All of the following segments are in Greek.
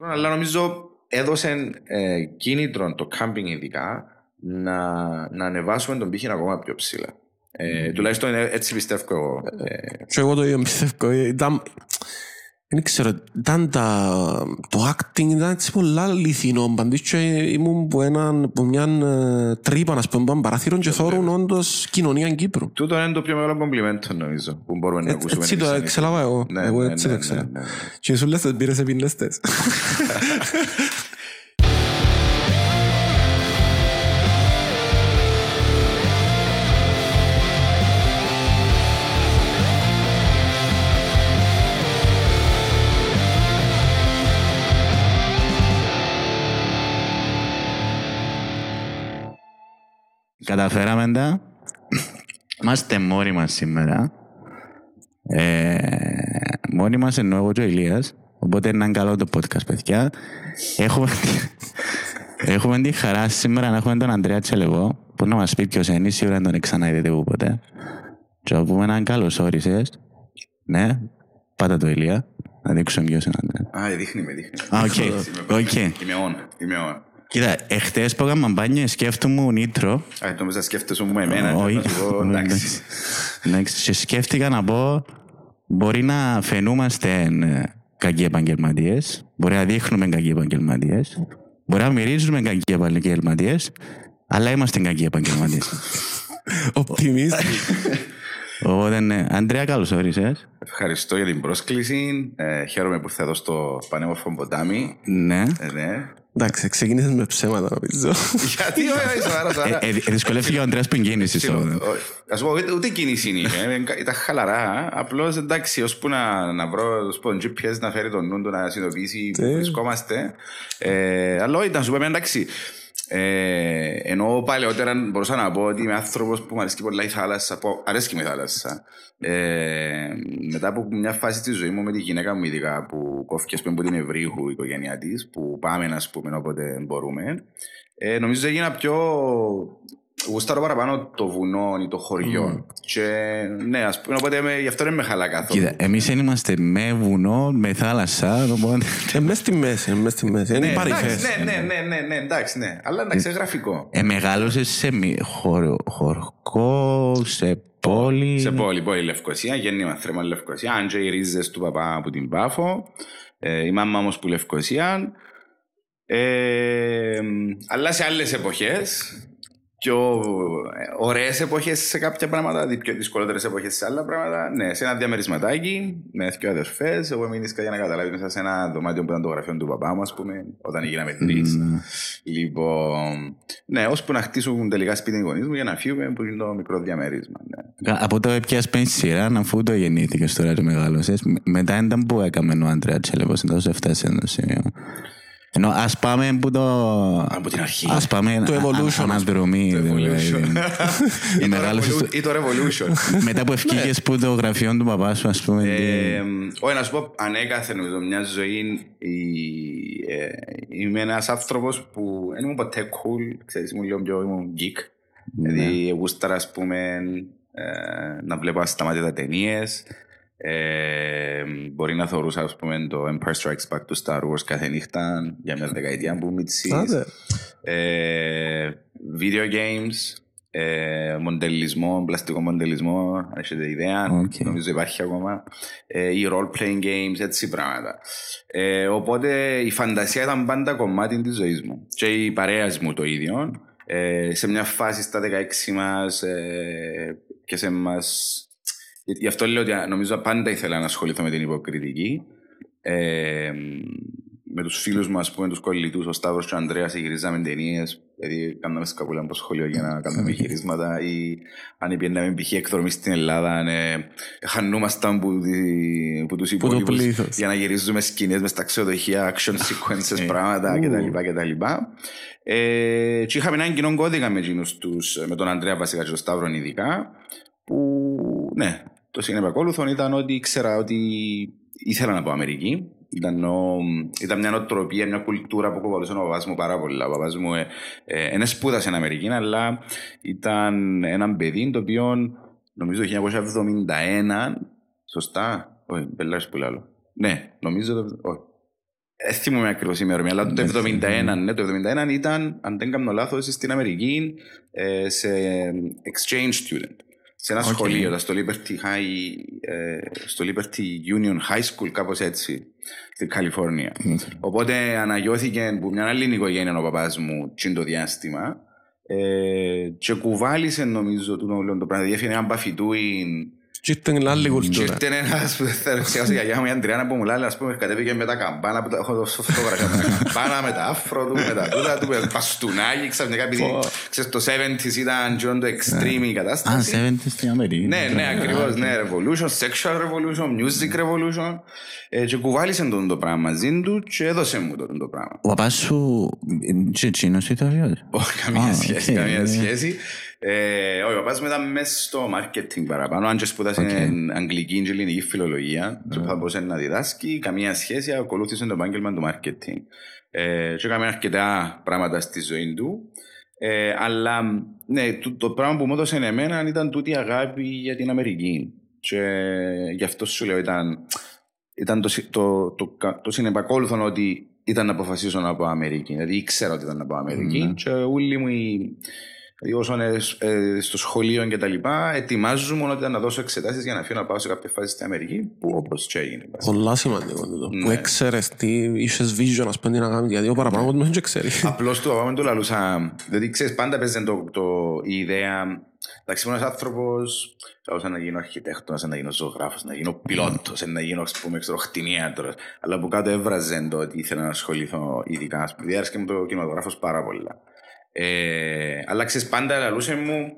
Αλλά νομίζω έδωσε ε, κίνητρο το κάμπινγκ ειδικά να, να ανεβάσουμε τον πύχη ακόμα πιο ψηλά. Ε, τουλάχιστον ε, έτσι πιστεύω εγώ. Ε, Και εγώ το ίδιο πιστεύω. Ήταν, δεν ξέρω, ήταν τα, το acting ήταν έτσι πολλά αληθινό παντής και ήμουν που, έναν, που μια ε, τρύπα, να πούμε, που παράθυρο και θόρουν όντως κοινωνία Κύπρου. τούτο είναι το πιο μεγάλο κομπλιμέντο νομίζω που μπορούμε να Ε, ακούσουμε. Έτσι το εμείς. εξελάβα εγώ. Ναι, Εγώ ναι, έτσι ναι, το ξέρω. ναι, ναι. Και σου λες, πήρες επινέστες. Καταφέραμε τα. Είμαστε μόνοι μας σήμερα. Ε, μόνοι μας εννοώ εγώ και ο Ηλίας. Οπότε είναι ένα καλό το podcast, παιδιά. Έχουμε, έχουμε τη χαρά σήμερα να έχουμε τον Ανδρέα Τσέλεπο που να μας πει ποιος είναι, σίγουρα δεν τον ξαναείδετε που ποτέ. Και να πούμε έναν καλώς όρισες. Ναι, πάτα το Ηλία. Να δείξουμε ποιος είναι ο Ανδρέας. Α, δείχνει με, δείχνει. Α, οκ, Είμαι- οκ. Είμαι on, είμαι on. Κοίτα, εχθές που έκανα μπάνιο σκέφτομαι intro Α, νόμιζα σκέφτεσαι μου εμένα. Όχι. να σου πω, Εντάξει. Εντάξει, και σκέφτηκα να πω, μπορεί να φαινούμαστε ε, κακοί επαγγελματίες, μπορεί να δείχνουμε κακοί επαγγελματίες, μπορεί να μυρίζουμε κακοί επαγγελματίες, αλλά είμαστε κακοί επαγγελματίες. Οπτιμίστη. Οπότε, ναι, Αντρέα, καλώς όρισες. Ευχαριστώ για την πρόσκληση. Ε, χαίρομαι που θα δω στο πανέμορφο ποτάμι. Ναι. Ε, ναι. Εντάξει, ξεκίνησες με ψέματα νομίζω. Γιατί, όχι, σοβαρά, Ε, σοβαρά. ε, δυσκολεύτηκε ο Αντρέα που εγκίνησε. Α πω, ούτε, ούτε κίνηση είναι. ε, Ήταν χαλαρά. Απλώς εντάξει, ώσπου να, να βρω ας πω, GPS να φέρει τον νου του να συνειδητοποιήσει που Ε. βρισκόμαστε. Ε, αλλά όχι, να σου πούμε εντάξει. Ε, ενώ παλαιότερα μπορούσα να πω ότι είμαι άνθρωπος που μου αρέσει πολλά η θάλασσα. Που αρέσει με η θάλασσα. Ε, μετά από μια φάση τη ζωή μου με τη γυναίκα μου, ειδικά που κόφηκε ας πούμε, από την Ευρύχου η οικογένειά της, που πάμε, ας πούμε, όποτε μπορούμε. Ε, νομίζω έγινα πιο γουστάρω παραπάνω το βουνό ή το χωριό. Και ναι, ας πούμε, οπότε με, γι' αυτό δεν με χαλά καθόλου. Κοίτα, εμείς είμαστε με βουνό, με θάλασσα. Οπότε... Ε, μες στη μέση, ε, μες στη μέση. Είναι ναι, εντάξει, παρυφές. ναι, ναι, ναι, ναι, ναι, εντάξει, ναι. Αλλά εντάξει, είναι γραφικό. Ε, μεγάλωσε σε μη- χωρο, χωρικό, σε πόλη. Σε πόλη, πόλη Λευκοσία, γέννημα θρέμα Λευκοσία. Αν και οι ρίζες του παπά από την Πάφο. Ε, η μάμα όμως που Λευκοσία. Ε, αλλά σε άλλες εποχές πιο ωραίες εποχές σε κάποια πράγματα, δι- πιο δυσκολότερες εποχές σε άλλα πράγματα. Ναι, σε ένα διαμερισματάκι με δύο αδερφές. Εγώ μείνησκα για να καταλάβεις μέσα σε ένα δωμάτιο που ήταν το γραφείο του παπά μου, ας πούμε, όταν γίναμε τρεις. Λοιπόν, ναι, ώσπου να χτίσουν τελικά σπίτι οι γονείς μου για να φύγουμε που είναι το μικρό διαμέρισμα. Ναι. Από το έπιας πέντε σειρά, αφού το γεννήθηκες τώρα και μεγάλωσες. Μ- Μετά ήταν που έκαμε ο Άντρεα Τσέλεβος, εντός έφτασε ένα σημείο. Ενώ ας πάμε που το... Από την αρχή. Ας πάμε Το α- evolution, α- ας αναδρομή. Το δηλαδή. evolution. Η Ή το μεγάλη σου- revolu- Ή το revolution. Μετά που ευκήγες που το γραφείο του παπάς σου, ας πούμε. Ε, Όχι, να σου πω, ανέκαθεν νομίζω μια ζωή η- ε, είμαι ένας άνθρωπος που δεν ήμουν ποτέ cool, ξέρεις, ήμουν λίγο πιο ήμουν geek. Δηλαδή, γούσταρα, ας πούμε, ε, να βλέπω ασταμάτητα ταινίες. Ε, μπορεί να θεωρούσα, ας πούμε, το Empire Strikes Back του Star Wars κάθε νύχτα για μια δεκαετία που μιτσής. Άντε. Ε, video games, ε, μοντελισμό, πλαστικό μοντελισμό, αν έχετε ιδέα, Οκ. νομίζω υπάρχει ακόμα, ε, ή role-playing games, έτσι πράγματα. Ε, οπότε η φαντασία ήταν πάντα κομμάτι της ζωής μου και η παρέα μου το ίδιο. Ε, σε μια φάση στα 16 μας ε, και σε μας... Γι' αυτό λέω ότι νομίζω πάντα ήθελα να ασχοληθώ με την υποκριτική. Ε, με τους φίλους μου, ας πούμε, τους κολλητούς, ο Σταύρος και ο Ανδρέας, γυρίζαμε ταινίες, δηλαδή κάναμε σκαπούλα από σχολείο για να κάνουμε γυρίσματα ή αν πιέναμε π.χ. εκδρομή στην Ελλάδα, ναι, χανούμασταν που, τη- που τους το υπόλοιπους πλήθος. για να γυρίζουμε σκηνές μες στα ξενοδοχεία, action sequences, πράγματα κτλ. κτλ. Ε, και είχαμε έναν κοινό κώδικα με, εκείνους τους, με τον Ανδρέα βασικά και τον Σταύρο ειδικά, που ναι, το συνεπακόλουθον ήταν ότι ήξερα ότι ήθελα να πάω Αμερική. Ήταν, ο, ήταν μια νοοτροπία, μια κουλτούρα που κοβαλούσε ο παπάς μου πάρα πολλά. Ο παπάς μου ε, ε, δεν σπούδασε στην Αμερική, αλλά ήταν ένα παιδί το οποίο νομίζω το 1971, σωστά, όχι, μπελάρες που λέω. Ναι, νομίζω το, όχι. δεν θυμούμαι ακριβώς η ημερομηνία, αλλά το 71, ναι, το 71 ήταν, αν δεν κάνω λάθος, στην Αμερική ε, σε exchange student. Σε ένα Οκ. σχολείο, στο Liberty, High, ε, στο Liberty Union High School, κάπως έτσι, στην Καλιφόρνια. Οπότε αναγιώθηκε που μια άλλη οικογένεια ο παπάς μου τσιν το διάστημα ε, και κουβάλισε νομίζω του όλο το πράγμα. Διέφυγε έναν παφιτούιν Και ήταν άλλη και κουλτούρα. ήρθε ένας που θα ρεξιάσει η γιαγιά μου η Αντριάννα που μου λέει ας πούμε κατέβηκε με τα καμπάνα που τα έχω δώσει φωτογραφία με τα καμπάνα με τα άφρο του με τα τούτα του με παστούνάκι ξαφνικά επειδή Πω. ξέρεις το 70s ήταν τζον το extreme η Α, κατάσταση 70 στην Αμερική. ναι, ναι, ακριβώς, ναι, revolution, sexual revolution, music revolution ε, και κουβάλησε τον το πράγμα μαζί του και έδωσε μου τον το πράγμα. Ο παπάς σου είναι τζιείνος ηθοποιός. Όχι, καμία Α, σχέση, οκ, καμία ναι. σχέση. Ε, όχι, ο παπάς μου ήταν μέσα στο marketing παραπάνω, αν και σπούδασε αγγλική και ελληνική φιλολογία, και θα μπορούσε να διδάσκει, καμία σχέση, ακολούθησε το επάγγελμα του marketing. Ε, και έκαμε αρκετά πράγματα στη ζωή του. Ε, αλλά ναι, το, το πράγμα που μου έδωσε εμένα ήταν τούτη η αγάπη για την Αμερική. Και γι' αυτό σου λέω ήταν, ήταν το, συ- το, το, κα- το συνεπακόλουθο ότι ήταν να αποφασίσω να πάω Αμερική. Δηλαδή ήξερα ότι ήταν να πάω Αμερική Ναι. και όλοι μου οι, δηλαδή όσον ε, ε, στο σχολείο και τα λοιπά ετοιμάζομαι ότι ήταν να δώσω εξετάσεις για να φύγω να πάω σε κάποια φάση στην Αμερική που όπως και έγινε. Πολλά σημαντικό τούτο. Που Ναι. έξερες τι είχες vision ας πούμε τι να κάνεις. Γιατί ο παραπάνω κόσμος δεν ξέρει. Απλώς του παπά μου του λαλούσα. Δηλαδή, ξέρεις, πάντα παίζει το, το, η ιδέα. Εντάξει, είμαι ένας άνθρωπος, θα να γίνω αρχιτέκτονας, να γίνω ζωγράφος, να γίνω πιλότος, να γίνω, ας πούμε, ξέρω, κτηνίατρος. Αλλά που κάτω έβραζε το ότι ήθελα να ασχοληθώ ειδικά. Ας πούμε, διάρκεια μου το κινηματογράφος πάρα πολλά. Ε, αλλά ξέρεις, πάντα λαλούσε μου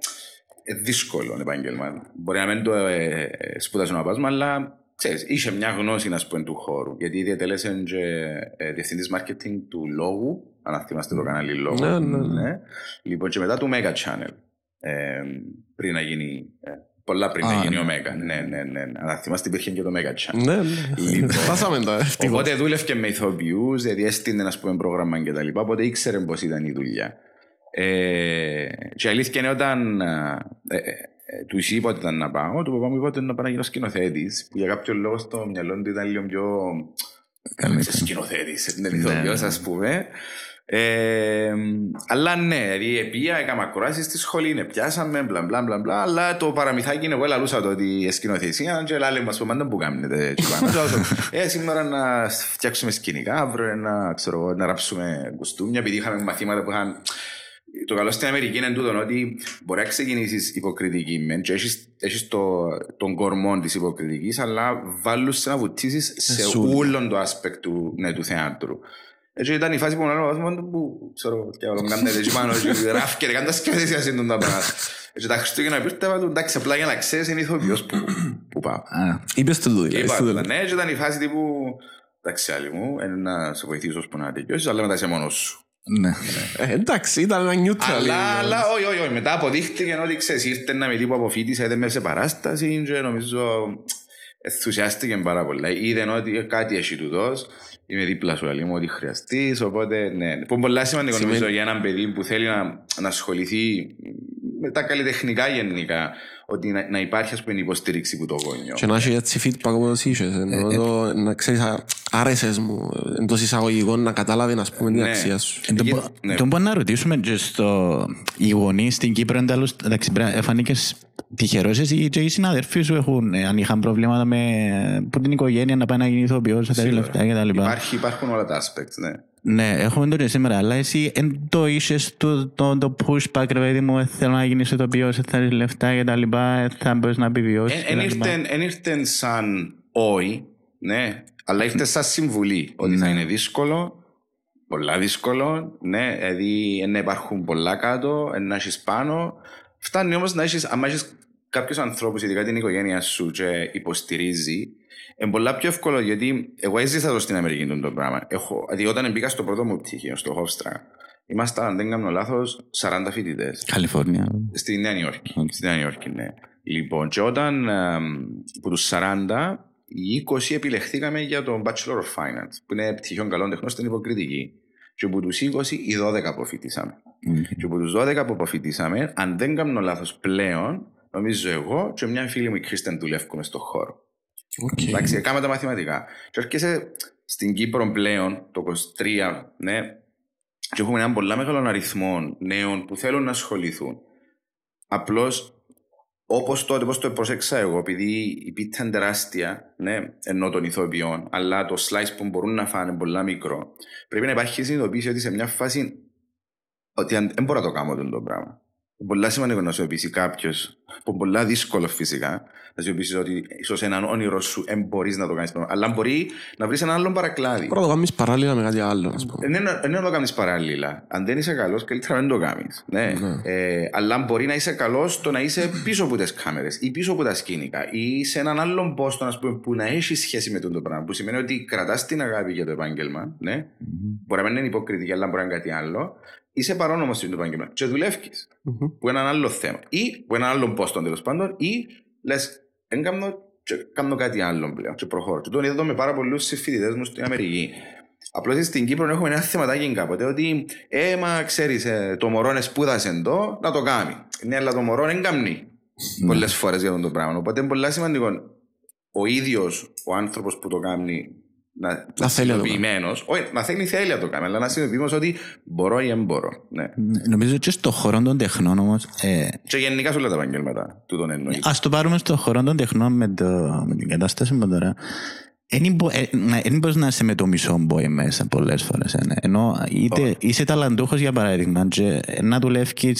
ε, δύσκολο επάγγελμα. Μπορεί να μην το ε, ε, σπούδασε ο παπάς μου, αλλά ξέρεις, είχε μια γνώση να πούμε, του χώρου. Γιατί διατέλεσε και ε, διευθυντής marketing του λόγου, αν θυμάστε το κανάλι λόγου. Ναι, ναι, ναι. Λοιπόν, και μετά του Mega Channel. Ε, πριν να γίνει. Ε, πολλά πριν Α, να γίνει ναι. ο Mega. Ναι, ναι, ναι. ναι. Αλλά θυμάστε υπήρχε και το Mega Channel. Ναι, ναι. Λοιπόν. Φτάσαμε τα ευτυχώς. Οπότε δούλευε με ηθοποιούς, δηλαδή έστεινε ένα πούμε, πρόγραμμα και τα λοιπά. Οπότε ήξερε πώς ήταν η δουλειά. Ε, και η αλήθεια είναι όταν ε, ε, ε, του είπα ότι ήταν να πάω, του παπά μου είπα ότι να πάω να γίνω σκηνοθέτης. Που για κάποιο λόγο στο μυαλό του ήταν λίγο πιο. σκηνοθέτης, δεν είναι ηθοποιό, ναι. ας πούμε. Ε, αλλά ναι, δηλαδή επία, έκανα ακροάσεις στη σχολή, ναι, πιάσαμε, μπλα μπλα μπλα μπλα, αλλά το παραμυθάκι είναι εγώ ελαλούσα το ότι σκηνοθεσία και λέει μας πούμε, που κάνετε έτσι πάνω. Και λέω, ε, σήμερα να φτιάξουμε σκηνικά, αύριο να, ξέρω, εγώ, να ράψουμε κουστούμια, επειδή είχαμε μαθήματα που είχαν το καλό στην Αμερική είναι τούτο ότι μπορεί να ξεκινήσεις υποκριτική μεν και έχεις, έχεις το, τον κορμό της υποκριτικής, αλλά βάλουν σε να βουτήσεις σε Σου. όλο το aspect του, ναι, του θεάτρου. Έτσι ήταν η φάση που μου λέω, που ξέρω, και όλο κάνετε έτσι πάνω, και γράφει και κάντε σκέφτεσαι για σύντον τα πράγματα. Έτσι τα Χριστούγεννα πήρτε, του, εντάξει, απλά για να ξέρεις είναι ηθοποιός που, που πάω. Α, Είπες το δηλαδή. Είπα, στο του, τέλος. ναι, και ήταν η φάση τύπου, εντάξει, άλλη μου, είναι να σε βοηθήσω ώσπου να τελειώσεις, αλλά μετά είσαι μόνος σου. Ναι. Ε, Εντάξει, ήταν ένα neutral. Αλλά, ε, αλλά όχι, όχι, όχι. Μετά αποδείχτηκε ότι ξέρεις, ήρθε να με τύπου αποφύτησε, έδε μέσα σε παράσταση και νομίζω ενθουσιάστηκε πάρα πολλά. Είδε ότι κάτι έχει τούτος, είμαι δίπλα σου, λέει μου, ότι χρειαστείς, οπότε ναι. Που είναι πολλά σημαντικό Σημαίνει- νομίζω για έναν παιδί που θέλει να, να ασχοληθεί με τα καλλιτεχνικά γενικά, ότι να, να υπάρχει ας πούμε υποστήριξη που το γόνιο. Και να έχει έτσι feedback όπως είχες. εννοώ το- Να ξέρεις, α, άρεσες μου εντός εισαγωγικών να καταλάβει να πούμε την Ναι. αξία σου. Ε, τον Γε- μπο- ναι. Τον μπορούμε να ρωτήσουμε και στο... Οι γονείς στην Κύπρο εντάλλως, εντάξει, πρέπει να- εφανήκες τυχερός εσύ και οι συναδελφοί σου έχουν, ε, αν είχαν προβλήματα με, που την οικογένεια να πάει να γίνει ηθοποιός, να θέλει λεφτά και τα λοιπά. Υπάρχει, υπάρχουν όλα τα aspects, ναι. Ναι, έχουμε το και σήμερα, αλλά εσύ εν το είσες το, το, το pushback, ρε παιδί μου, ε, θέλω να γίνεις ηθοποιός, ε, θέλεις λεφτά και τα λοιπά, ε, θα μπορείς να επιβιώσεις. και Εν τα λοιπά. ήρθε, εν ήρθε σαν όχι, ναι, αλλά ήρθε σαν συμβουλή ότι θα είναι δύσκολο, πολλά δύσκολο, ναι, δηλαδή να υπάρχουν πολλά κάτω, να έχεις πάνω. Φτάνει όμως να έχεις, αν έχεις κάποιους ανθρώπους, ειδικά την οικογένεια σου και υποστηρίζει, είναι πολλά πιο εύκολο γιατί εγώ έζησα εδώ στην Αμερική τον το πράγμα. Έχω, δηλαδή όταν μπήκα στο πρώτο μου πτυχίο, στο Hofstra, ήμασταν, αν δεν κάνω λάθος, 40 φοιτητές. Καλιφόρνια. Στη Νέα Υόρκη. Οκ. Στη Νέα Υόρκη, ναι. Λοιπόν, και όταν εμ, από τους 40, οι 20 επιλεχθήκαμε για το Bachelor of Fine Arts, που είναι πτυχίο καλών τεχνών στην υποκριτική. Και από τους 20, οι 12 αποφοιτήσαμε. Και από τους 12 που αποφοιτήσαμε, αν δεν κάνω λάθος πλέον, νομίζω εγώ και μια φίλη μου η Κρίστεν δουλεύουμε στον χώρο. Οκ. Εντάξει, έκαμε τα μαθηματικά. Και έρχεσαι στην Κύπρο πλέον το 23, ναι, και έχουμε έναν πολύ μεγάλο αριθμό νέων που θέλουν να ασχοληθούν. Απλώς, όπως τότε, όπως το πρόσεξα εγώ, επειδή η πίτα είναι τεράστια, ναι, ενώ των ηθοποιών, αλλά το slice που μπορούν να φάνε είναι πολύ μικρό, πρέπει να υπάρχει συνειδητοποίηση ότι σε μια φάση ότι δεν μπορώ να το κάνω το πράγμα. Πολλά σημαντικό να σου πει κάποιος, που πολλά δύσκολο φυσικά, να σου πει ότι ίσως έναν όνειρο σου δεν μπορείς να το κάνεις. Αλλά μπορεί να βρεις έναν άλλον παρακλάδι. Πρώτα το κάνεις παράλληλα με κάτι άλλο, ας πούμε. Δεν είναι να το κάνεις παράλληλα. Αν δεν είσαι καλός, καλύτερα να μην το κάνεις. Ναι. ναι. Ε, αλλά μπορεί να είσαι καλός στο να είσαι πίσω από τις κάμερες ή πίσω από τα σκήνικα ή σε έναν άλλον πόστο πούμε, που να έχει σχέση με τον το πράγμα. Που σημαίνει ότι κρατάς την αγάπη για το επάγγελμα. Ναι. Mm-hmm. Μπορεί να μην είναι υποκριτική, αλλά μπορεί να είναι κάτι άλλο είσαι παρόνομος στην επάγγελμα και δουλεύει mm-hmm. που έναν άλλο θέμα ή που έναν άλλο πόστο τέλος πάντων ή λες, δεν κάνω, κάνω κάτι άλλο πλέον και προχωρώ. Και τον είδα με πάρα πολλούς συμφοιτητές μου στην Αμερική. Απλώς στην Κύπρο έχουμε ένα θεματάκι κάποτε ότι, ε, μα ξέρεις, ε, το μωρό είναι σπούδασε εδώ, να το κάνει. Ναι, αλλά το μωρό δεν κάνει mm. πολλές φορές για αυτό το πράγμα. Οπότε είναι πολύ σημαντικό ο ίδιος ο άνθρωπος που το κάνει να, να θέλει Όχι, να θέλει θέλει να το κάνει, αλλά να συνειδητοποιημένος ότι μπορώ ή δεν μπορώ. Ναι. Νομίζω και στο χώρο των τεχνών όμως. Ε... Και γενικά σε όλα τα επαγγέλματα του τον εννοεί. Α το πάρουμε στο χώρο των τεχνών με, το, με την κατάσταση μου τώρα δεν μπορείς να είσαι με το μισό μπόι μέσα πολλές φορές. Ναι. Ενώ είτε είσαι ταλαντούχος για παράδειγμα, και να δουλεύει ε,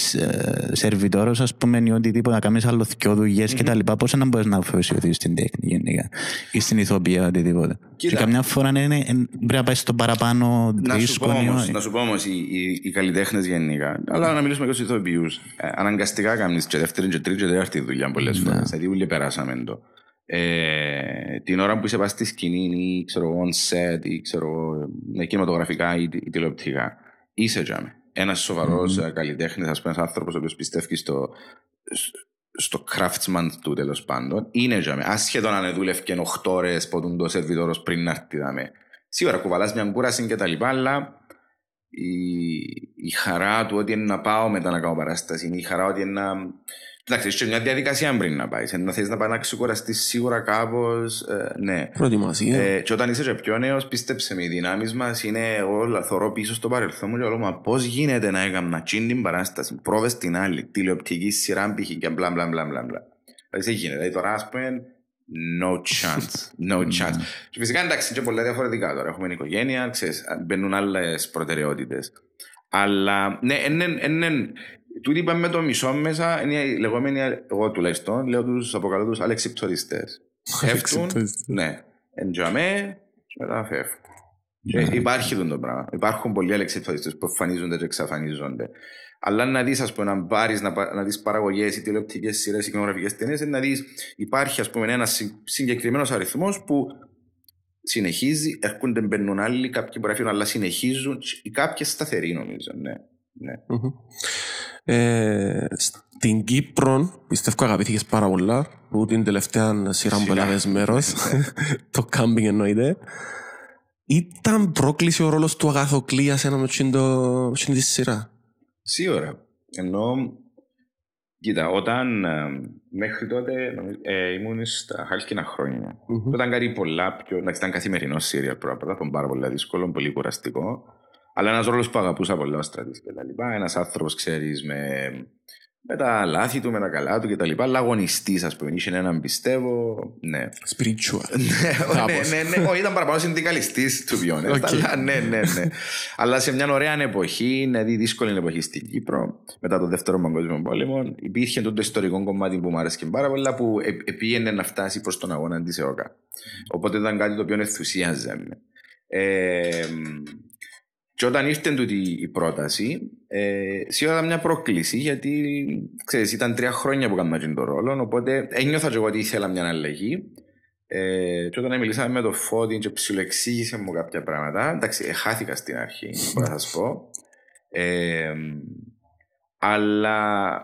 σερβιτόρος, ας πούμε, ή οτιδήποτε, να κάνεις άλλο δυο δουλειές mm-hmm. κτλ. Πώς να μπορείς να αφοσιωθείς στην τέχνη γενικά ή στην ηθοποιία, οτιδήποτε. Κοίτα. Και καμιά φορά είναι, πρέπει να πάει στο παραπάνω δύσκολο. Να σου πω όμως, οι, οι, οι καλλιτέχνες γενικά, αλλά να μιλήσουμε και στους ηθοποιούς, ε, αναγκαστικά κάνεις και δεύτερη και τρίτη και τέταρτη δουλειά πολλές φορές. Δηλαδή, όλοι περάσαμε το ε, την ώρα που είσαι πάει στη σκηνή ή ξέρω on set ή ξέρω ε, κινηματογραφικά ή, ή τηλεοπτικά είσαι τζάμε. Ένας σοβαρός mm. καλλιτέχνης, ας πούμε, ένας άνθρωπος ο οποίος πιστεύει στο, στο craftsman του τέλος πάντων, είναι τζάμε. Άσχετο αν δούλευκε 8 ώρες που το σερβιτόρος πριν να έρθει δάμε. Σίγουρα κουβαλάς μια κούραση και τα λοιπά, αλλά η, η χαρά του ότι είναι να πάω μετά να κάνω παράσταση, η χαρά ότι είναι να Εντάξει, είσαι μια διαδικασία πριν να πάεις. Να θες να πάει να ξεκουραστείς σίγουρα κάπως. Ε, ναι. Προετοιμασία. Ε, και όταν είσαι πιο νέος, πίστεψε με, οι δυνάμεις μας είναι όλα. Θωρώ πίσω στο παρελθόν μου και όλο μα πώς γίνεται να έκανα τσιν την παράσταση, πρόβες την άλλη, τηλεοπτικής σειρά π.χ. και μπλα μπλα μπλα μπλα. Δηλαδή δεν γίνεται. Δηλαδή τώρα ας πούμε, no chance. No chance. και φυσικά εντάξει, είναι πολλά διαφορετικά τώρα. Έχουμε οικογένεια, ξέρεις, μπαίνουν άλλες προτεραιότητες. Αλλά ναι, ναι, Τούτοι είπαμε με το μισό μέσα, είναι οι λεγόμενοι, εγώ τουλάχιστον, λέω τους αποκαλώ τους αλεξιπτοριστές. Φεύγουν, ναι, εντζαμέ και μετά φεύγουν. Ναι. Υπάρχει το πράγμα. Υπάρχουν πολλοί αλεξιπτοριστές που εμφανίζονται και εξαφανίζονται. Αλλά να δεις, ας πούμε, να πάρεις να, να δεις παραγωγές ή τηλεοπτικές σειρές ή κοινογραφικέ ταινίες, να δεις, υπάρχει ας πούμε, ένας συγκεκριμένος αριθμός που συνεχίζει, έρχονται, μπαίνουν άλλοι, κάποιοι μπορεί να φύγουν, αλλά συνεχίζουν, οι κάποιοι σταθεροί νομίζω. Ναι. ναι. Mm-hmm. Ε, στην Κύπρο πιστεύω αγαπήθηκες πάρα πολλά που την τελευταία σειρά που έλαβες μέρος το κάμπινγκ εννοείται ήταν πρόκληση ο ρόλος του Αγαθοκλία σε ένα τη σειρά; Σίγουρα ενώ Κοίτα, όταν ε, μέχρι τότε ε, ήμουν στα χάλκινα χρόνια. Mm-hmm. Ήταν κάτι πολλά πιο. Να ήταν καθημερινό σύρια πρώτα, ήταν πάρα πολύ δύσκολο, πολύ κουραστικό. Αλλά ένας ρόλος που αγαπούσα πολύ ο στρατή και τα λοιπά. Ένας άνθρωπος, ξέρεις, με, με τα λάθη του, με τα καλά του και τα λοιπά. Λαγωνιστής, ας πούμε. Είχε έναν πιστεύω. Ναι. Spiritual. ναι, ναι, ναι, ναι. ήταν παραπάνω συνδικαλιστής του βιώνε. Αλλά ναι, ναι, ναι. Αλλά σε μια ωραία εποχή, δηλαδή δύσκολη εποχή στην Κύπρο, μετά το δεύτερο παγκόσμιο πόλεμο, υπήρχε το ιστορικό κομμάτι που μου άρεσε πάρα πολύ, που επήγαινε να φτάσει προς τον αγώνα της ΕΟΚΑ. Οπότε ήταν κάτι το οποίο ενθουσίαζε. Ε, και όταν ήρθε τούτη η πρόταση, ε, σίγουρα ήταν μια πρόκληση γιατί ξέρεις, ήταν τρία χρόνια που έκανα τον ρόλο. Οπότε ένιωθα και εγώ ότι ήθελα μια αλλαγή. Ε, και όταν μιλήσαμε με το Φώτη και ψιλοεξήγησε μου κάποια πράγματα, εντάξει, χάθηκα στην αρχή, μπορώ να σας πω. Ε, αλλά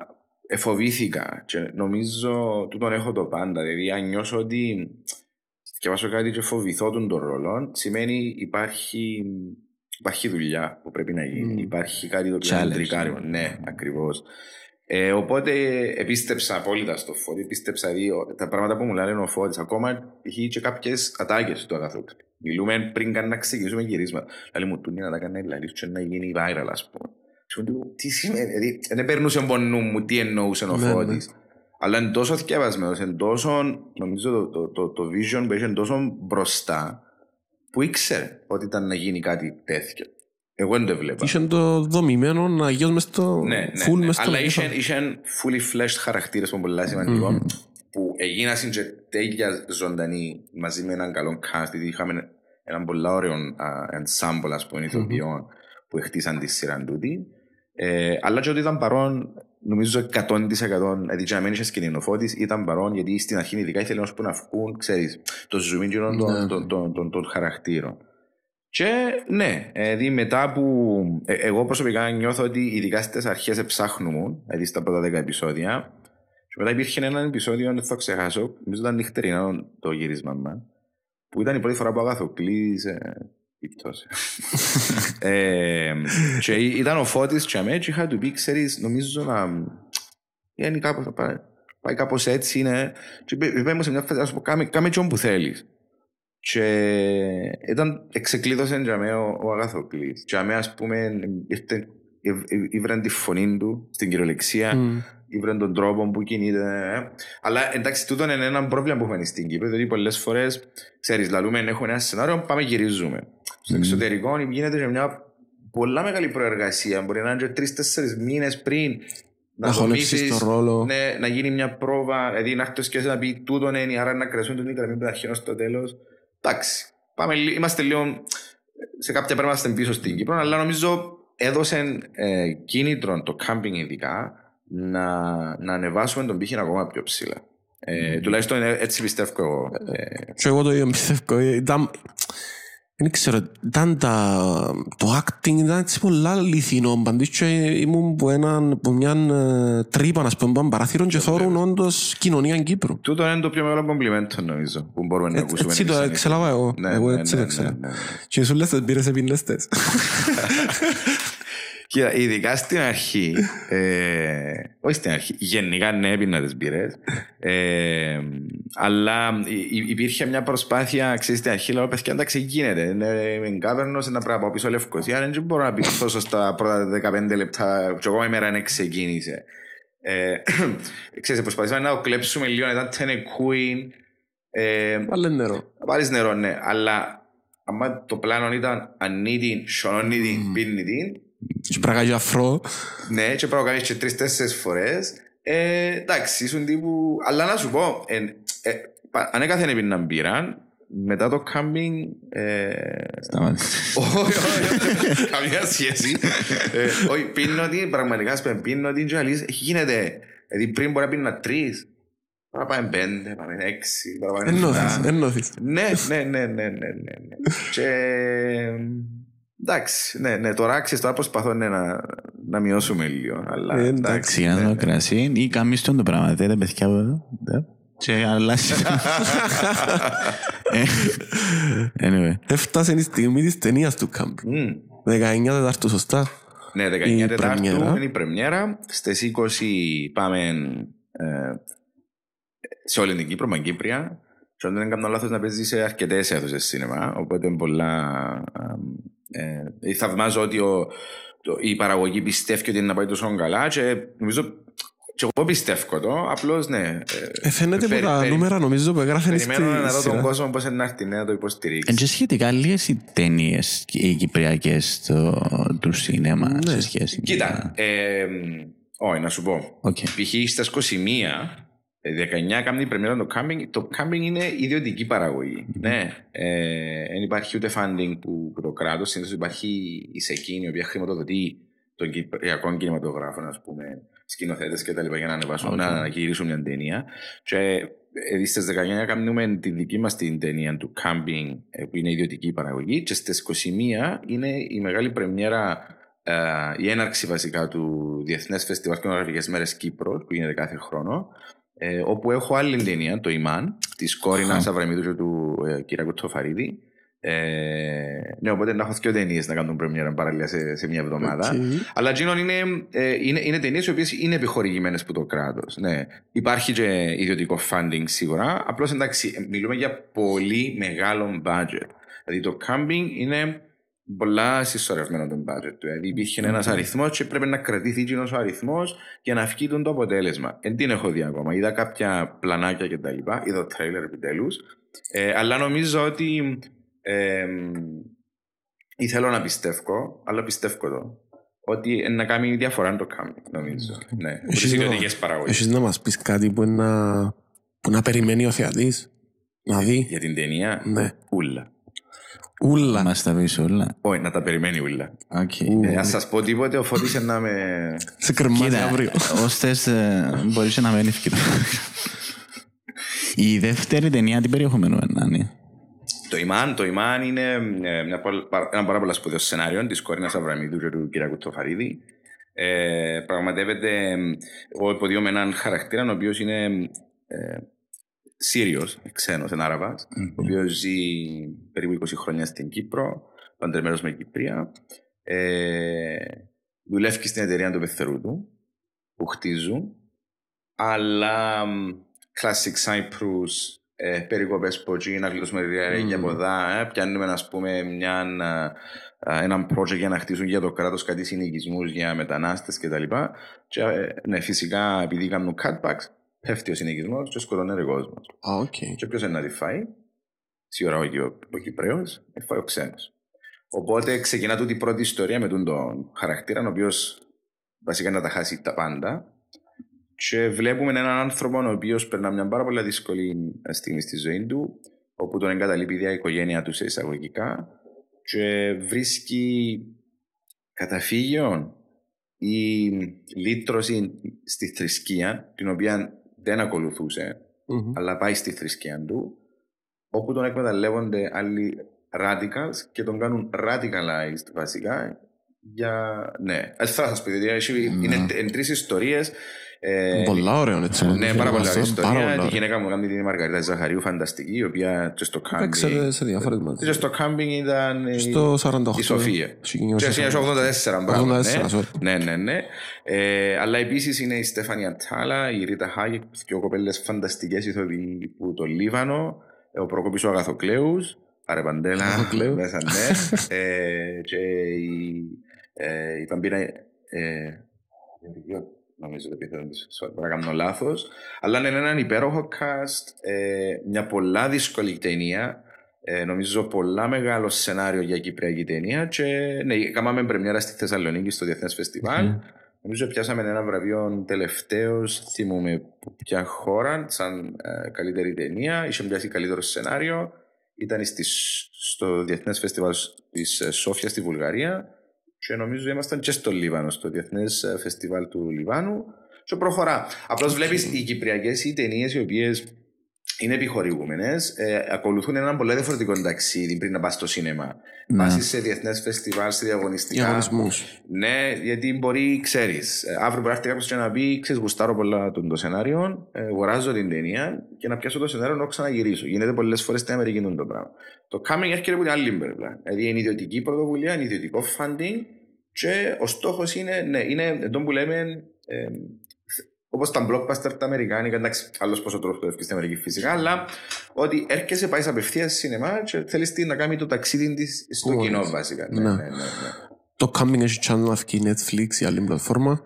εφοβήθηκα και νομίζω τούτον έχω το πάντα. Δηλαδή, αν νιώσω ότι και βάσω κάτι και φοβηθώ τον ρόλο, σημαίνει υπάρχει Υπάρχει δουλειά που πρέπει να γίνει. Mm. Υπάρχει κάτι το οποίο είναι τρικάριο. Ναι, ακριβώς. Ε, οπότε επίστεψα απόλυτα στο Φώτη, επίστεψα δύο, τα πράγματα που μου λένε ο Φώτης, ακόμα έχει και κάποιες ατάκες του αγαθού. Μιλούμε πριν καν να ξεκινήσουμε γυρίσματα. Λέει μου, του να τα κάνει λαλή και να γίνει viral, ας πούμε. Σου λέω, τι σημαίνει, δηλαδή, δεν περνούσε από νου μου τι εννοούσε ο Ναι, ναι. Φώτης. Αλλά είναι τόσο θυκευασμένος, είναι τόσο, νομίζω το, το, το, το vision που είχε τόσο μπροστά, που ήξερε ότι ήταν να γίνει κάτι τέτοιο. Εγώ δεν το έβλεπα. Είχε το δομημένο αγίως μες στο... Ναι, ναι, full ναι. μες στο Αλλά κεφάλι. είχε, είχε fully fleshed χαρακτήρες που είναι πολύ σημαντικό που έγιναν και τέλεια ζωντανοί μαζί με έναν καλό cast γιατί είχαμε έναν πολύ ωραίο α, ensemble ας πούμε ηθοποιών που χτίσαν τη σειρά τούτη ε, αλλά και ότι ήταν παρόν νομίζω 100% δηλαδή και να μην είχε σκηνινοφώτης ήταν παρόν γιατί στην αρχή ειδικά ήθελε όμως που να βγουν ξέρεις το zoom in των, Ναι. των, των, των, των χαρακτήρων και ναι, δηλαδή μετά που. ε, εγώ προσωπικά νιώθω ότι ειδικά στις αρχές ψάχνουμε, δηλαδή στα πρώτα 10 επεισόδια. Και μετά υπήρχε ένα επεισόδιο, δεν θα το ξεχάσω, νομίζω ήταν νυχτερινό το γύρισμα μας, που ήταν η πρώτη φορά που ο Αγαθοκλής. Ε, πίπτωσε. Ε, και ήταν ο Φώτης και αμέ και είχα του πει, ξέρεις, νομίζω να... Είναι κάπως, θα πάει, πάει κάπως έτσι, είναι... Και είπε- είπε μου σε μια φάση, να σου πω, κάμε, κάμε και όπου θέλεις. Και ήταν, εξεκλείδωσε για μένα ο, ο Αγαθοκλής. Και αμέ, ας πούμε, ήρθε, ε, ε, ήβραν τη φωνή του στην κυριολεξία, Μμ. ήβραν τον τρόπο που κινείται. ε. Αλλά εντάξει, τούτο είναι ένα πρόβλημα που έχουμε στην Κύπρο, διότι πολλές φορές, ξέρεις, λαλούμε, έχουμε ένα σενάριο, πάμε γυρίζουμε. Στο εξωτερικό γίνεται και μια πολλά μεγάλη προεργασία. Μπορεί να είναι και τρει-τέσσερι μήνες πριν Να χωνέψεις δομήσεις, το ρόλο. Ναι, να γίνει μια πρόβα, δηλαδή να έρθεις και να πει τούτο είναι, άρα να κρεσούν τον Νίκρα, μην αρχίνω στο τέλος. Εντάξει. Πάμε, λι- είμαστε λίγο σε κάποια πράγματα είμαστε πίσω στην Κύπρο, αλλά νομίζω έδωσε ε, κίνητρο το κάμπινγκ ειδικά να, να ανεβάσουμε τον πύχη ακόμα πιο ψηλά. Ε, Τουλάχιστον ε, έτσι πιστεύω εγώ. Ε, Και εγώ το ίδιο πιστεύω. Ήταν... Δεν ξέρω, ήταν τα... το acting ήταν έτσι πολλά αληθινό. Παντής και ήμουν που, έναν, που μια ε, τρύπα, να πούμε, που παράθυρον και θόρουν όντως κοινωνία Κύπρου. τούτο είναι το πιο μεγάλο κομπλιμέντο νομίζω που μπορούμε να Έτσι, ακούσουμε. έτσι το εμείς. εξελάβα εγώ. Ναι, Εγώ ναι, έτσι ναι, το ναι, ξέρω. ναι, ναι. Και σου λες, πήρες επινέστες. Κοίτα, ειδικά στην αρχή, ε, όχι στην αρχή, γενικά ναι, έπινα τις μπύρες, ε, αλλά υ- υ- υπήρχε μια προσπάθεια, ξέρεις, στην αρχή, λέω, παιδιά, εντάξει, γίνεται, είναι είμαι κάβερνος, να πρέπει να πάω πίσω Λευκοσία, δεν μπορώ να πιστώ στα πρώτα 15 λεπτά, και εγώ η μέρα δεν ξεκίνησε. Ε, ξέρεις, προσπαθήσαμε να το κλέψουμε λίγο, ήταν Tene Queen, ε, Βάλε νερό. να πάρεις νερό, ναι, αλλά άμα το πλάνο ήταν ανήτη, σιωνώνει την, πίνει την, Και πράγμα για αφρό. ναι, και πρέπει να κάνεις και τρεις-τέσσερις φορές. Ε, εντάξει, ήσουν τύπου... Αλλά να σου πω, ε, ε, πα- ανέκαθεν έπιναν μπύραν, μετά το κάμπινγκ... Ε, Σταμάτησε. όχι, όχι, όχι, καμία σχέση. Ε, Όχι, πίνω τι, πραγματικά ας πούμε, πίνω τι και αλήθεια, γίνεται. Δηλαδή πριν μπορεί να πίνω τρεις, τώρα πάμε πέντε, πάμε έξι, τώρα πάμε Ενώθεις, εφτά. ενώθεις. Ναι, ναι, ναι, ναι, ναι, ναι, ναι. Και εντάξει, ναι, ναι, τώρα άξιες, τώρα προσπαθώ ναι, να, να μειώσουμε λίγο. Αλλά, Ε, εντάξει, εντάξει, Ξεκινάς ναι, το ναι. κρασί ή κάνεις τον το πράγμα. Δεν τα παιδιά από εδώ. Ναι. Και αλλάζει. Ε, Anyway. Έφτασε η στιγμή της ταινίας του κάμπινγκ. Μμ. 19 Τετάρτου, σωστά. Ναι, 19 Η Τετάρτου πρεμιέρα. είναι η πρεμιέρα. Στις 20 πάμε ε, σε όλη την Κύπρο, Μαγκύπρια. Και αν δεν κάνω λάθος να παίζεις σε αρκετές αίθουσες σίνεμα. Οπότε είναι πολλά... Ε, ε, θαυμάζω ότι ο, το, η παραγωγή πιστεύει ότι είναι να πάει τόσο καλά και νομίζω και εγώ πιστεύω το, απλώς ναι. Ε, φαίνεται από περι- τα περι- νούμερα νομίζω που έγραφε στη Περιμένω να δω τον σειρά. κόσμο πώς είναι να έρθει ναι, να το υποστηρίξει. Εν και σχετικά λίγες οι ταινίες οι κυπριακές στο, του σινέμα σε σχέση με... Κοίτα, ε, όχι, να σου πω. Οκ. Π.χ. στα 21, ε, 19 κάνει η πρεμιέρα το κάμπινγκ. Το κάμπινγκ είναι ιδιωτική παραγωγή. Ναι. Ε, δεν υπάρχει ούτε funding που, που το κράτος. Συνήθως υπάρχει η ΣΕΚΙΝ, η οποία χρηματοδοτεί των κυπριακών κινηματογράφων, ας πούμε, σκηνοθέτες κτλ. για να ανεβάσουν, Οκ. να γυρίσουν μια ταινία. Και ε, στις 19 κάνουμε τη δική μας την ταινία του κάμπινγκ, ε, που είναι ιδιωτική παραγωγή. Και στις 21 είναι η μεγάλη πρεμιέρα ε, η έναρξη βασικά του Διεθνές Φεστιβάλ Κινηματογραφικές Μέρες Κύπρο, που γίνεται κάθε χρόνο, ε, όπου έχω άλλη ταινία, το Ιμάν, της Κόρινας Αβραμίδου και του ε, Κυριακού Τροφαρίδη, Ε, ναι, οπότε να έχω δύο ταινίες να κάνουν πρεμιέρα παράλληλα σε, σε μια εβδομάδα. Οκ. Αλλά εκείνο είναι, ε, είναι, είναι ταινίες οι οποίες είναι επιχορηγημένες από το κράτος. Ναι. Υπάρχει και ιδιωτικό funding σίγουρα. Απλώς εντάξει, ε, μιλούμε για πολύ μεγάλο budget. Δηλαδή το camping είναι πολλά συσσωρευμένο το budget του. Δηλαδή υπήρχε ένας αριθμός και πρέπει να κρατηθεί εκείνος ο αριθμός για να βγει το αποτέλεσμα. Δεν την έχω δει ακόμα. Είδα κάποια πλανάκια κτλ. Είδα το τρέιλερ επιτέλους. Ε, αλλά νομίζω ότι ε, ήθελα να πιστεύω, αλλά πιστεύω το, ότι ε, να κάνει διαφορά το camping, νομίζω. Ναι, από τις Έχεις να- ιδιωτικές παραγωγές. Έχεις να μας πεις κάτι που να, που να περιμένει ο θεατής να δει. Για την ταινία, Ναι. ούλα. Ούλα. Μας τα πεις όλα. Όχι, να τα περιμένει ούλα. Οκ. Ε, ας σας πω τίποτε, ο Φώτης είναι να με... Σε κρεμάζει Κοίτα, αύριο. ως θες ε, μπορείς και να μένει ευκαιρία. Η δεύτερη ταινία τι περιεχομένου να είναι. Το Ιμάν, το Ιμάν είναι ε, μια, πολ- παρα- ένα πάρα πολύ σπουδαίο σενάριο της Κορίνας Αβραμίδου και του κ. Κουτοφαρίδη. Ε, πραγματεύεται, ε, εγώ υποδιώ έναν χαρακτήρα ο οποίος είναι ε, Σύριος, ξένος, ένα Άραβας, ο οποίος ζει περίπου 20 χρόνια στην Κύπρο, παντρεμένος με Κυπρία. Ε, δουλεύει στην εταιρεία του πεθερού του, που χτίζουν, αλλά μ, classic Cyprus, ε, περικοπές από εκεί, να γλιτώσουμε διαρρέγγια από εδώ, ε, πιάνουμε ας πούμε μια, α, α, έναν project για να χτίσουν για το κράτος κάτι συνοικισμούς για μετανάστες κτλ. Και, ε, ναι, φυσικά επειδή κάνουν cutbacks, πέφτει ο συνοικισμός και σκοτώνεται ο κόσμος. Α, οκ. Και ποιος είναι να τη φάει, σίγουρα ο, ο, ο Κυπραίος, ε, φάει ο ξένος. Οπότε ξεκινά τούτη η πρώτη ιστορία με τον, τον χαρακτήρα, ο οποίος βασικά να τα χάσει τα πάντα. Και βλέπουμε έναν άνθρωπο ο οποίος περνά μια πάρα πολύ δύσκολη στιγμή στη ζωή του, όπου τον εγκαταλείπει η ίδια η οικογένεια του σε εισαγωγικά και βρίσκει καταφύγιο ή λύτρωση στη θρησκεία, την οποία δεν ακολουθούσε, Μμμ. αλλά πάει στη θρησκεία του, όπου τον εκμεταλλεύονται άλλοι radicals και τον κάνουν radicalized βασικά για... Ναι, δεν θα σας πω, γιατί έχει- Ναι. είναι, είναι τρεις ιστορίες. Ε, Πολλά ωραίο έτσι. ναι, πάρα πολύ ωραία Πάρα ιστορία. πολλά Τη ωραία. γυναίκα μου κάνει την Μαργαρίτα Ζαχαρίου, φανταστική, η οποία και στο Παίξατε κάμπινγκ... σε διάφορες μαζί. Και στο κάμπινγκ ήταν η- Στο 48. η Σοφία. Και 1984. 1984, μπράβο. 84, ναι. sorry. Ναι, ναι, ναι. Ε, αλλά επίσης είναι η Στέφανια Τάλα, η Ρίτα Χάγεκ, δύο κοπέλες φανταστικές ηθοποιοί που το Λίβανο, ε, ο Προκόπης ο Αγαθοκλέους, Άρε Παντέλα, Αγαθοκλέους. μέσα ναι. ε, και η, ε, η Παμπίνα. Ε, νομίζω το επίθετο της, sorry, μπορεί να κάνω λάθος. Αλλά είναι έναν υπέροχο cast, ε, μια πολλά δύσκολη ταινία, ε, νομίζω πολλά μεγάλο σενάριο για κυπριακή ταινία και ναι, κάναμε πρεμιέρα στη Θεσσαλονίκη στο Διεθνές Φεστιβάλ. Μμμ. Νομίζω πιάσαμε ένα βραβείο τελευταίος, θυμούμε που ποια χώρα, σαν ε, καλύτερη ταινία. Είχε πιάσει καλύτερο σενάριο. Ήταν στις, στο Διεθνές Φεστιβάλ της Σόφια στη Βουλγαρία. Και νομίζω ήμασταν και στο Λίβανο, στο Διεθνές Φεστιβάλ του Λιβάνου. Και προχωρά. Απλώς βλέπεις οι κυπριακές οι ταινίες οι οποίες είναι επιχορηγούμενες, ε, ακολουθούν έναν πολύ διαφορετικό ταξίδι πριν να πας στο σίνεμα. Ναι. Πας σε διεθνές φεστιβάλ, σε διαγωνιστικά. Διαγωνισμούς. Ναι, γιατί μπορεί, ξέρεις, αύριο μπορεί να έρθει κάποιος και να πει: Ξέρεις, γουστάρω πολλά το, το σενάριο, ε, αγοράζω την ταινία και να πιάσω το σενάριο να το ξαναγυρίσω. Γίνεται πολλές φορές στην Αμερική το πράγμα. Το coming έρχεται από την άλλη πλευρά. Δηλαδή είναι ιδιωτική πρωτοβουλία, είναι ιδιωτικό funding και ο στόχος είναι, ναι, είναι αυτό που λέμε. Ε, Όπως τα blockbuster τα Αμερικάνικα, εντάξει, άλλος πόσο τρόπος το έφυγε στην Αμερική φυσικά, αλλά ότι έρχεσαι, πάει απευθείας σινεμά και θέλεις να κάνει το ταξίδι της στο Μόλις. κοινό βασικά. Ναι, Ναι. ναι, ναι. ναι. Το coming έχει channel να βγει Netflix ή άλλη πλατφόρμα.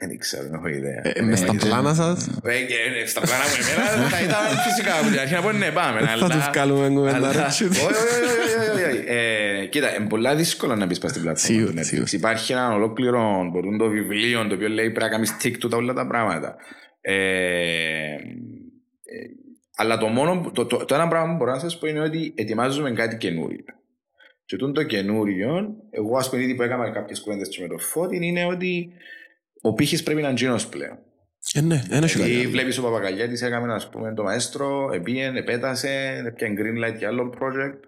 Δεν ξέρω, δεν έχω ιδέα. Ε, Δεν Μες έχω στα ιδέα. πλάνα σας. Ε, και, ε, Στα πλάνα μου εμένα θα ήταν φυσικά από την αρχή να πω ναι πάμε. Θα αλλά- τους κάνουμε κουβέντα, αλλά- ρε, Όχι, όχι, όχι, όχι, όχι, όχι. Ε, Κοίτα, είναι πολλά δύσκολα να μπει πας στην πλατφόρμα Σίγουρα, του Netflix. σίγουρα. Υπάρχει ένα ολόκληρο μπορούν το βιβλίο το οποίο λέει πρέπει να κάνεις tick του τα όλα τα πράγματα. Ε, ε, αλλά το μόνο, που- το, το, το ένα πράγμα που μπορώ να σας πω είναι ότι ετοιμάζουμε κάτι καινούριο. Και τούτο το καινούριο, εγώ ας πούμε ήδη που έκανα κάποιες κουβέντες και με το Φώτη, είναι ότι ο πύχης πρέπει να είναι γίνος πλέον. Ε, ναι, ένα έχει Δηλαδή κάτι. βλέπεις ο Παπακαγιάτης έκαμε ας πούμε το μαέστρο, επίεν, επέτασε, έπιαν green light για άλλο project.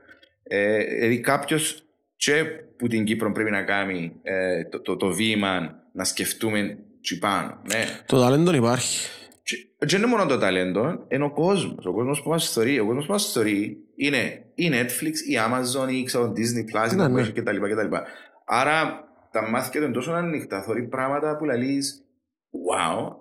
Ε, δηλαδή κάποιος και που την Κύπρο πρέπει να κάνει ε, το, το, το βήμα να σκεφτούμε τσι πάνω. Ναι. Το ταλέντο υπάρχει. Και, δεν είναι μόνο το ταλέντο, είναι ο κόσμος. Ο κόσμος που μας θεωρεί. Ο κόσμος που μας θεωρεί είναι η Netflix, η Amazon, η ξέρω, Disney Plus, η Ναι, ναι. Netflix κτλ. κτλ. Άρα τα μάτια του είναι τόσο ανοιχτά. Θεωρεί πράγματα που λέει wow,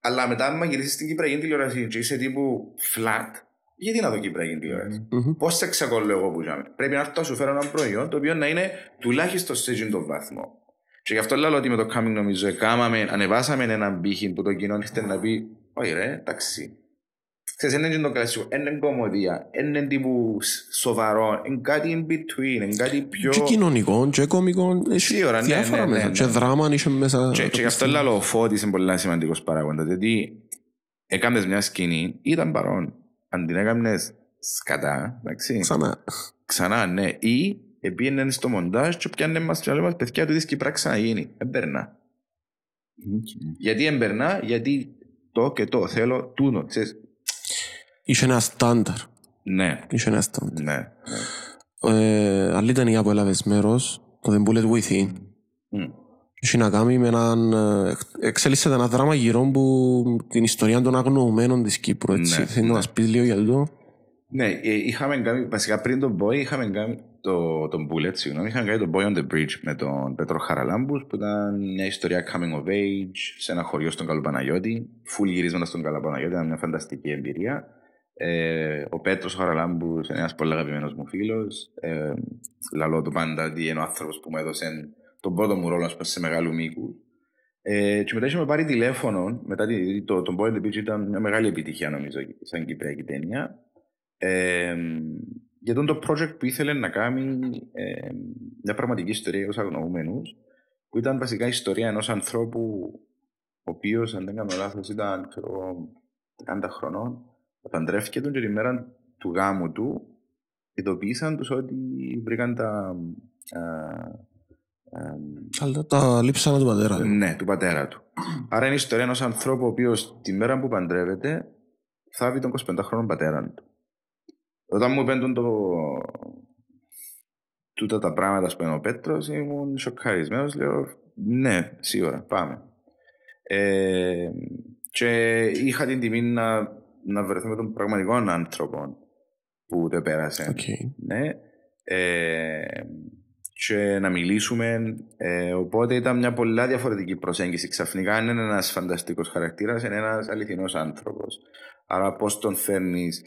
αλλά μετά, άμα γυρίσεις στην Κυπριακή τηλεόραση και είσαι τύπου flat, γιατί να δω Κυπριακή τηλεόραση; Μμμ. Πώς σε ξεκολλώ εγώ που ζάμε. Πρέπει να έρθω να σου φέρω ένα προϊόν το οποίο να είναι τουλάχιστον σε εκείνον τον βαθμό. Και γι' αυτό λέω ότι με το coming νομίζω εκάμαμε, ανεβάσαμε έναν πύχη που το κοινό ήρθε να πει Όχι ρε, εντάξει. Ξέρεις, δεν είναι το κλασικό, δεν είναι κομμωδία, δεν είναι τύπου σοβαρό, είναι κάτι in between, είναι κάτι πιο... Και κοινωνικό, και κομικό, έχει Σίγουρα, ναι, διάφορα ναι, ναι, μέσα. ναι. Και δράμα είχε μέσα. Και, και γι' αυτό λέω ο Φώτης είναι πολύ σημαντικός παράγοντας, γιατί έκανες μια σκηνή, ήταν παρόν. Αν την έκανες σκατά, εντάξει, Ξανά. ξανά ναι, ή επίενε στο μοντάζ και πιάνε μας και λέμε παιδιά του δίσκη πράξη να γίνει. Εμπερνά. Γιατί εμπερνά, γιατί το και το θέλω τούτο, ξέρεις. Είχε ένα στάνταρ. Ναι, Είχε ένα στάνταρ. ναι. Ε, άλλη ταινία που έλαβες μέρος, το The Bullet Within, Μμ. έχει να κάνει με έναν... ε, Εξέλιξε ένα δράμα γύρω που την ιστορία των αγνοωμένων της Κύπρου, έτσι. Ναι, Θέλει να ναι. μας πεις λίγο για το. Ναι, ε, είχαμε κάνει, βασικά πριν τον Boy, είχαμε κάνει το, τον Bullet, συγγνώμη, είχαμε κάνει τον Boy on the Bridge με τον Πέτρο Χαραλάμπους, που ήταν μια ιστορία coming of age σε ένα χωριό στον Καλοπαναγιώτη, full γυρίσματα στον Καλοπαναγιώτη, ήταν μια φανταστική εμπειρία. Ε, ο Πέτρος Χαραλάμπους είναι ένας πολύ αγαπημένος μου φίλος. Ε, λαλώ του πάντα ότι είναι ο άνθρωπος που μου έδωσε τον πρώτο μου ρόλο ας πούμε, σε μεγάλου μήκους. Ε, και μετά είχαμε πάρει τηλέφωνο, μετά τη- το, τον Boy on the Beach ήταν μια μεγάλη επιτυχία νομίζω σαν κυπριακή ταινία. Ε, για τον το project που ήθελε να κάνει ε, μια πραγματική ιστορία ως αγνοούμενους που ήταν βασικά η ιστορία ενός ανθρώπου ο οποίος αν δεν κάνω λάθος ήταν ξέρω, εγώ, 30 χρονών παντρεύτηκε τον και τη μέρα του γάμου του ειδοποίησαν τους ότι βρήκαν τα α, α, Αλλά τα λείψανα του πατέρα. του. ναι, του πατέρα του. Άρα είναι η ιστορία ενός ανθρώπου ο οποίος τη μέρα που παντρεύεται θάβει τον 25χρονο πατέρα του. Όταν μου πέντουν το... τούτα τα πράγματα που είναι ο Πέτρος, ήμουν σοκαρισμένος. Λέω, ναι, σίγουρα, πάμε. Ε, και είχα την τιμή να, να βρεθώ με τον πραγματικό άνθρωπο που το πέρασε. Οκ. Ναι. Ε, και να μιλήσουμε. Ε, οπότε ήταν μια πολλά διαφορετική προσέγγιση. Ξαφνικά είναι ένας φανταστικός χαρακτήρας, είναι ένας αληθινός άνθρωπος. Άρα, πώς τον φέρνεις,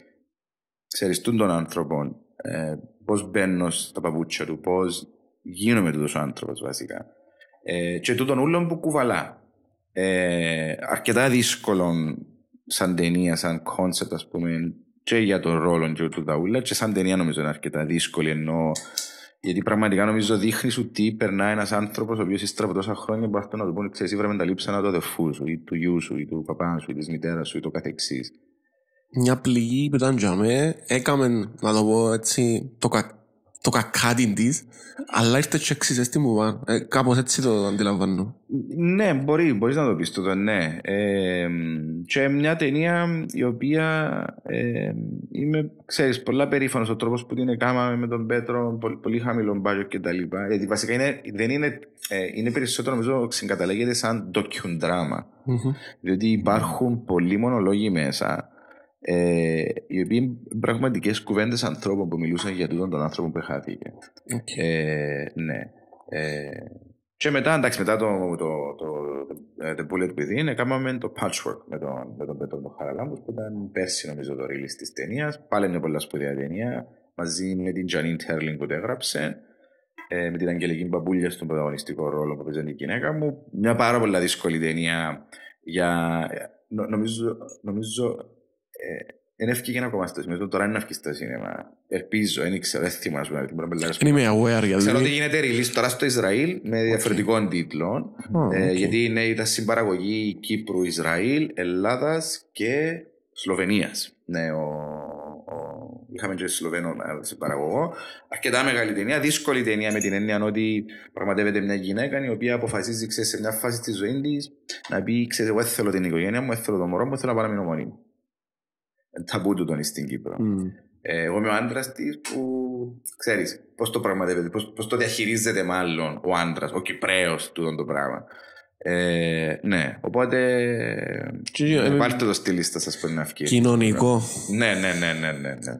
ξέρεις τον άνθρωπο, ε, πώς μπαίνω στα παπούτσια του, πώς γίνομαι τούτος ο άνθρωπος βασικά. Ε, και τούτον ούλον που κουβαλά. Ε, αρκετά δύσκολο σαν ταινία, σαν concept, ας πούμε, και για τον ρόλο και του Δαούλα, και σαν ταινία νομίζω είναι αρκετά δύσκολη. Ενώ, γιατί πραγματικά νομίζω δείχνει σου τι περνά ένας άνθρωπος ο οποίος ύστερα από τόσα χρόνια μπορεί να του πούνε: Ξέρεις, ήβραμε τα λείψανα του αδερφού σου, ή του γιού σου, ή του παπά σου, ή της μητέρας σου, ή το καθεξής. Μια πληγή που ήταν για μέ, έκαμε, να το πω έτσι, το, κα, το κακάτι της, αλλά ήρθε και εξής στη μου πάνω. Ε, κάπως έτσι το αντιλαμβάνω. Ναι, μπορεί, μπορείς να το πεις τούτο, ναι. Ε, και μια ταινία η οποία ε, είμαι, ξέρεις, πολλά περήφανος ο τρόπος που την έκαναμε με τον Πέτρο, πολύ, πολύ χαμηλό budget και τα λοιπά. Γιατί βασικά είναι, δεν είναι, ε, είναι περισσότερο νομίζω συγκαταλέγεται σαν docudrama. Μμμ. Διότι υπάρχουν πολλοί μονολόγοι μέσα ε, οι οποίοι είναι πραγματικές κουβέντες ανθρώπων που μιλούσαν για τούτον τον άνθρωπο που χάθηκε. Οκ. Ε, ναι. Ε, και μετά, εντάξει, μετά το, το, το, το, The Bullet Within, εκάναμε το Patchwork με τον, με τον Πέτρο τον Χαραλάμπους, που ήταν πέρσι νομίζω το release της ταινίας. Πάλι είναι πολλά σπουδαία ταινία, μαζί με την Janine Terling που το έγραψε, ε, με την Αγγελική Παπούλια στον πρωταγωνιστικό ρόλο που παίζει η γυναίκα μου. Μια πάρα πολύ δύσκολη ταινία για... νο- νομίζω, νομίζω ε, δεν έφυγε ακόμα στο σινεμά, τώρα είναι να φύγει στο σινεμά. Ελπίζω, δεν ξέρω, δεν θυμάσαι να την πρώτη Δεν είμαι aware γιατί... Ξέρω ότι γίνεται release τώρα στο Ισραήλ με διαφορετικόν τίτλον. Α, ε, οκ. γιατί είναι, ήταν συμπαραγωγή Κύπρου, Ισραήλ, Ελλάδας και Σλοβενίας. Ναι, ο, ο, είχαμε και Σλοβένο ε, συμπαραγωγό. Αρκετά μεγάλη ταινία, δύσκολη ταινία με την έννοια ότι πραγματεύεται μια γυναίκα η οποία αποφασίζει ξέρεις, σε μια φάση της ζωής της να πει: Ξέρετε, εγώ δεν θέλω την οικογένεια μου, δεν θέλω το μωρό μου, θέλω να πάω να μείνω μόνη μου. Ε, Ταμπού του τον στην Κύπρο. Μμ. Ε, εγώ είμαι ο άντρας της που ξέρεις πώς το πραγματεύεται, πώς το διαχειρίζεται μάλλον ο άντρας, ο Κυπρέος του το πράγμα. Ε, ναι, οπότε Και, ε, ε, πάρτε το στη λίστα σας που είναι αυκή. Κοινωνικό. Ναι, ναι, ναι, ναι, ναι, ναι.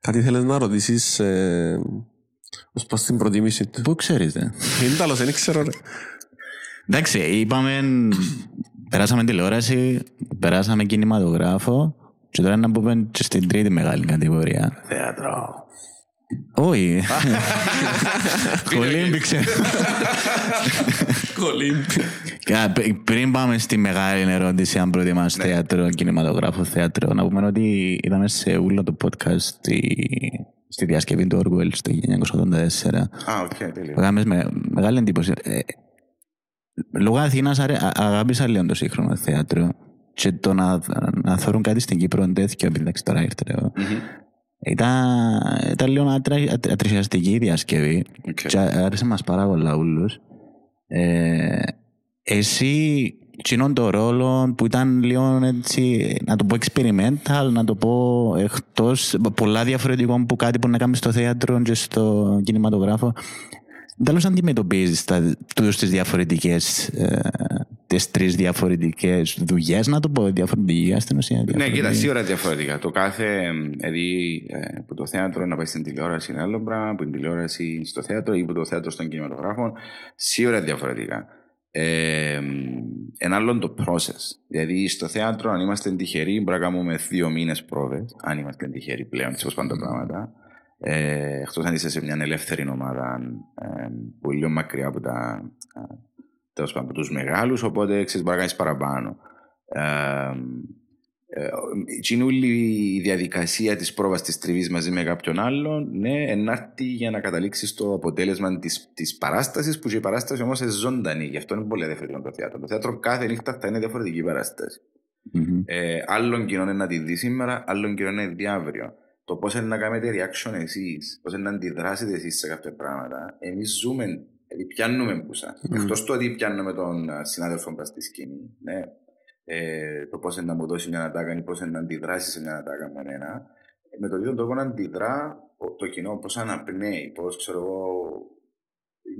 Κάτι θέλεις να ρωτήσεις ε, ως προς την προτίμηση του; Πού ξέρεις, δε; Είναι τέλος, δεν ξέρω ρε. Εντάξει, είπαμε, περάσαμε τηλεόραση, περάσαμε κινηματογράφο και τώρα να πούμε και στην τρίτη μεγάλη κατηγορία. Θέατρο. Όχι. Κολύμπηξε. Κολύμπη. Κα- π- Πριν πάμε στη μεγάλη ερώτηση, αν προτιμάς θέατρο, κινηματογράφο, θέατρο, να πούμε ότι είδαμε σε όλο το podcast στη, στη διασκευή του Orwell στο 1984. Α, οκ, τέλειο. Που έκαμες με μεγάλη εντύπωση. Ε, λόγω Αθήνας αρέ- α- αγάπησα λίγο το σύγχρονο θέατρο και το να, να θεωρούν κάτι στην Κύπρο τέτοιο, εντάξει τώρα ήρθε εγώ. Ήταν, ήταν λίγο ατρα, ατ- ατρισιαστική η διασκευή Οκ. και άρεσε μας πάρα πολλά ούλους. Ε, εσύ, κοινών το ρόλο που ήταν λίγο έτσι, να το πω experimental, να το πω εκτός, πολλά διαφορετικό από κάτι που να κάνεις στο θέατρο και στο κινηματογράφο. Τέλος αντιμετωπίζεις τα, τούτες τις διαφορετικές, ε, τις τρεις διαφορετικές δουλειές, να το πω, διαφορετικές στην ουσία. Ναι, διαφορετικές. κοίτα, σίγουρα διαφορετικά. Το κάθε, δηλαδή, ε, που το θέατρο να πάει στην τηλεόραση είναι άλλο πράγμα, που την τηλεόραση στο θέατρο ή που το θέατρο στον κινηματογράφο, σίγουρα διαφορετικά. Ε, ένα άλλο το process. Δηλαδή, στο θέατρο, αν είμαστε τυχεροί, μπορεί να κάνουμε δύο μήνες πρόβες, αν είμαστε τυχεροί πλέον, έτσι όπως πάνε τα πράγματα. Ε, Εκτός αν είσαι σε μια ελεύθερη ομάδα ε, που είναι λίγο μακριά από τα. Ε, τέλος πάντων, από τους μεγάλους, οπότε ξέρεις, μπορεί να κάνεις παραπάνω. Ε, ε, εκείνη όλη η διαδικασία της πρόβας της τριβής μαζί με κάποιον άλλον ναι, ενάρτη για να καταλήξεις στο αποτέλεσμα της, της παράστασης που και η παράσταση όμως είναι ζωντανή γι' αυτό είναι πολύ διαφορετικό το θέατρο το θέατρο κάθε νύχτα θα είναι διαφορετική παράσταση Μμμ. ε, άλλον κοινό είναι να τη δεις σήμερα άλλον κοινό είναι να δει αύριο το πώς είναι να κάνετε reaction εσείς πώς είναι να αντιδράσετε εσείς σε κάποια πράγματα εμείς ζούμε Δηλαδή πιάνουμε μπουσα. Μμμ. Εκτός του ότι πιάνουμε τον α, συνάδελφο μας στη σκηνή. Ναι. Ε, το πώς είναι να μου δώσει μια ατάκα ή πώς είναι να αντιδράσει σε μια ατάκα με ένα. Ε, Με τον ίδιο τρόπο να αντιδρά ο- το κοινό, πώς αναπνέει, πώς ξέρω εγώ.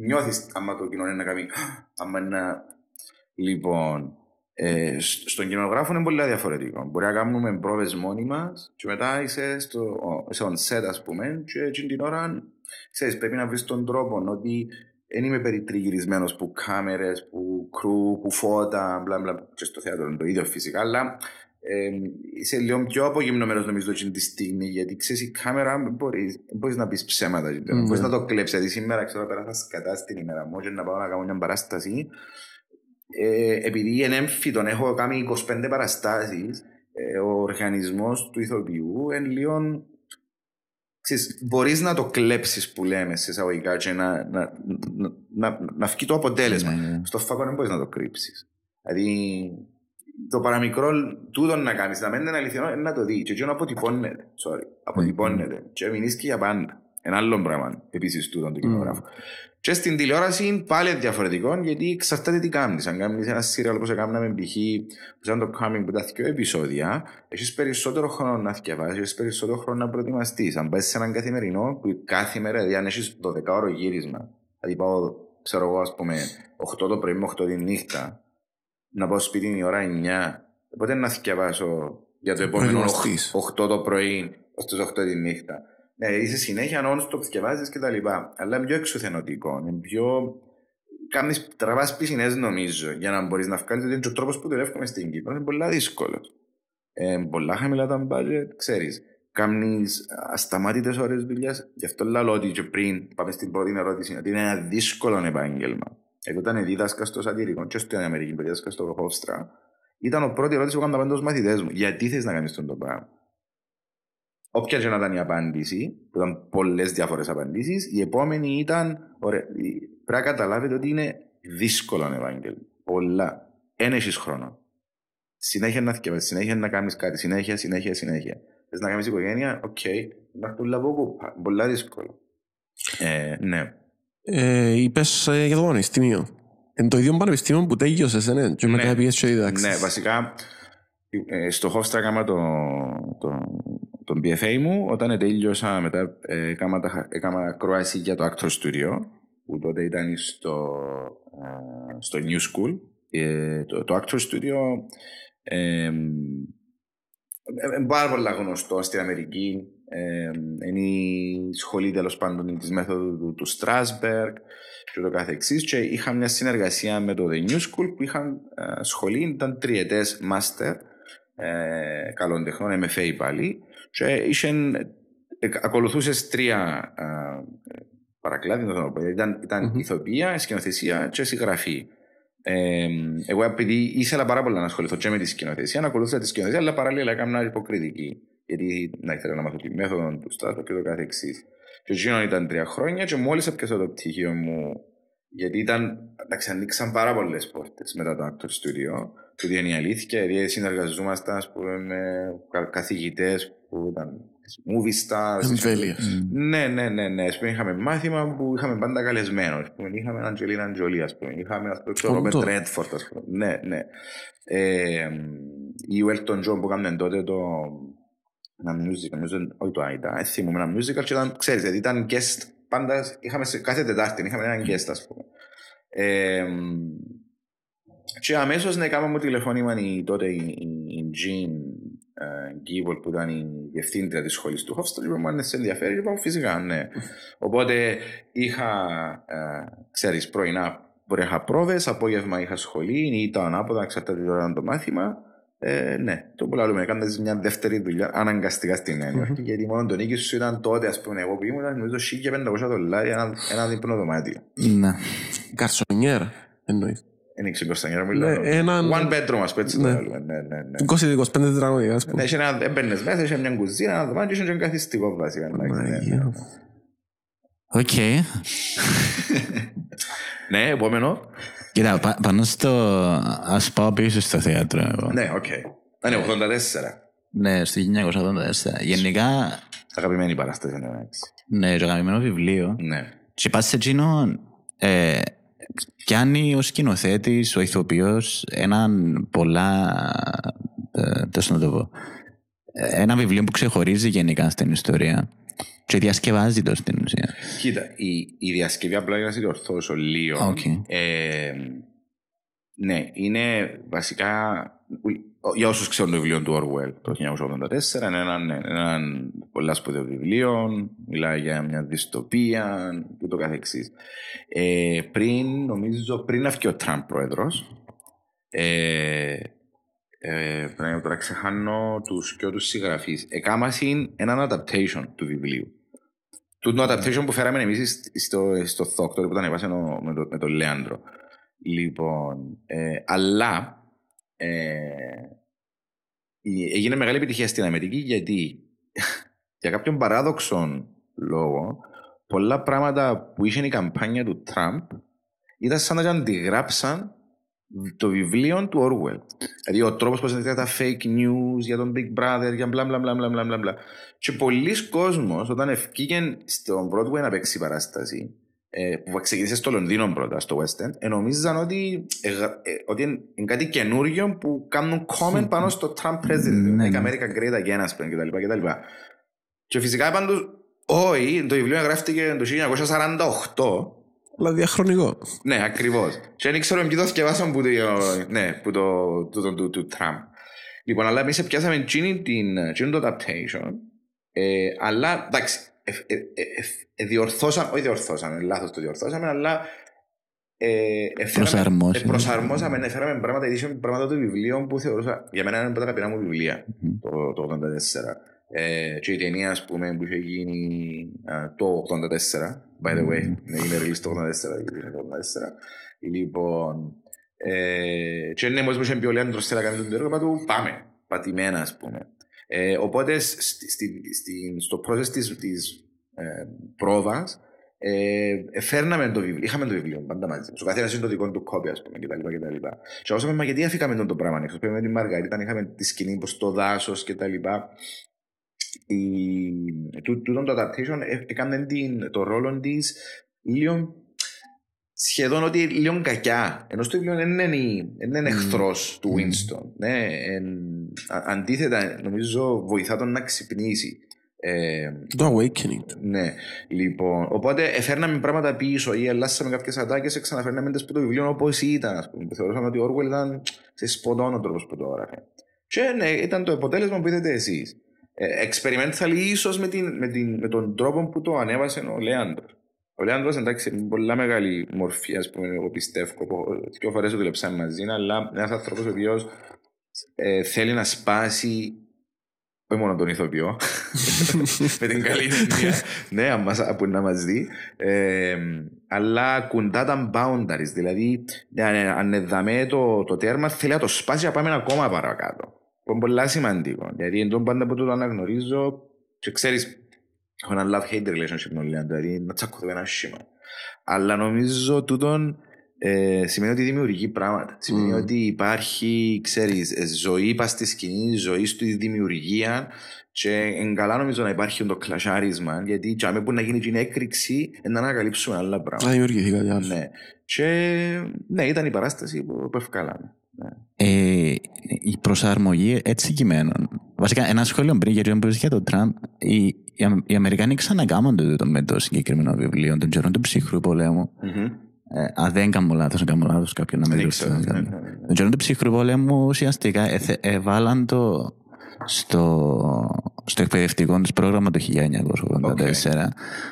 Νιώθεις άμα το κοινό είναι να κάνει. άμα είναι να. Λοιπόν, ε, σ- στον κοινογράφο είναι πολύ διαφορετικό. Μπορεί να κάνουμε πρόβες μόνοι μας και μετά είσαι στο, ο- είσαι on set ας πούμε και εκείνη την ώρα ξέρεις, πρέπει να βρεις τον τρόπο ότι δεν είμαι περιτριγυρισμένος που κάμερες, που κρού, που φώτα, μπλα μπλα. Και στο θέατρο είναι το ίδιο φυσικά, αλλά ε, είσαι λίγο πιο απογυμνωμένος νομίζω εκείνη τη στιγμή, γιατί ξέρεις η κάμερα δεν μπορείς, δεν μπορείς να πεις ψέματα. Mm, Ναι. Μπορείς να το κλέψεις. Δηλαδή σήμερα ξέρω πέρασα σκατά στην ημέρα μου και να πάω να κάνω μια παράσταση ε, επειδή είναι έμφυτον, έχω κάνει 25 παραστάσεις, ε, ο οργανισμός του ηθοποιού είναι λίγο... Ξέρεις, μπορείς να το κλέψεις που λέμε σε εισαγωγικά και να, να, να, να, να βγει το αποτέλεσμα. Ναι, ναι. Στο φάκο δεν μπορείς να το κρύψεις. Δηλαδή, το παραμικρό τούτο να κάνεις, να μένει είναι αληθινό, είναι να το δεις. Και εκείνο αποτυπώνεται, sorry, αποτυπώνεται. Και μείνεις και για πάντα. Ένα άλλο πράγμα, επίσης τούτο του κινηματογράφου. Και στην τηλεόραση είναι πάλι διαφορετικό γιατί εξαρτάται τι κάνεις. Αν κάνεις ένα σύριαλ όπως έκαναμε π.χ. που ήταν το coming που τα δύο επεισόδια, έχεις περισσότερο χρόνο να θυκευάσεις, έχεις περισσότερο χρόνο να προετοιμαστείς. Αν πάεις σε έναν καθημερινό που κάθε μέρα, δηλαδή αν έχεις 12 ώρο γύρισμα, δηλαδή πάω, ξέρω εγώ, ας πούμε, 8 το πρωί με 8 τη νύχτα, να πάω σπίτι η ώρα 9, οπότε να θυκευάσω για το επόμενο Προετοιμαστείς. 8 το πρωί ως τις 8 τη νύχτα. Ναι, είσαι συνέχεια non-stop θυκευάζεις και τα λοιπά. Αλλά είναι πιο εξουθενωτικό, είναι πιο... Κάνεις τραβάς πισινές νομίζω για να μπορείς να βγάλεις ότι είναι και ο τρόπος που δουλεύουμε στην Κύπρο είναι πολύ δύσκολο. Ε, πολλά χαμηλά τα budget, ξέρεις. Κάνεις ασταμάτητες ώρες δουλειάς. Γι' αυτό λέω ότι και πριν πάμε στην πρώτη ερώτηση ότι είναι ένα δύσκολο επάγγελμα. Εγώ ήταν δίδασκα στο σατυρικό και στην Αμερική που δίδασκα στο Hofstra. Ήταν ο πρώτη ερώτηση που έκανα πάντα στους μαθητές μου. Γιατί θες να κάνεις τον το πράγμα. Όποια και να ήταν η απάντηση, που ήταν πολλές διάφορες απαντήσεις, η επόμενη ήταν, ωραία, η- πρέπει να καταλάβετε ότι είναι δύσκολο επάγγελμα. Πολλά. Εν έχεις χρόνο. Συνέχεια να θκιεβάσεις, συνέχεια να κάνεις κάτι, συνέχεια, συνέχεια, συνέχεια. Θες να κάνεις οικογένεια, οκ, υπάρχει πολλά από κούπα, πολλά δύσκολο. Ε, ναι. Ε, είπες ε, για το πανεπιστήμιο. Εν το ίδιο πανεπιστήμιο που τέλειωσες, ναι, και μετά Ναι. πήγες και εδίδαξες. Ναι, βασικά ε, στο Hofstra έκανα το, το, τον BFA μου. Όταν τέλειωσα μετά ε, έκανα, τα- έκανα ακρόαση για το Actors Studio που τότε ήταν στο, ε, στο New School. Ε, το, το Actor Studio ε, είναι πάρα πολύ γνωστό στην Αμερική. Ε, είναι η σχολή τέλος πάντων της μέθοδου του, του Strasberg και το κάθε εξής και είχα μια συνεργασία με το The New School που είχαν ε, σχολή, ήταν τριετές master ε, καλών τεχνών, MFA πάλι και είχαν, ε, ακολουθούσες τρία ε, παρακλάδια, ήταν, ήταν mm-hmm. ηθοποιία, σκηνοθεσία και συγγραφή. Ε, εγώ επειδή ήθελα πάρα πολύ να ασχοληθώ και με τη σκηνοθεσία, να ακολουθούσα τη σκηνοθεσία, αλλά παράλληλα έκανα υποκριτική. Γιατί να ήθελα να μάθω τη μέθοδο του στράτου και το κάθε εξή. Και εκείνο ήταν τρία χρόνια και μόλις έπιασα το πτυχίο μου, γιατί ήταν, εντάξει, ανοίξαν πάρα πολλές πόρτες μετά το Actor Studio. Του είναι η αλήθεια, γιατί συνεργαζόμασταν με καθηγητές που ήταν movie stars. Εμβέλεια. Ναι, ναι, ναι, ναι. Ας πούμε, είχαμε μάθημα που είχαμε πάντα καλεσμένο. Ας πούμε, είχαμε Αντζελίνα Αντζολί, ας πούμε. Είχαμε τον Ρόμπερτ Ρέντφορτ, ας πούμε. Ναι, ναι. Ε, η Welton John που έκαναν τότε το ένα musical, νομίζω, όχι το Άιντα, έτσι μου ένα musical και ήταν, ξέρεις, δηλαδή ήταν guest, πάντα, είχαμε σε κάθε Τετάρτη, είχαμε έναν guest, ας πούμε. Ε, και αμέσως ναι, κάναμε τηλεφώνημα η, τότε η, η Jean Γκίβολ που ήταν η διευθύντρια της σχολής του Χόφστον, είπαμε αν σε ενδιαφέρει, είπαμε φυσικά ναι. Οπότε είχα, ε, ξέρεις, πρωινά μπορεί να είχα πρόβες, απόγευμα είχα σχολή, ή ήταν ανάποδα, εξαρτάται τώρα το μάθημα. Ε, ναι, το που λέμε, έκανες μια δεύτερη δουλειά αναγκαστικά στην Νέα mm-hmm. γιατί μόνο το νίκη σου ήταν τότε, ας πούμε, εγώ που ήμουν, νομίζω 1500 δολάρια ένα, ένα διπλό δωμάτιο. Ναι. Καρσονιέρ, εννοείς. Είναι εν γκαρσονιέρα μου, λέω. Έναν... One bedroom, ας πούμε, έτσι το λέμε. Ναι, ναι, ναι. 20-25 τετραγωνία, ας πούμε. Ναι, είχε ένα, έμπαινες μέσα, είχε μια κουζίνα, ένα δωμάτιο, είχε και ένα καθιστικό, βασικά. Οκ. Ναι, επόμενο. Κοίτα, πάνω στο. Α πάω πίσω στο θέατρο. Ναι, οκ. Είναι 84. Ναι, στο 1984. Γενικά. Αγαπημένη παράσταση, ναι. Ναι, το αγαπημένο βιβλίο. Ναι. Και πας σε εκείνο. Ε, κάνει ο σκηνοθέτης, ο ηθοποιός, έναν πολλά. Ε, να το πω. Ένα βιβλίο που ξεχωρίζει γενικά στην ιστορία. Και διασκευάζει το στην ουσία. Κοίτα, η, η διασκευή απλά για να σε διορθώσω λίγο. Okay. Ε, ναι, είναι βασικά για όσους ξέρουν το βιβλίο του Orwell το 1984, είναι ένα, ένα πολλά σπουδαίο βιβλίο, μιλάει για μια δυστοπία και το καθεξής. Ε, πριν, νομίζω, πριν να βγει ο Τραμπ πρόεδρος, ε, ε, πρέπει τώρα ξεχάνω τους και τους συγγραφείς. Εκάμασαν έναν adaptation του βιβλίου. Του adaptation που φέραμε εμείς στο, στο Θόκ, τότε που ήταν έβασε με, το, με τον Λέανδρο. Λοιπόν, ε, αλλά ε, έγινε μεγάλη επιτυχία στην Αμερική γιατί για κάποιον παράδοξο λόγο πολλά πράγματα που είχε η καμπάνια του Τραμπ ήταν σαν να αντιγράψαν το βιβλίο του Orwell. Δηλαδή ο τρόπος που έδειξε τα fake news για τον Big Brother, για μπλα μπλα μπλα μπλα μπλα μπλα. Και πολλοί κόσμος όταν ευκήγεν στον Broadway να παίξει παράσταση, ε, που ξεκίνησε στο Λονδίνο πρώτα, στο West End, νομίζαν ότι, ε, ε, ότι είναι κάτι καινούριο που κάνουν comment πάνω στο Trump president, like America Great Again, ας πούμε, κτλ. κτλ. Και φυσικά πάντως, όχι, το βιβλίο γράφτηκε το 1948, αλλά διαχρονικό. Ναι, ακριβώς. Και δεν ξέρω ποιοι το σκεφάσαν που το, ναι, που το, το, το, το, το Τραμπ. Λοιπόν, αλλά εμείς πιάσαμε εκείνη την, το adaptation, ε, αλλά εντάξει, ε, ε, ε, διορθώσαμε, όχι διορθώσαμε, λάθος το διορθώσαμε, αλλά ε, προσαρμόσαμε. Ε, προσαρμόσαμε, ναι, φέραμε πράγματα, ειδήσεων πράγματα του βιβλίου που θεωρούσα, για μένα είναι από τα αγαπητά μου βιβλία, mm-hmm. το, το 84. Ε, και η ταινία, ας πούμε, που είχε γίνει uh, το 84, by the way, mm-hmm. έγινε release το 84, το 84. Λοιπόν, ε, και ναι, μόλις μου είχε πει ο Λέαντρος θέλει να κάνει τον έργο, του πάμε, πατημένα, ας πούμε. Ε, οπότε, στη, στη, στη, στο process της, της ε, πρόβας, ε, φέρναμε το βιβλίο, είχαμε το βιβλίο πάντα μαζί. Ο καθένας είναι το δικό του κόπη, ας πούμε, κτλ. κτλ. Και όσο με γιατί αφήκαμε τον το πράγμα έξω. με τη Μαργαρίτα, είχαμε τη σκηνή προ το δάσος κτλ. Τούτο το adaptation ε, έκανε το ρόλο της λίγο σχεδόν ότι λίγο κακιά. Ενώ στο βιβλίο δεν είναι, είναι εχθρός mm. του Winston. Ναι, εν, αντίθετα, νομίζω βοηθά τον να ξυπνήσει. Ε, Το Awakening. ναι, λοιπόν. Οπότε έφερναμε πράγματα πίσω ή αλλάσαμε κάποιες ατάκες και ξαναφέρναμε τι που το βιβλίο όπως ήταν. Ας πούμε, που θεωρούσαμε ότι ο Orwell ήταν σε σποντών ο τρόπος που το έγραφε. Και ναι, ήταν το αποτέλεσμα που είδατε εσείς. Ε, experimental ίσω με, την, με, την, με τον τρόπο που το ανέβασε ο Λέαντρο. Ο Λέαντρο εντάξει είναι πολλά μεγάλη μορφή, ας πούμε, εγώ πιστεύω. Δύο φορές το δουλέψαμε μαζί, αλλά ένας άνθρωπος ο οποίος ε, θέλει να σπάσει όχι μόνο τον ηθοποιό, με την καλή έννοια, ναι, αν μας, που να μας δει, ε, αλλά κουντά τα boundaries, δηλαδή αν, αν δαμε το, το τέρμα θέλει να το σπάσει να πάμε ακόμα παρακάτω. που είναι πολύ σημαντικό, γιατί εντός πάντα που το αναγνωρίζω και ξέρεις, έχω ένα love-hate relationship με όλοι, δηλαδή να τσακωθώ ένα σήμα. Αλλά νομίζω τούτον ε, σημαίνει ότι δημιουργεί πράγματα. Σημαίνει Μμμ. ότι υπάρχει, ξέρεις, ε, ζωή πας στη σκηνή, ζωή στη δημιουργία και εν καλά νομίζω να υπάρχει το κλασάρισμα γιατί και που να γίνει την έκρηξη ε, να ανακαλύψουμε άλλα Να πράγματα. δημιουργηθεί κάτι άλλο. Ναι. Και ναι, ήταν η παράσταση που, που ευκάλαμε. Ναι. Ε, η προσαρμογή έτσι κειμένων. Βασικά, ένα σχόλιο πριν γιατί που για τον Τραμπ, οι, οι, Αμ- οι Αμερικάνοι ξανακάμαν το, το με το συγκεκριμένο βιβλίο, τον καιρό του ψυχρού πολέμου. Ε, αν δεν κάνω λάθο, αν κάνω λάθος, κάποιον να με Δεν ρωτήσει. ξέρω. αν ναι, κάνω. ναι, ναι. Τον καιρό του ψυχρού πολέμου ουσιαστικά εθε- εβάλαν το στο, στο εκπαιδευτικό του πρόγραμμα το 1984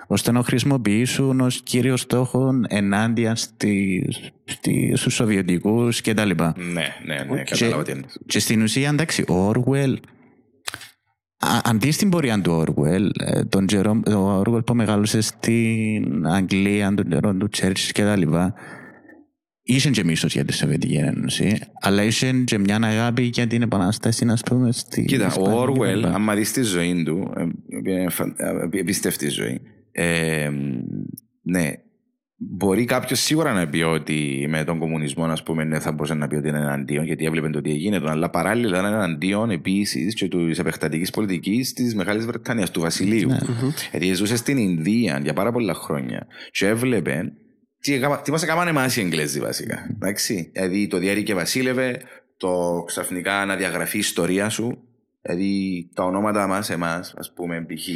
ώστε να χρησιμοποιήσουν ως κύριο στόχο ενάντια στις, στις, στους Σοβιετικούς και τα λοιπά. Ναι, ναι, ναι, Και- κατάλαβα τι είναι. Και στην ουσία, εντάξει, ο Orwell, α- αντί στην πορεία του Orwell, ε, τον Jerome, ο Orwell που μεγάλωσε στην Αγγλία, τον καιρό του Churchill και τα λοιπά, είχε και μίσος για τη Σοβιετική Ένωση, αλλά είχε και μια αγάπη για την επανάσταση, να πούμε, στη Κοίτα, Ισπανία ο και τα Orwell, λοιπά. άμα δεις τη ζωή του, ε, είναι φαν- ε, επίστευτη ζωή. Ε, ναι, μπορεί κάποιος σίγουρα να πει ότι με τον κομμουνισμό, α πούμε, ναι, θα μπορούσε να πει ότι είναι εναντίον, γιατί έβλεπε το τι έγινε, αλλά παράλληλα είναι εναντίον επίσης και της επεκτατικής πολιτικής της Μεγάλης Βρετανίας, του Βασιλείου. Γιατί ζούσε στην Ινδία για πάρα πολλά χρόνια και έβλεπε τι, έκαμα- τι μας έκαναν εμάς οι Εγγλέζοι βασικά. Εντάξει. Δηλαδή το διάρκεια και βασίλευε, το ξαφνικά να διαγραφεί η ιστορία σου. Δηλαδή τα ονόματα μας, εμάς, ας πούμε, π.χ.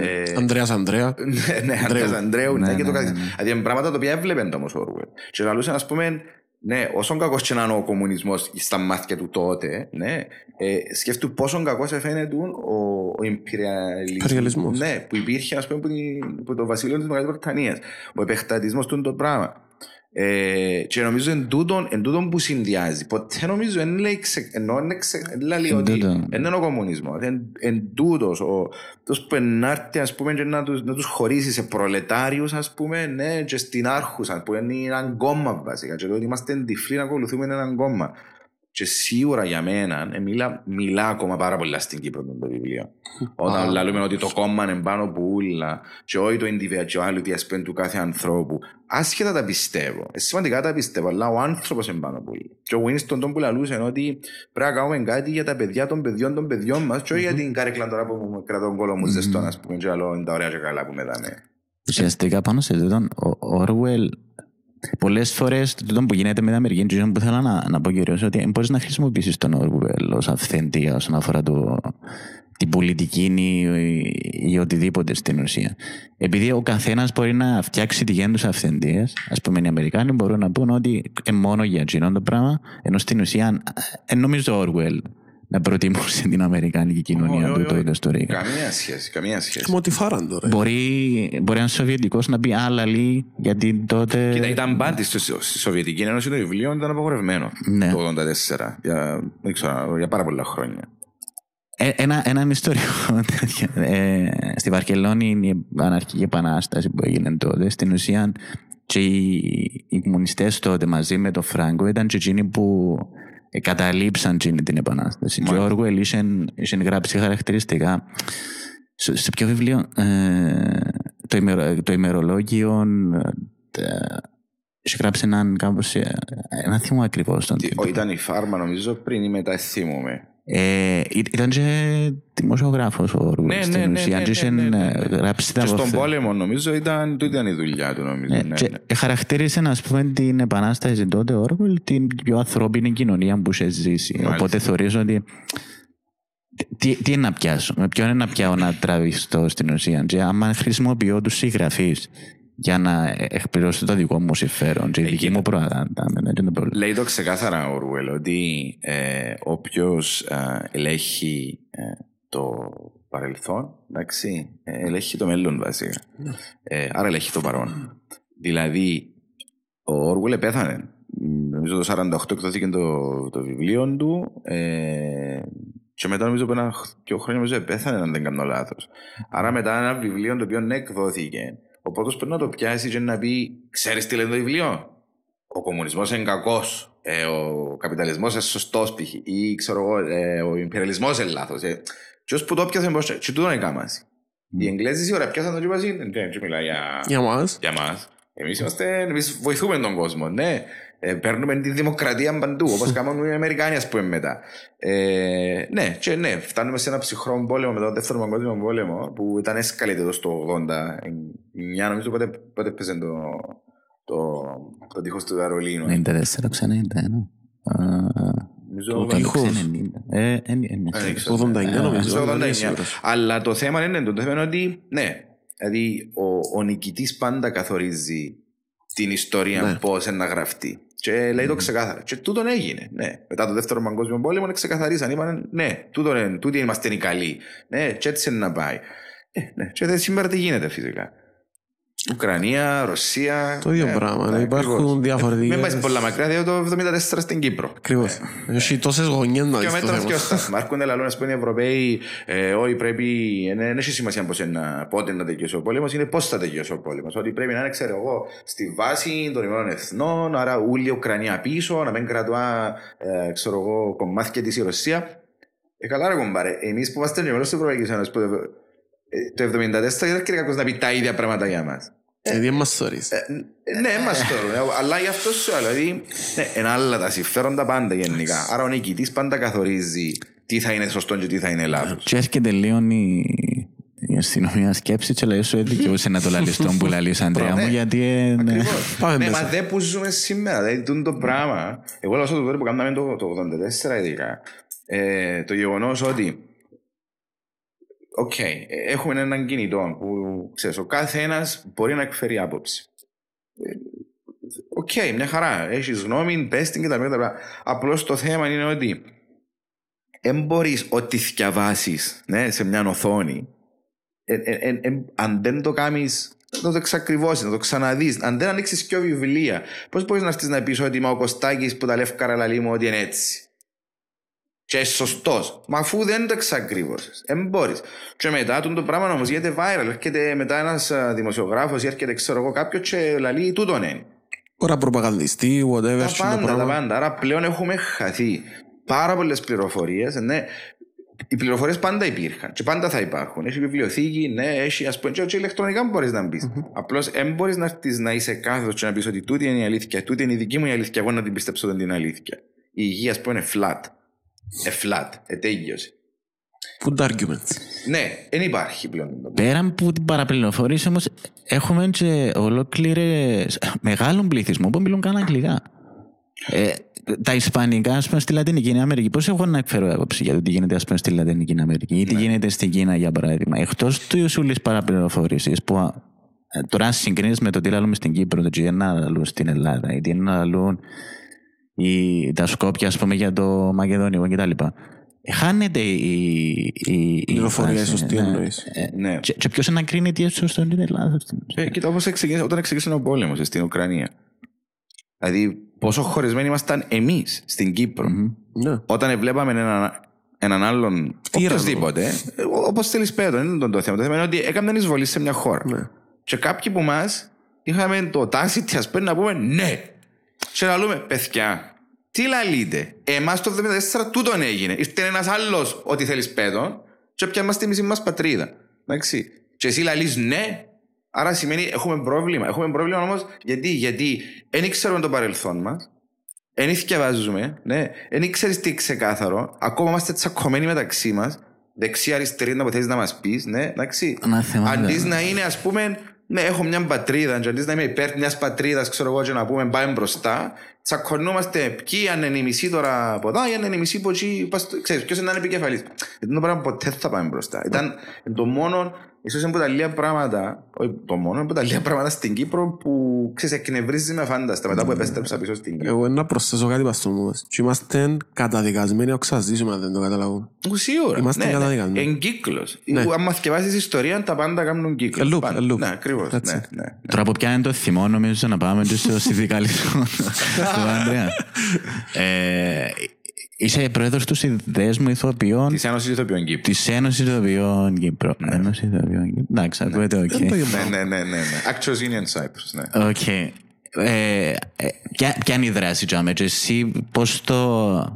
ε, Ανδρέας Ανδρέα. ναι, ναι, Αντρέας Αντρέου, ναι, Ναι, και το ναι, καθεξής. ναι, ναι. Δηλαδή είναι πράγματα τα οποία έβλεπεν το όμως ο Orwell. Και λαλούσαν, ας πούμε, ναι, όσον κακός και να είναι ο κομμουνισμός στα μάτια του τότε, ναι, ε, σκέφτου πόσο κακός φαίνεται ο, ο Ιμπεριαλισμός. υπεριαλισμός. Ναι, που υπήρχε, ας πούμε, από, την- από το βασίλειο της Μεγάλης Βρετανίας. Ο επεκτατισμός του είναι το πράγμα. Ε, και νομίζω εν τούτον, εν τούτον που συνδυάζει. Ποτέ νομίζω εν λέει ξε, ενώ είναι ξε, εν λέει Εν ότι τούτον. εν είναι ο κομμουνισμός. Εν, εν τούτος, ο, τούτος που ενάρτη ας πούμε και να τους, να τους χωρίσει σε προλετάριους ας πούμε ναι, και στην άρχουσα που είναι ένα κόμμα βασικά και το ότι είμαστε τυφλοί να ακολουθούμε έναν κόμμα. Και σίγουρα για μένα ε, μιλά, μιλά ακόμα πάρα πολλά στην Κύπρο με το βιβλίο. Όταν Α. λέμε ότι το κόμμα είναι πάνω που ούλα και όχι το individuality ας πούμε του κάθε ανθρώπου. Άσχετα τα πιστεύω. Ε, σημαντικά τα πιστεύω, αλλά ο άνθρωπος είναι πάνω που ούλα. Και ο Winston τον που λαλούσε είναι ότι πρέπει να κάνουμε κάτι για τα παιδιά των παιδιών των παιδιών μας και όχι για την κάρεκλα τώρα που μου κρατώ τον κόλλο μου ζεστό ας πούμε και άλλο είναι τα ωραία και καλά που με δάμε. Ουσιαστικά πάνω σε τούτον, ο Orwell πολλές φορές τούτο που γίνεται με την Αμερική και που θέλω να, να πω κυρίως ότι μπορείς να χρησιμοποιήσεις τον Orwell ως αυθεντία όσον αφορά το, την πολιτική ή, ή οτιδήποτε στην ουσία. Επειδή ο καθένας μπορεί να φτιάξει τη τους αυθεντίες, ας πούμε οι Αμερικάνοι μπορούν να πούν ότι είναι μόνο για εκείνο το πράγμα, ενώ στην ουσία ε, νομίζω ο Orwell να προτιμούσε την Αμερικάνικη κοινωνία Όχι, του όχι, τότε όχι. στο Ρίγα. Καμία σχέση, καμία σχέση. Μου τη φάραν τώρα. Μπορεί, μπορεί ένας Σοβιετικός να πει άλλα λίγη, γιατί τότε. Κοίτα, ήταν πάντη στη στη Σοβιετική Ένωση το βιβλίο ήταν απαγορευμένο Ναι. το 1984 για, δεν ξέρω, για πάρα πολλά χρόνια. Ε, ένα, έναν ιστορικό τέτοιο. Ε, στη Βαρκελόνη είναι η αναρχική επανάσταση που έγινε τότε. Στην ουσία και οι, οι κομμουνιστές τότε μαζί με τον Φράγκο ήταν και εκείνοι που ε, καταλήψαν εκείνη την επανάσταση. Και ο Μάλιστα. Όργουελ είχε, είχε γράψει χαρακτηριστικά σε, σε ποιο βιβλίο ε, το, ημερο, το ημερολόγιο ε, είχε γράψει έναν κάπως ε, ένα θυμό ακριβώς τον Τι- τίτλο. ο, Ήταν η φάρμα νομίζω πριν ή μετά θυμούμαι. Ε, ή- ήταν και δημοσιογράφος ο Όργουελ Ναι, στην ναι, ναι, ουσία ναι, και είχε ναι, ναι, ναι. ε, γράψει τα Και στον αποφε- πόλεμο νομίζω ήταν, τούτη ήταν η δουλειά του νομίζω. Ε, ναι, και ναι. χαρακτήρισε να πούμε την επανάσταση τότε ο Όργουελ την πιο ανθρώπινη κοινωνία που είχε ζήσει. Μάλιστα. Οπότε θεωρείς ότι τι, τι είναι να πιάσω, με ποιον είναι να πιάω να τραβηστώ στην ουσία. Και άμα χρησιμοποιώ τους συγγραφείς για να εκπληρώσω το δικό μου συμφέρον και η δική μου προαγάντα. δεν είναι το πρόβλημα. Λέει το ξεκάθαρα ο Ορουέλ ότι ε, όποιος ελέγχει ε, το παρελθόν, εντάξει, ε, ελέγχει το μέλλον βασικά. Ε, άρα ελέγχει το παρόν. Δηλαδή, ο Όρουελ πέθανε. Νομίζω το 48 εκδόθηκε το, το βιβλίο του ε, και μετά νομίζω που ένα πιο χρόνια νομίζω πέθανε αν δεν κάνω λάθος. Άρα μετά ένα βιβλίο το οποίο ναι εκδόθηκε ο πρώτος πρέπει να το πιάσεις και να πεις ξέρεις τι λέει το βιβλίο; Ο κομμουνισμός είναι κακός ε, ο καπιταλισμός είναι σωστός π.χ. ή ξέρω εγώ ε, ο υπερελισμός είναι λάθος ε. και ως που το πιάσε πώς και τούτο είναι κάμαση οι Εγγλέζοι σίγουρα πιάσαν το και είπαν δεν μιλάει για, Για μας. για μας εμείς, είμαστε, εμείς βοηθούμε τον κόσμο ναι ε, παίρνουμε τη δημοκρατία παντού, όπως κάνουν οι Αμερικάνοι, ας πούμε, μετά. Ε, ναι, και ναι, φτάνουμε σε ένα ψυχρό πόλεμο μετά τον δεύτερο παγκόσμιο πόλεμο, που ήταν έσκαλεται εδώ στο 80. Μια νομίζω πότε, πότε έπαιζε το, το, το τείχος του Βερολίνου. 94, ξανά 91. Νομίζω το τείχος. Ε, ε, ε, ναι. δεν ξέρω. Το 89 νομίζω. Στο δεν είμαι 89. σίγουρος. Αλλά το θέμα είναι, το θέμα είναι ότι, ναι, δηλαδή ο, ο νικητής πάντα καθορίζει την ιστορία Ναι. πώς να γραφτεί. Και λέει το ξεκάθαρα. Και τούτον έγινε. Ναι. Μετά το δεύτερο παγκόσμιο πόλεμο ξεκαθαρίσαν. Είπαν ναι, τούτον είναι, τούτοι είμαστε οι καλοί. Ναι, και έτσι είναι να πάει. Ε, ναι. Και δε- σήμερα τι γίνεται φυσικά. Ουκρανία, Ρωσία. Το ίδιο ναι, πράγμα. ναι, Υπάρχουν ακριβώς. διαφορετικές- Μην πάει πολλά μακριά, διότι το 1974 στην Κύπρο. Ακριβώς. Έχει τόσες γωνιές να Και ο δεις το μέτρος θέμα. και ο σταθμά. Έρχονται λαλούν, ας πούμε, οι Ευρωπαίοι, ε, όχι πρέπει, ε, δεν έχει σημασία πώς είναι, πότε να τελειώσει ο πόλεμος, είναι πώς θα τελειώσει ο πόλεμος. Ότι πρέπει να είναι, ξέρω εγώ, στη βάση των Ηνωμένων Εθνών, άρα όλη η Ουκρανία πίσω, να μην κρατά, ε, ξέρω εγώ, κομμάτια της η Ρωσία. Ε, καλά ρε κομπάρε, εμείς που είμαστε μέλος της Ευρωπαϊκής Ένωσης, που, ε, το 1974 δεν έρχεται κάποιος να πει τα ίδια πράγματα για μας. Ε, τι μας θωρείς. Ε, ναι, μας τώρα. Αλλά γι' αυτό σου λέω. Δηλαδή, ναι, είναι άλλα τα συμφέροντα πάντα γενικά. Άρα ο νικητής πάντα καθορίζει τι θα είναι σωστό και τι θα είναι λάθος. Και έρχεται λίγο η, η αστυνομία σκέψη και λέει σου δικαιούσε να το λαλείς τον που λαλείς Αντρέα μου Ναι. γιατί ε, ναι. Ακριβώς. Πάμε Ναι, μέσα. μα δεν που ζούμε σήμερα. Δηλαδή, τούτο το πράγμα. Εγώ λέω το τότε που κάναμε το, το 84 ειδικά. Ε, το γεγονός ότι Οκ, ε, έχουμε έναν κινητό που ξέρεις, ο κάθε ένας μπορεί να εκφέρει άποψη. Ε, Οκ, μια χαρά. Έχεις γνώμη, πες την κτλ. Απλώς το θέμα είναι ότι δεν μπορείς ό,τι διαβάσει ναι, σε μια οθόνη ε, ε, ε, ε, αν δεν το κάνεις, να το εξακριβώσει, να το ξαναδείς. Αν δεν ανοίξεις πιο βιβλία, πώς μπορείς να έρθεις να πεις ότι είμαι ο Κωστάκης που τα λεύκαρα λαλή μου ότι είναι έτσι. Και είσαι σωστός. Μα αφού δεν το εξακρίβωσες, δεν μπορεί. Και μετά τον το πράγμα όμως γίνεται viral. Έρχεται μετά ένας δημοσιογράφος ή έρχεται, ξέρω εγώ, κάποιο και λαλεί τούτον είναι. Ώρα προπαγανδιστή, whatever. Τα είναι το πάντα, τα πράγμα. πάντα. Άρα πλέον έχουμε χαθεί πάρα πολλές πληροφορίες. Ναι. Οι πληροφορίες πάντα υπήρχαν και πάντα θα υπάρχουν. Έχει βιβλιοθήκη, ναι, έχει ας πούμε, και, και ηλεκτρονικά μπορείς να μπεις. Απλώς δεν μπορείς να έρθεις να είσαι κάθετος και να πεις ότι τούτη είναι η αλήθεια, τούτη είναι η δική μου η αλήθεια, εγώ να την πιστέψω ότι είναι αλήθεια. Η υγεία, ας πούμε, είναι flat. Ε, flat. Ε, τέλειωσε. Food arguments. Ναι, δεν υπάρχει πλέον. Πέραν από την παραπληροφόρηση όμως, έχουμε και ολόκληρες μεγάλων πληθυσμών που μιλούν καν αγγλικά. Ε, τα Ισπανικά, ας πούμε, στη Λατινική Αμερική. Πώς έχω να εκφέρω άποψη για το τι γίνεται, ας πούμε, στη Λατινική Αμερική ή τι γίνεται στην Κίνα, για παράδειγμα. Εκτός του ουσούλη παραπληροφόρηση, που α, ε, τώρα, αν συγκρίνεις με το τι λαλούμε στην Κύπρο, το τι είναι να λαλούν στην Ελλάδα, ή τι είναι να λαλούν οι, τα Σκόπια, ας πούμε, για το Μακεδόνιο κτλ. Χάνεται η. η, η Πληροφορία, φάση, σωστή ναι. εννοείς. Ε, Ναι. και, και ποιος να κρίνει τι είναι σωστό ή είναι λάθο. Ε, κοίτα, όπως εξηγήσε, όταν ξεκίνησε ο πόλεμος στην Ουκρανία. Δηλαδή, πόσο χωρισμένοι ήμασταν εμείς στην Κύπρο. Ναι. όταν βλέπαμε έναν, έναν άλλον Τύραννο. οποιοδήποτε, όπως θέλεις πέτω, δεν είναι το θέμα. Το θέμα είναι ότι έκαναν εισβολή σε μια χώρα. Ναι. Και κάποιοι από εμάς είχαμε το τάση τη πούμε να πούμε ναι. Και να λέμε, παιδιά, τι λαλείτε. Εμάς το 1974 τούτον έγινε. Ήρθε ένας άλλος ότι θέλεις πέτω, και πια είμαστε εμεί μας πατρίδα. Εντάξει. Και εσύ λαλείς ναι, άρα σημαίνει έχουμε πρόβλημα. Έχουμε πρόβλημα όμως γιατί, γιατί δεν ξέρουμε το παρελθόν μας, δεν θυκευάζουμε, ναι. Δεν ξέρει τι ξεκάθαρο. Ακόμα είμαστε τσακωμένοι μεταξύ μας. Δεξιά, αριστερή, να που θέλει να μας πεις, ναι, εντάξει. Ένα θέμα, Αντί βέβαια. να είναι, ας πούμε, ναι, έχω μια πατρίδα, και αντί να είμαι υπέρ μιας πατρίδας, ξέρω εγώ, και να πούμε πάμε μπροστά, τσακωνόμαστε ποιοι αν είναι η μισή τώρα από εδώ, ή αν είναι η μισή από εκεί, ξέρεις, ποιος είναι να είναι επικεφαλής. Δεν το πράγμα ποτέ θα πάμε μπροστά. Ήταν το μόνο Ίσως είναι από τα λίγα πράγματα, όχι το μόνο, είναι από τα λίγα πράγματα στην Κύπρο που ξέρεις, εκνευρίζει με φάνταστα μετά που επέστρεψα πίσω στην Κύπρο. Εγώ να προσθέσω κάτι πας μας. Και είμαστε καταδικασμένοι να ξαζήσουμε αν δεν το καταλάβουμε. Σίγουρα. Είμαστε ναι, ναι. καταδικασμένοι. Εν κύκλος. Ναι. Αν μας θκιεβάσεις ιστορία, τα πάντα κάνουν κύκλος. A loop, Πάντα. a loop. Ναι, ακριβώς. That's Ναι, it. ναι. Τώρα που πιάνει το θυμό, νομίζω να πάμε και στο συνδικαλισμό του Ανδρέα. Ε, Είσαι πρόεδρος του Συνδέσμου Ηθοποιών Της Ένωσης Ηθοποιών Κύπρου. της Ένωσης Ηθοποιών Κύπρο. Ένωσης Ηθοποιών Κύπρο. Εντάξει, ακούετε, οκ. Δεν το Ναι, γεμάω. ναι, ναι, ναι. ναι. Actors Union Cyprus, ναι. Οκ. Ε, ε, ποια, ποια είναι η δράση Τζάμε και εσύ πώς το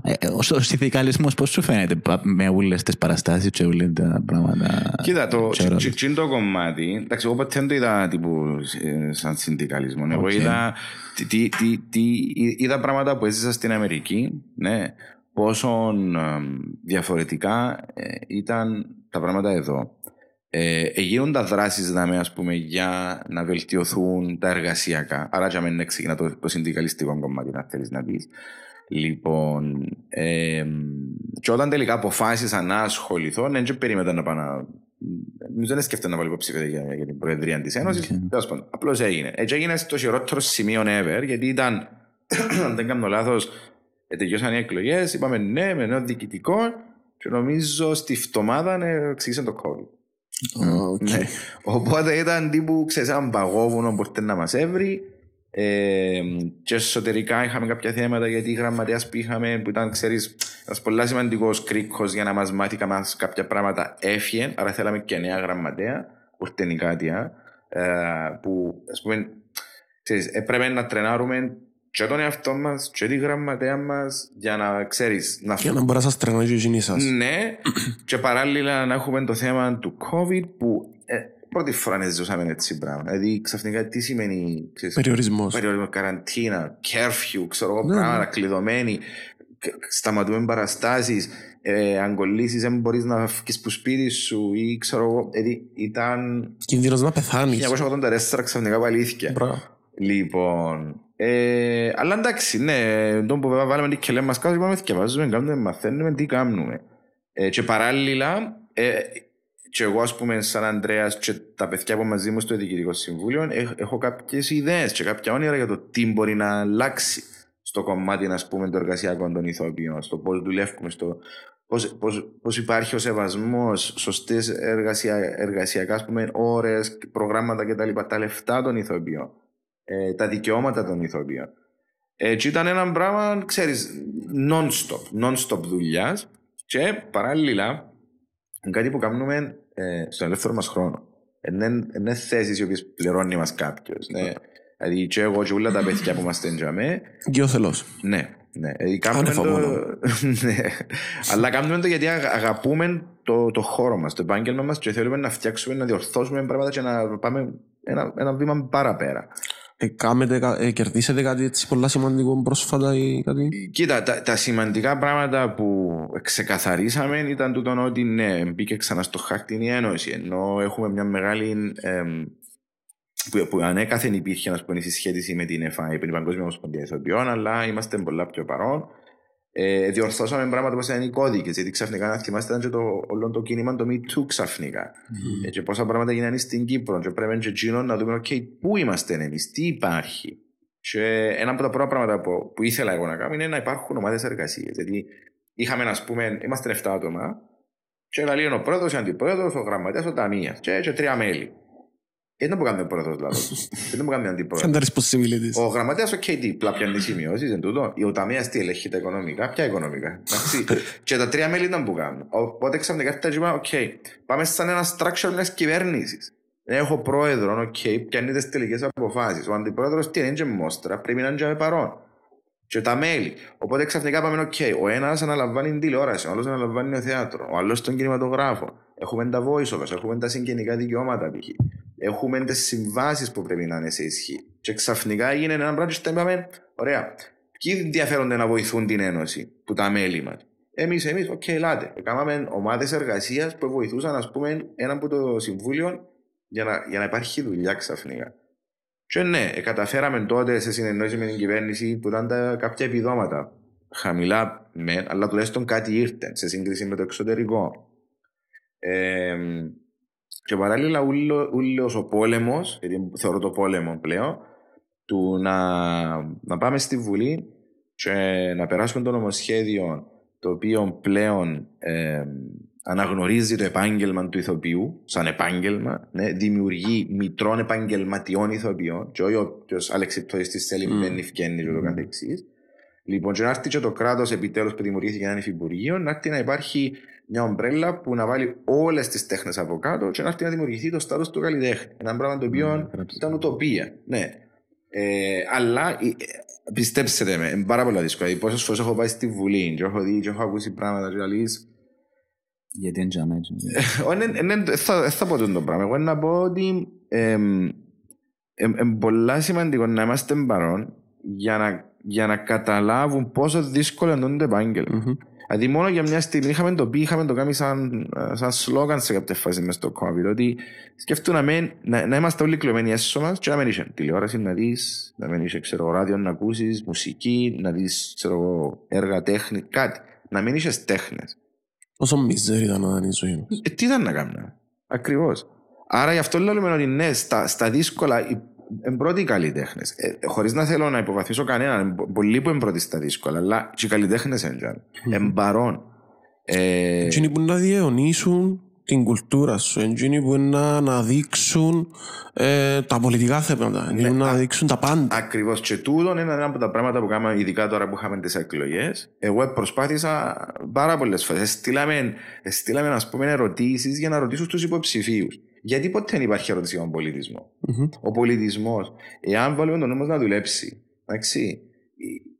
ε, ο, ο συνδικαλισμός πώς σου φαίνεται πα- με όλες τις παραστάσεις και όλα τα πράγματα Κοίτα, το, Ξέρω. τσι- τσι- το κομμάτι, εντάξει, εγώ ποτέ δεν το είδα τύπου ε, σαν συνδικαλισμό. Εγώ Οκ. είδα, τι, τι, τι, τι- είδα πράγματα που έζησα στην Αμερική, ναι, πόσο ε, διαφορετικά ε, ήταν τα πράγματα εδώ. Ε, ε, γίνονται δράσεις δαμέ, ας πούμε, για να βελτιωθούν τα εργασιακά. Άρα, για μένα ξεκινά το, το συνδικαλιστικό κομμάτι, να θέλεις να πεις. Λοιπόν, ε, και όταν τελικά αποφάσισα να ασχοληθώ, ναι, δεν περίμενα να πάω να. Νομίζω δεν σκέφτομαι να βάλω υποψήφια για, για την Προεδρία της Ένωσης. Οκ. Απλώς έγινε. Έτσι έγινε στο χειρότερο σημείο ever, γιατί ήταν, αν δεν κάνω λάθος, τελειώσαν οι εκλογές. Είπαμε ναι, με νέο διοικητικό, και νομίζω στη φτομάδα ναι, εξεκίνησε το COVID. OK. Ναι. Οπότε ήταν τύπου, ξέρεις, έναν παγόβουνο που μπορείτε να μας έβρει. Ε, και εσωτερικά είχαμε κάποια θέματα γιατί η γραμματέας που είχαμε που ήταν, ξέρεις, ένας πολλά σημαντικός κρίκος για να μας μάθει καμάς κάποια πράγματα έφυγε, άρα θέλαμε και νέα γραμματέα, ουρτενικάτια, ε, που, ας πούμε, ξέρεις, έπρεπε να τρενάρουμε και τον εαυτό μας και τη γραμματέα μας για να, ξέρεις, να Για να μπορείς να σας τρενάει και εκείνοι σας. ναι, και παράλληλα να έχουμε το θέμα του COVID που ε, πρώτη φορά δεν ζούσαμε έτσι πράγμα. Δηλαδή ξαφνικά τι σημαίνει ξέρεις, Περιορισμός. περιορισμό, καραντίνα, curfew, ξέρω εγώ Ναι, πράγματα, ναι. κλειδωμένοι, κ- σταματούμε παραστάσεις, ε, αν κολλήσεις δεν μπορείς να φύγεις που σπίτι σου ή ξέρω εγώ, δηλαδή ήταν Κίνδυνος να πεθάνεις. 1984 ξαφνικά παλήθηκε. Μπράβο. Λοιπόν, ε, αλλά εντάξει, ναι, τον που βάλαμε την κελέ μας κάτω, είπαμε, θυκευάζουμε, κάνουμε, μαθαίνουμε, τι κάνουμε. Ε, και παράλληλα, ε, και εγώ ας πούμε σαν Ανδρέας και τα παιδιά που μαζί μου στο Διοικητικό Συμβούλιο έχ- έχω κάποιες ιδέες και κάποια όνειρα για το τι μπορεί να αλλάξει στο κομμάτι ας πούμε των εργασιακών των ηθοποιών, στο πώς δουλεύουμε, στο πώς, πώς, πώς υπάρχει ο σεβασμός, σωστές εργασια, εργασιακά ας πούμε, ώρες, προγράμματα κτλ. Τα λεφτά των ηθοποιών, ε, τα δικαιώματα των ηθοποιών. Έτσι ήταν ένα πράγμα, ξέρεις, non-stop, non-stop δουλειάς και παράλληλα κάτι που κάνουμε ε, στον ελεύθερο μας χρόνο. Είναι θέσεις οι οποίες πληρώνει μας κάποιος. Ναι. Δηλαδή και εγώ και όλα τα παιδιά που είμαστε εντιαμέ, Και ο θελός. ναι, ναι. Δηλαδή, κάνουμε Άνευ το... μόνο. ναι. Αλλά κάνουμε το γιατί αγα- αγαπούμε το, το χώρο μας, το επάγγελμα μας και θέλουμε να φτιάξουμε, να διορθώσουμε πράγματα και να πάμε ένα, ένα βήμα παραπέρα. Ε, κάμετε κα- ε, κερδίσετε κάτι έτσι πολλά σημαντικό πρόσφατα ή κάτι; Κοίτα, τα, τα σημαντικά πράγματα που ξεκαθαρίσαμε ήταν τούτο ότι ναι, μπήκε ξανά στο χάρτη η Ένωση. Ενώ έχουμε μια μεγάλη. εμ, που, που ανέκαθεν υπήρχε να πούμε, η συσχέτιση με την ΕΦΑ, την Παγκόσμια Ομοσπονδία Ηθοποιών, αλλά είμαστε πολλά πιο παρόν. Ε, διορθώσαμε πράγματα όπω ήταν οι κώδικες, γιατί ξαφνικά, να θυμάστε, ήταν και το, όλο το κίνημα το Me Too ξαφνικά. Ε, και πόσα πράγματα γίνανε στην Κύπρο. Και πρέπει και εκείνο να δούμε, OK, πού είμαστε εμείς, τι υπάρχει. Και ένα από τα πρώτα πράγματα που, που ήθελα εγώ να κάνω είναι να υπάρχουν ομάδες εργασίας. Γιατί είχαμε, ας πούμε, είμαστε 7 άτομα, και λέει ο πρόεδρος, ο αντιπρόεδρος, ο γραμματέας, ο ταμείας. Και, και τρία μέλη. Ε, δεν μου κάνει ο πρόεδρος λάθος. δεν μου κάνει ο αντιπρόεδρο. Φαντάρεις possibilities. Ο γραμματέας, ο KD, πλά πιάνει σημειώσεις, εν τούτο. Ο ταμεία τι ελέγχει τα οικονομικά, ποια οικονομικά. Εντάξει. και τα τρία μέλη ήταν που κάνουν. Οπότε ξαφνικά έρθει και είπα, οκ, πάμε σαν ένα structure μιας κυβέρνησης. Έχω πρόεδρο, οκ, πιάνει τις τελικές αποφάσεις. Ο αντιπρόεδρος τι είναι, και μόστρα, πρέπει να είναι και παρόν. Και τα μέλη. Οπότε ξαφνικά πάμε, οκ, ο ένας αναλαμβάνει την τηλεόραση, ο άλλος αναλαμβάνει το θέατρο, ο άλλος τον κινηματογράφο. Έχουμε τα voiceovers, έχουμε τα συγγενικά δικαιώματα π.χ. Έχουμε τις συμβάσεις που πρέπει να είναι σε ισχύ. Και ξαφνικά έγινε ένα πράγμα και είπαμε, ωραία, ποιοι ενδιαφέρονται να βοηθούν την Ένωση, που τα μέλη μας; Εμείς, εμείς, οκ, ελάτε. Κάναμε ομάδες εργασίας που βοηθούσαν, ας πούμε, ένα από το Συμβούλιο για να, για να υπάρχει δουλειά ξαφνικά. Και ναι, ε, καταφέραμε τότε σε συνεννόηση με την κυβέρνηση που ήταν τα, κάποια επιδόματα. Χαμηλά με, αλλά τουλάχιστον κάτι ήρθε σε σύγκριση με το εξωτερικό. Ε, και παράλληλα, ούλος ο πόλεμος, γιατί θεωρώ το πόλεμο πλέον, του να, να πάμε στη Βουλή και να περάσουμε το νομοσχέδιο το οποίο πλέον ε, αναγνωρίζει το επάγγελμα του ηθοποιού σαν επάγγελμα, ναι, δημιουργεί μητρών επαγγελματιών ηθοποιών και όχι όποιος αλεξιπτοριστής θέλει mm. μπαίνει φκένει και το καθεξής. Λοιπόν, και να έρθει και το κράτος επιτέλους που δημιουργήθηκε ένα υφυπουργείο, να έρθει να υπάρχει μια ομπρέλα που να βάλει όλες τις τέχνες από κάτω και να έρθει να δημιουργηθεί το στάτο του καλλιτέχνη. Ένα πράγμα το οποίο mm, ήταν ουτοπία. Ναι. Ε, αλλά ε, πιστέψτε με, είναι πάρα πολύ δύσκολο. Πόσες φορές έχω πάει στη Βουλή και έχω δει και έχω ακούσει πράγματα και αλείς. Γιατί είναι τζαμέ. Δεν θα πω το πράγμα. Εγώ να πω ότι είναι πολύ σημαντικό να είμαστε παρόν για να, για να καταλάβουν πόσο δύσκολο είναι το επάγγελμα. Δηλαδή μόνο για μια στιγμή είχαμε το πει, είχαμε το κάνει σαν, σαν σλόγαν σε κάποια φάση μες στο COVID ότι σκέφτομαι να, να, να είμαστε όλοι κλειωμένοι έσω μας και να μην είσαι τηλεόραση να δεις, να μην είσαι ξέρω, ράδιο να ακούσεις, μουσική, να δεις ξέρω, έργα τέχνη, κάτι. Να μην είσαι τέχνες. Όσο μιζέρι ήταν να είναι η ζωή μας. Ε, τι ήταν να κάνουμε; Ακριβώς. Άρα γι' αυτό λέμε ότι ναι, στα, στα δύσκολα είναι πρώτοι οι καλλιτέχνες. Ε, Χωρίς να θέλω να υποβαθμίσω κανέναν, πολλοί που είναι πρώτοι στα δύσκολα, αλλά και οι καλλιτέχνες είναι εμπαρών. Ε, Εκείνοι που να διαιωνίσουν την κουλτούρα σου, εκείνοι που να αναδείξουν ε, τα πολιτικά θέματα, ναι, να αναδείξουν τα πάντα. Ακριβώς. Και τούτο είναι ένα από τα πράγματα που κάναμε, ειδικά τώρα που είχαμε τις εκλογές. Εγώ προσπάθησα πάρα πολλές φορές. Στείλαμε, στείλαμε ερωτήσεις για να ρωτήσω τους υποψηφίους. Γιατί ποτέ δεν υπάρχει ερώτηση για τον πολιτισμός; Mm-hmm. Ο πολιτισμός, εάν βάλουμε τον νόμο να δουλέψει, εντάξει,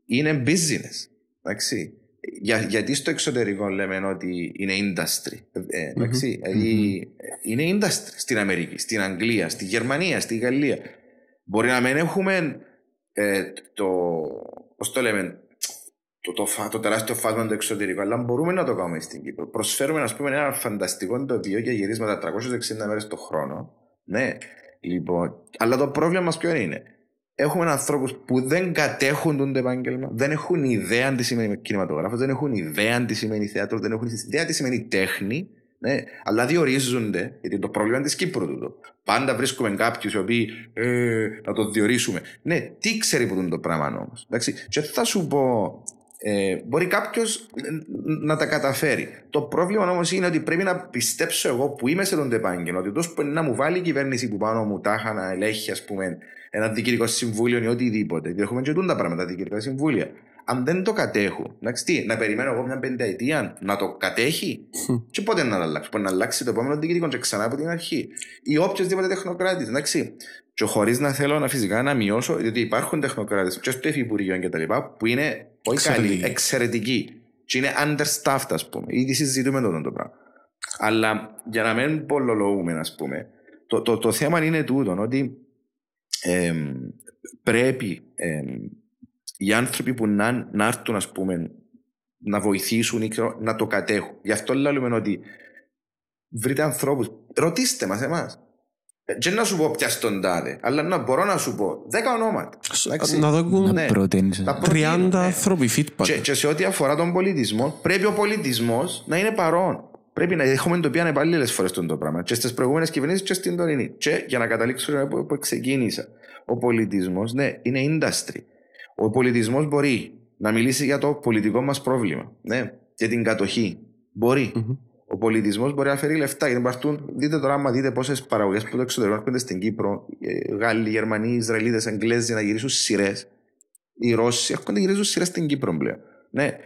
είναι business. Εντάξει. Για, γιατί στο εξωτερικό λέμε ότι είναι industry. Ε, εντάξει, mm-hmm. δηλαδή είναι industry στην Αμερική, στην Αγγλία, στη Γερμανία, στη Γαλλία. Μπορεί να μην έχουμε ε, το, πώς το λέμε, το, το, το τεράστιο φάσμα του εξωτερικού, αλλά μπορούμε να το κάνουμε στην Κύπρο. Προσφέρουμε ας πούμε, ένα φανταστικό τοπίο για γυρίσματα 360 μέρες το χρόνο. Ναι, λοιπόν. Αλλά το πρόβλημα μας ποιο είναι; Έχουμε ανθρώπους που δεν κατέχουν το επάγγελμα, δεν έχουν ιδέα τι σημαίνει κινηματογράφος, δεν έχουν ιδέα τι σημαίνει θέατρο, δεν έχουν ιδέα τι σημαίνει τέχνη. Ναι, αλλά διορίζονται, γιατί το πρόβλημα είναι της Κύπρου τούτο. Πάντα βρίσκουμε κάποιους οι οποίοι ε, να το διορίσουμε. Ναι, τι ξέρει που είναι το πράγμα όμως. Και θα σου πω ε, μπορεί κάποιος να τα καταφέρει. Το πρόβλημα όμως είναι ότι πρέπει να πιστέψω εγώ που είμαι σε τον επάγγελμα ότι τόσο που να μου βάλει η κυβέρνηση που πάνω μου τάχα να ελέγχει, ας πούμε, ένα διοικητικό συμβούλιο ή οτιδήποτε. Γιατί έχουμε και τα πράγματα, διοικητικά συμβούλια. Αν δεν το κατέχω, εντάξει, τι, να περιμένω εγώ μια πενταετία να το κατέχει, και πότε να αλλάξει; Μπορεί να αλλάξει το επόμενο διοικητικό και ξανά από την αρχή. Ή οποιοδήποτε τεχνοκράτης, εντάξει. Και χωρίς να θέλω να φυσικά να μειώσω, διότι υπάρχουν τεχνοκράτες και στο Υφυπουργείο και τα λοιπά που είναι πολύ καλοί, εξαιρετικοί. Και είναι understaffed, ας πούμε. Ήδη συζητούμε το, το πράγμα. Αλλά για να μην πολλολογούμε, ας πούμε, το, το, το, θέμα είναι τούτο, ότι ε, πρέπει ε, οι άνθρωποι που να, να έρθουν, ας πούμε, να βοηθήσουν ή να το κατέχουν. Γι' αυτό λέμε ότι βρείτε ανθρώπους, ρωτήστε μας εμάς. Δεν να σου πω πια στον τάδε, αλλά να μπορώ να σου πω δέκα ονόματα. Να δω ναι, 30 άνθρωποι feedback. Και, και σε ό,τι αφορά τον πολιτισμό, πρέπει ο πολιτισμός να είναι παρόν. Πρέπει να έχουμε το πιάνε πάλι άλλε φορέ το πράγμα. Και στις προηγούμενες κυβερνήσεις και στην τωρινή. Και για να καταλήξω που, που ξεκίνησα. Ο πολιτισμός, ναι, είναι industry. Ο πολιτισμός μπορεί να μιλήσει για το πολιτικό μας πρόβλημα. Ναι, και την κατοχή. Μπορεί. Mm-hmm ο πολιτισμός μπορεί να φέρει λεφτά. Γιατί υπάρχουν, δείτε τώρα, άμα δείτε πόσες παραγωγές που το εξωτερικό έρχονται στην Κύπρο, ε, Γάλλοι, Γερμανοί, Ισραηλίτες, Εγγλέζοι να γυρίσουν σειρές. Οι Ρώσοι έρχονται να γυρίσουν σειρές στην Κύπρο πλέον. Ναι.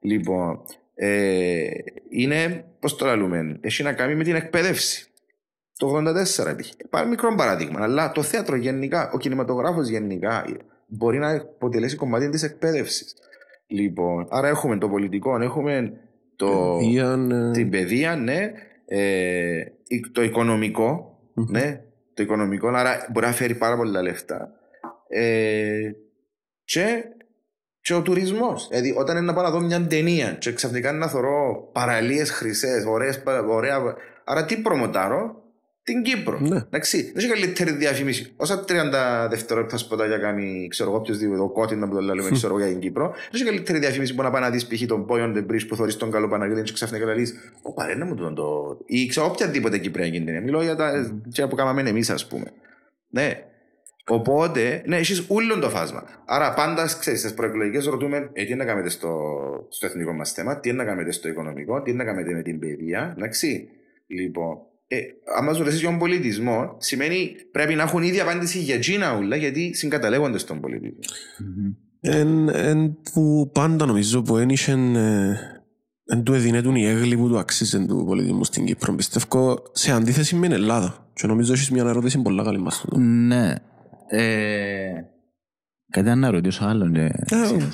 Λοιπόν, ε, είναι, πώς το λέμε, έχει να κάνει με την εκπαίδευση. Το 84 είχε. Πάρει μικρό παράδειγμα, αλλά το θέατρο γενικά, ο κινηματογράφος γενικά, μπορεί να αποτελέσει κομμάτι της εκπαίδευσης. Λοιπόν, άρα έχουμε το πολιτικό, έχουμε το, παιδεία, ναι. την παιδεία, ναι, ε, το οικονομικο ναι, το οικονομικό, άρα μπορεί να φέρει πάρα πολλά λεφτά. Ε, και, και ο τουρισμός. Δηλαδή, όταν είναι να πάω να δω μια ταινία και ξαφνικά να θωρώ παραλίες χρυσές, ωραία. Άρα, τι προμοτάρω, την Κύπρο. Ναι. Εντάξει, δεν έχει καλύτερη διαφήμιση. Όσα 30 δευτερόλεπτα σποτάκια κάνει, ξέρω εγώ, οποιοδήποτε, ο Κότιν που το λέμε, ξέρω εγώ για την Κύπρο, δεν έχει καλύτερη διαφήμιση που να πάει να δεις π.χ. τον Πόιον Ντεμπρί που θωρείς τον καλό Παναγιώτη και ξαφνικά να λύσεις. Ο παρένα μου τον το. ή ξέρω οποιαδήποτε Κυπριακή ταινία. Μιλώ για τα mm. που κάναμε εμείς, ας πούμε. Ναι. Οπότε, ναι, έχεις όλο το φάσμα. Άρα, πάντα ξέρεις, στις προεκλογικές ρωτούμε ε, τι να κάνετε στο, στο εθνικό μας θέμα, τι να κάνετε στο οικονομικό, τι να κάνετε με την παιδεία. Εντάξει. Λοιπόν, ε, άμα σου ρωτήσει για τον πολιτισμός, σημαίνει πρέπει να έχουν ίδια απάντηση για Τζίνα ούλα, γιατί συγκαταλέγονται στον πολιτισμό. Εν, εν που πάντα νομίζω που ένιξε εν του εδινέτουν η έγκλη που του αξίζει του πολιτισμού στην Κύπρο. Πιστεύω σε αντίθεση με την Ελλάδα. Και νομίζω έχεις μια ερώτηση πολλά καλή μας. τούτο. Ναι. Ε, Κάτι να ρωτήσω άλλον. ε,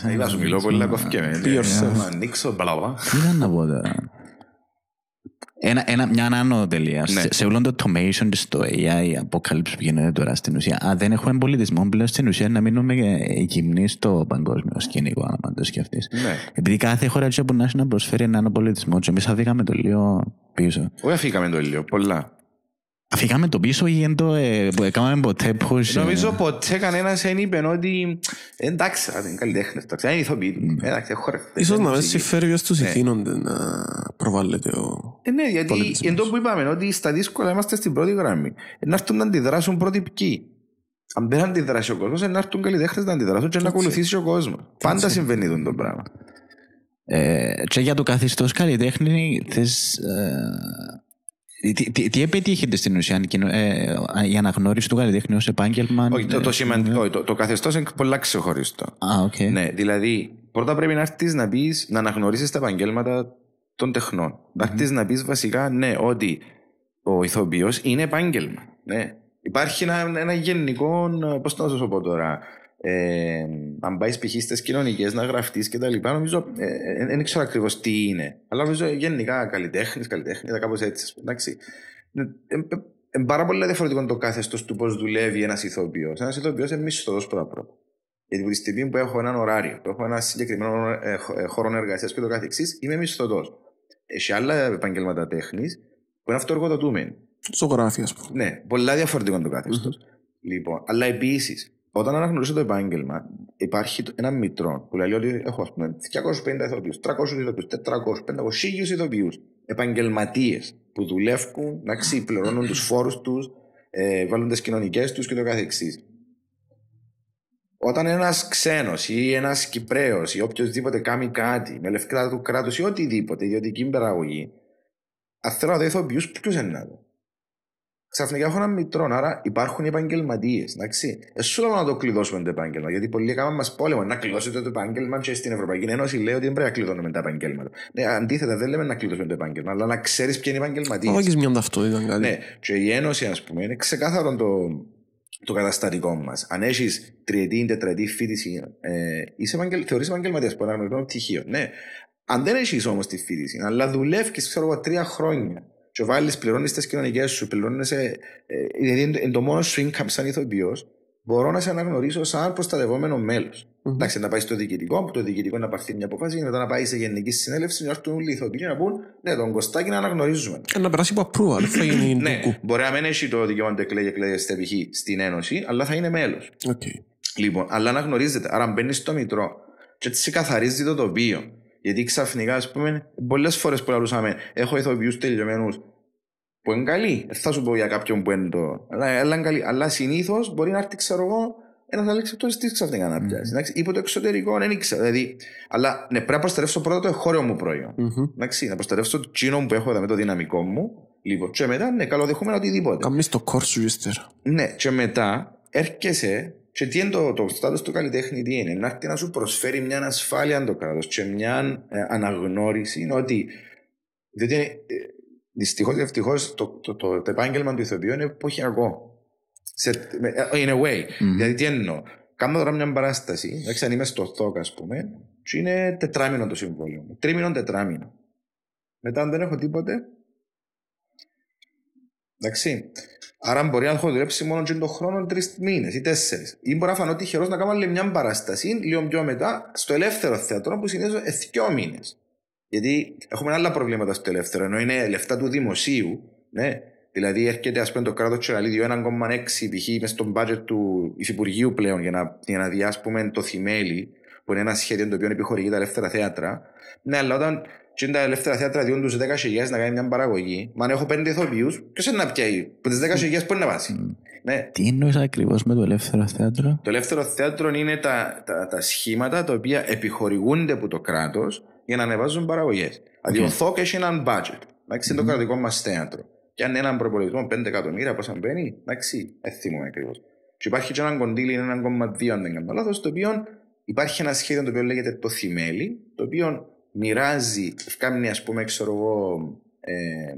Ε, Είδα σου μιλώ πολύ να κοφκέμαι. Be yourself. Να ανοίξω, μπλαβά. Τι ήταν να πω τώρα. Ένα, ένα, μια άνω τελεία. Ναι. Σε, σε όλο το automation και στο AI, η αποκάλυψη που γίνεται τώρα στην ουσία, αν δεν έχουμε πολιτισμό πλέον στην ουσία να μείνουμε ε, γυμνοί στο παγκόσμιο σκηνικό, αν το σκεφτείς. Ναι. Επειδή κάθε χώρα έτσι που να έχει να προσφέρει έναν πολιτισμό, και εμείς αφήκαμε το λίγο πίσω. Όχι, αφήκαμε το λίγο, πολλά. Αφήκαμε το πίσω ή δεν το ε, που έκαναμε ποτέ push. ε, Νομίζω ποτέ κανένας δεν είπε ότι εντάξει, α, είναι καλλιτέχνες, εντάξει, είναι ηθοποιοί. Εντάξει, έχω ρε. Ίσως να μην Μουσική. συμφέρει και στους Ναι. ηθήνοντες να προβάλλεται ο... Ε, ναι, γιατί πολιτισμός. εν τω που είπαμε ότι στα δύσκολα είμαστε στην πρώτη γραμμή. Ε, Να έρθουν να αντιδράσουν πρώτοι ποιοι. Αν δεν αντιδράσει ο κόσμος, να έρθουν καλλιτέχνες να αντιδράσουν και να ακολουθήσει ο κόσμος. Πάντα συμβαίνει αυτό το πράγμα. Ε, και για το καθεστώς καλλιτέχνη θες, ε, τι, τι, τι επετύχετε στην ουσία κοινο- ε, η αναγνώριση του καλλιτέχνη ως επάγγελμα; Όχι, το, το, ε, σημαντικό, όχι, το, το καθεστώς είναι πολλά ξεχωριστό. Α, οκ. Ναι, δηλαδή, πρώτα πρέπει να έρθεις να πεις, να αναγνωρίσεις τα επαγγέλματα των τεχνών. Να έρθεις να πεις βασικά, ναι, ότι ο ηθοποιός είναι επάγγελμα. Ναι. Υπάρχει ένα, ένα γενικό, πώς να σας πω τώρα, ε, αν πάει π.χ. στις κοινωνικές να γραφτείς και τα λοιπά, νομίζω ε, ε, δεν ξέρω ακριβώς τι είναι. Αλλά νομίζω γενικά καλλιτέχνης, καλλιτέχνης, κάπως έτσι. ας πούμε, Εντάξει. Είναι ε, ε, ε, πάρα πολύ διαφορετικό το κάθεστος του πώς δουλεύει ένας ηθοποιός. Ένας ηθοποιός είναι μισθωτός πρώτα πρώτα. Γιατί από τη στιγμή που έχω έναν ωράριο, που έχω ένα συγκεκριμένο ε, χ- ε, χώρο εργασίας και το καθεξής, είμαι μισθωτός. Έχει άλλα επαγγέλματα τέχνης που είναι αυτοεργοδοτούμενοι. ζωγράφη, ας πούμε. Ναι, πολλά διαφορετικό το καθεστω Λοιπόν, αλλά επίσης, όταν αναγνωρίζω το επάγγελμα, υπάρχει το- ένα μητρό που λέει ότι έχω ας πούμε 250 ηθοποιούς, 300 ηθοποιούς, 400, 500, 1000 ηθοποιούς. Επαγγελματίες που δουλεύουν, να πληρώνουν τους φόρους τους, ε, βάλουν τις κοινωνικές τους και το καθεξής. Όταν ένας ξένος ή ένας Κυπραίο ή οποιοδήποτε κάνει κάτι με λευκά του κράτους ή οτιδήποτε, ιδιωτική παραγωγή, αν θέλω να δω ηθοποιούς, ποιου είναι να δω; Ξαφνικά έχω ένα μητρό, άρα υπάρχουν επαγγελματίες. Εντάξει. Εσύ λέω να το κλειδώσουμε το επάγγελμα, γιατί πολλοί έκαναν μας πόλεμο να κλειδώσετε το επάγγελμα και στην Ευρωπαϊκή Ένωση λέει ότι δεν πρέπει να κλειδώνουμε τα επαγγέλματα. Ναι, αντίθετα, δεν λέμε να κλειδώσουμε το επάγγελμα, αλλά να ξέρεις ποιοι είναι οι επαγγελματίες. Θα βάλεις μια ταυτότητα κάτι. Ναι, και η Ένωση, ας πούμε, είναι ξεκάθαρο το, το καταστατικό μας. Αν έχεις τριετή ή τετραετή φίτηση, ε, είσαι επαγγελ, θεωρείς επαγγελματίας που αναγνωριζόμενο πτυχίο. Ναι. Αν δεν έχεις όμως τη φίτηση, αλλά δουλεύεις, ξέρω εγώ, τρία χρόνια, και βάλει, πληρώνει τις κοινωνικές σου, πληρώνει. Ε, ε, δηλαδή είναι- είναι το μόνο σου income σαν ηθοποιός, μπορώ να σε αναγνωρίσω σαν προστατευόμενο μέλος. Μμμ. Εντάξει, να πάει στο διοικητικό, που το διοικητικό να παρθεί μια απόφαση, μετά να πάει σε γενική συνέλευση, να έρθουν όλοι οι ηθοποιοί να πούν, ναι, τον Κωστάκη να αναγνωρίζουμε. Ε, Να περάσει από approval, δεν θα γίνει Ναι, ντουκού. μπορεί να μην έχει το δικαίωμα να εκλέγει εκλέγεστε π.χ. στην Ένωση, αλλά θα είναι μέλος. Οκ. Λοιπόν, αλλά να γνωρίζετε. Άρα μπαίνεις στο μητρώο και έτσι καθαρίζει το τοπίο. Γιατί ξαφνικά, ας πούμε, πολλές φορές που λαλούσαμε, έχω ηθοποιούς τελειωμένους που είναι καλοί. Δεν θα σου πω για κάποιον που είναι το. Αλλά, αλλά, είναι καλοί. αλλά συνήθως μπορεί να έρθει, ξέρω εγώ, ένας άλλο εξεπτό τι ξαφνικά να πιάσει. Εντάξει, Υπό το εξωτερικό δεν ήξερα. Δηλαδή, αλλά ναι, πρέπει να προστατεύσω πρώτα το εγχώριο μου προϊόν. Μμμ. Εντάξει, να προστατεύσω το τσίνο που έχω εδώ με το δυναμικό μου. Λοιπόν, και μετά, ναι, καλοδεχούμενο οτιδήποτε. Κάμνεις το κόρ σου ύστερα. Ναι, και μετά έρχεσαι και τι είναι το, το στάτος του καλλιτέχνη, τι είναι, να έρθει να σου προσφέρει μια ασφάλεια το κράτος και μια ε, αναγνώριση ότι διότι ε, δυστυχώς ή ευτυχώς το, το, το, το, επάγγελμα του ηθοποιού είναι εποχιακό. Σε, με- ε, in a way. Μμμ. Δηλαδή τι εννοώ; Κάνω τώρα μια παράσταση, εντάξει, αν είμαι στο ΘΟΚ, ας πούμε, και είναι τετράμινο το συμβόλαιο μου. Τρίμηνο, τετράμινο. Μετά, αν δεν έχω τίποτε, εντάξει. Άρα μπορεί να έχω δουλέψει μόνο και τον χρόνο τρεις μήνες ή τέσσερις. Ή μπορεί να φανώ τυχερός να κάνω άλλη μια παράσταση λίγο πιο μετά στο ελεύθερο θέατρο που συνήθως είναι δύο μήνες. Γιατί έχουμε άλλα προβλήματα στο ελεύθερο, ενώ είναι λεφτά του δημοσίου, ναι, Δηλαδή έρχεται ας πούμε το κράτος και λέει 1,6 π.χ. μες στο budget του Υφυπουργείου πλέον για να, για να διάσπουμε το θημέλι που είναι ένα σχέδιο το οποίο επιχορηγεί τα ελεύθερα θέατρα. Ναι, αλλά όταν και τα ελεύθερα θέατρα διούν τους 10 χιλιάδες να κάνει μια παραγωγή, μα αν έχω 5 ηθοποιούς, ποιος είναι να πιάει, που τις 10 χιλιάδες πού είναι να βάσει. Ναι. Τι εννοείς ακριβώς με το ελεύθερο θέατρο; Το ελεύθερο θέατρο είναι τα, τα, τα σχήματα τα οποία επιχορηγούνται από το κράτος για να ανεβάζουν παραγωγές. Δηλαδή ο ΘΟΚ έχει έναν budget. Εντάξει, είναι το κρατικό μας θέατρο. Και αν είναι έναν προπολογισμό 5 εκατομμύρια, πώς αν μπαίνει, εντάξει, δεν θυμούμαι ακριβώς. Και υπάρχει και έναν κοντήλι, είναι 1,2 αν δεν κάνω λάθος, το οποίο υπάρχει ένα σχέδιο το οποίο λέγεται το Θημέλι, το οποίο μοιράζει, κάνει ας πούμε, ξέρω εγώ, ε,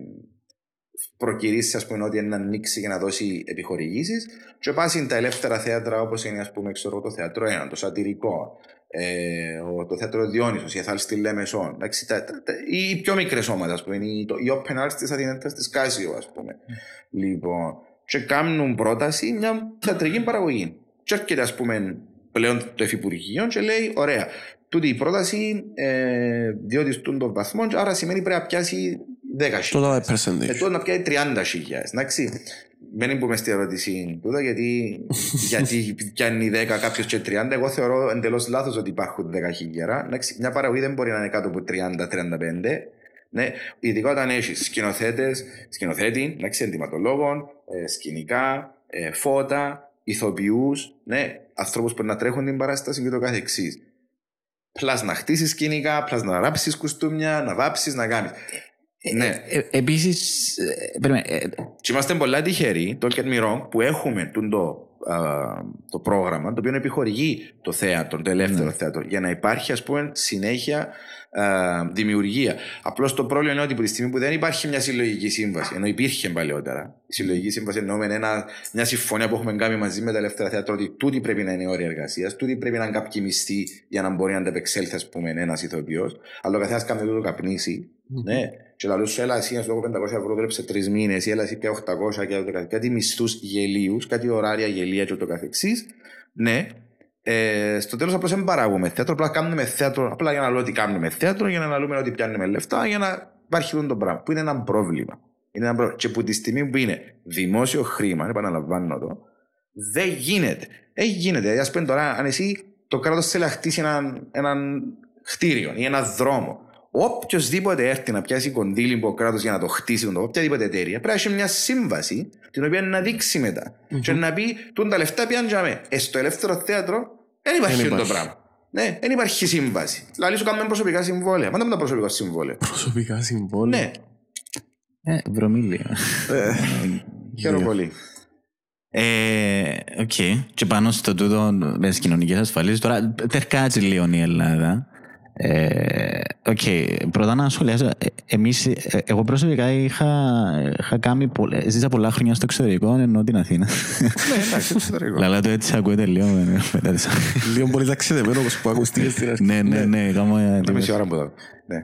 προκυρήσεις, ας πούμε, ότι είναι να ανοίξει και να δώσει επιχορηγήσεις. Και πάσει τα ελεύθερα θέατρα, όπως είναι, ας πούμε, ξέρω, το θέατρο 1, το σατυρικό, ε, το θέατρο Διόνυσος, η Εθάλ στη Λέμεσον, εντάξει, τα, τα, τα, οι πιο μικρές ομάδες, ας πούμε, οι, το, οι Open Arts της Αθηνέτα της Κάσιο, ας πούμε. Mm. Λοιπόν, και κάνουν πρόταση μια θεατρική παραγωγή. Και έρχεται, ας πούμε, πλέον το Εφυπουργείο και λέει: Ωραία, τούτη η πρόταση ε, διότι στον τον βαθμό, άρα σημαίνει πρέπει να πιάσει 10 Total percentage. Ε, τότε να πιάσει 30 χιλιάδες. Εντάξει. Δεν πούμε στη ερώτηση τούτα γιατί, γιατί πιάνει 10 κάποιος και 30. Εγώ θεωρώ εντελώς λάθος ότι υπάρχουν 10 χιλιάρα. Μια παραγωγή δεν μπορεί να είναι κάτω από 30-35. Ναι, ειδικά όταν έχεις σκηνοθέτες, σκηνοθέτη, εντάξει, ενδυματολόγων, ε, σκηνικά, ε, φώτα, ηθοποιούς, ναι, ανθρώπους που να τρέχουν την παράσταση και το καθεξής. Πλάς να χτίσεις σκηνικά, πλάς να ράψεις κουστούμια, να βάψεις, να κάνεις. Ναι. Ε, ε, Επίσης. Ε, και είμαστε πολλά τυχεροί, το get me wrong, που έχουμε το, το πρόγραμμα το οποίο επιχορηγεί το θέατρο, το ελεύθερο ναι. θέατρο, για να υπάρχει ας πούμε συνέχεια δημιουργία. Απλώς το πρόβλημα είναι ότι από τη στιγμή που δεν υπάρχει μια συλλογική σύμβαση, ενώ υπήρχε παλαιότερα, η συλλογική σύμβαση εννοούμε ένα, μια συμφωνία που έχουμε κάνει μαζί με τα ελεύθερα θέατρα ότι τούτη πρέπει να είναι όρια εργασίας, τούτη πρέπει να είναι κάποιοι μισθοί για να μπορεί να αντεπεξέλθει, ας πούμε, ένας ηθοποιός. Αλλά ο καθένας κάνει το καπνίσει. Mm-hmm. Ναι. Και λαλούς σου, έλα εσύ να σου 500 ευρώ, δούλεψε τρεις μήνες, ή έλα εσύ πια 800 και κάτι, κάτι μισθούς γελίους, κάτι ωράρια γελία και ούτω καθεξής. Ναι, ε, στο τέλος απλώς δεν παράγουμε θέατρο, απλά κάνουμε θέατρο, απλά για να λέω ότι κάνουμε θέατρο, για να λέμε ότι πιάνουμε λεφτά, για να υπάρχει αυτό το πράγμα. Που είναι ένα πρόβλημα. Είναι ένα πρόβλημα. Και που τη στιγμή που είναι δημόσιο χρήμα, επαναλαμβάνω εδώ, δεν γίνεται. Έχει γίνεται. Α πούμε τώρα, αν εσύ το κράτος θέλει να χτίσει έναν, έναν κτίριο ή έναν δρόμο, οποιοδήποτε έρθει να πιάσει κονδύλι από κράτος για να το χτίσει, το οποιαδήποτε εταιρεία, πρέπει να έχει μια σύμβαση την οποία να δείξει μετά. Mm-hmm. Και να πει, τούν τα λεφτά πιάνε ε, στο ελεύθερο θέατρο δεν υπάρχει αυτό το πράγμα. Ναι, δεν υπάρχει σύμβαση. Δηλαδή σου κάνουμε προσωπικά συμβόλαια. Μα δεν τα προσωπικά συμβόλαια. Προσωπικά συμβόλαια. Ναι. Ε, βρωμίλια. Ε, χαίρομαι πολύ. Ε, οκ. Και πάνω στο τούτο με τι κοινωνικές ασφαλίσεις, τώρα τερκάτσει λίγο η Ελλάδα. Ε, οκ, okay. πρώτα να σχολιάσω. Ε, εμείς, ε, εγώ προσωπικά είχα, είχα κάνει πολλές, ζήσα πολλά χρόνια στο εξωτερικό ενώ την Αθήνα. ναι, εντάξει, εξωτερικό. Λαλά το έτσι ακούεται λίγο. λίγο πολύ ταξιδεμένο όπως που ακούστηκε στην αρχή. Ναι, ναι, ναι. Κάμω, Μια μισή ώρα που εδώ. Ναι.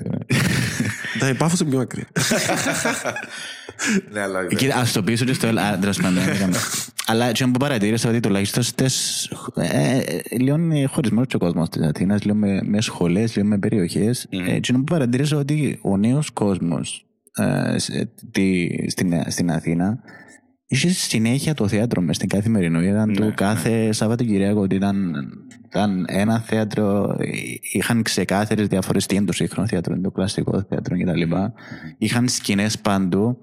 Τα υπάφωσε πιο μακριά. Ναι, αλλά... Ας το πείσω και στο άντρας πάντα. Αλλά και που παρατήρησα ότι τουλάχιστον στις... Ε, λίγο είναι χωρισμένος και ο κόσμος της Αθήνας, λίγο με, με σχολές, λίγο με περιοχές. Mm. Και που παρατήρησα ότι ο νέος κόσμος ε, στην, στην Αθήνα είχε συνέχεια το θέατρο μες στην καθημερινότητα. Ήταν ναι, του κάθε ναι. Σαββατοκυριακό ότι ήταν, ήταν ένα θέατρο, είχαν ξεκάθαρες διαφορές τι είναι το σύγχρονο θέατρο, το κλασικό θέατρο κτλ. Mm. Είχαν σκηνές παντού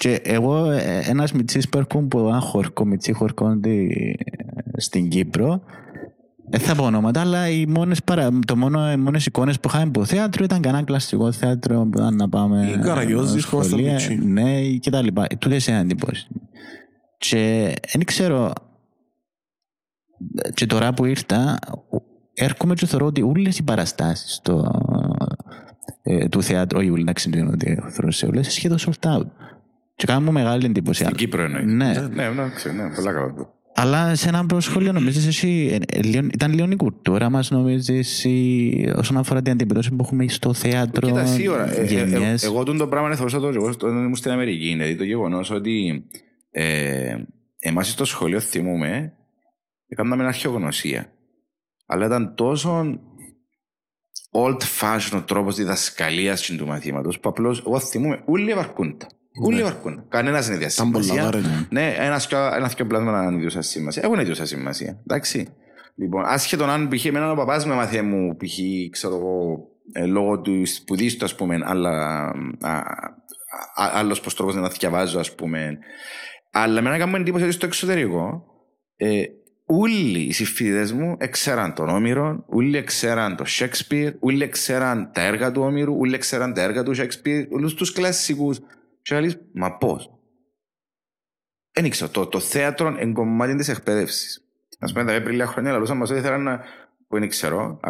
και εγώ, ε, ένας μυτσί που έρχομαι από ένα χορκό, μυτσί χορκό στην Κύπρο, δεν θα πω ονόματα, αλλά οι μόνες, παρα... το μόνο, οι μόνες εικόνες που είχαμε από θέατρο ήταν κανένα κλασικό θέατρο που ήταν να πάμε... Η Καραγιώζης, σχολεία, Ναι, και τα λοιπά. Τούτες σε εντύπωση. Και δεν ξέρω... Και τώρα που ήρθα, έρχομαι και θεωρώ ότι όλες οι παραστάσεις το, ε, του θεάτρου, όχι όλοι να ξέρουν ότι θεωρώ σε όλες, σχεδόν sold out. Και κάνω μου μεγάλη εντύπωση. Στην Κύπρο εννοείς. Ναι. Ναι, ναι, ναι, πολλά καλά. Αλλά σε ένα προσχολείο νομίζεις εσύ, ε, ήταν λίγο η κουλτούρα μας νομίζεις ή όσον αφορά την αντιπλώση που έχουμε στο θέατρο, Κοίτα, σίγουρα. Ε, ε, ε, εγώ τον το πράγμα θεωρούσα το εγώ όταν ήμουν στην Αμερική. Δηλαδή το γεγονός ότι ε, εμάς στο σχολείο θυμούμε έκαναμε αρχαιογνωσία. Αλλά ήταν τόσο old fashioned τρόπος διδασκαλίας του μαθήματος που απλώς εγώ θυμούμε όλοι βαρκούντα. Όλοι όρκουν. Κανένας δεν είναι Ήταν πολλά διασημασία. βάρη. Ναι, ένας και ένας και πλάσμα να είναι ιδιούσα σημασία. Έχουν ιδιούσα σημασία. Εντάξει. Λοιπόν, άσχετον αν π.χ. εμένα ο παπάς με μάθε μου, π.χ. ξέρω εγώ, ε, λόγω του σπουδής του, ας πούμε, αλλά α, α, άλλος πως τρόπος να διαβάζω, ας πούμε. Αλλά εμένα κάνουμε εντύπωση ότι στο εξωτερικό ε, όλοι οι συμφοιτητές μου εξέραν τον Όμηρο, όλοι εξέραν τον Σέξπιρ, όλοι εξέραν τα έργα του Όμηρου, όλοι εξέραν τα έργα του Σέξπιρ, όλους τους κλασσικούς. Και λες, μα πώς; Δεν ήξερα, το, το θέατρο είναι κομμάτι της εκπαίδευσης. Ας πούμε, τα πριν λίγα χρόνια λαλούσαν μας ότι ήθελαν να, που δεν ξέρω,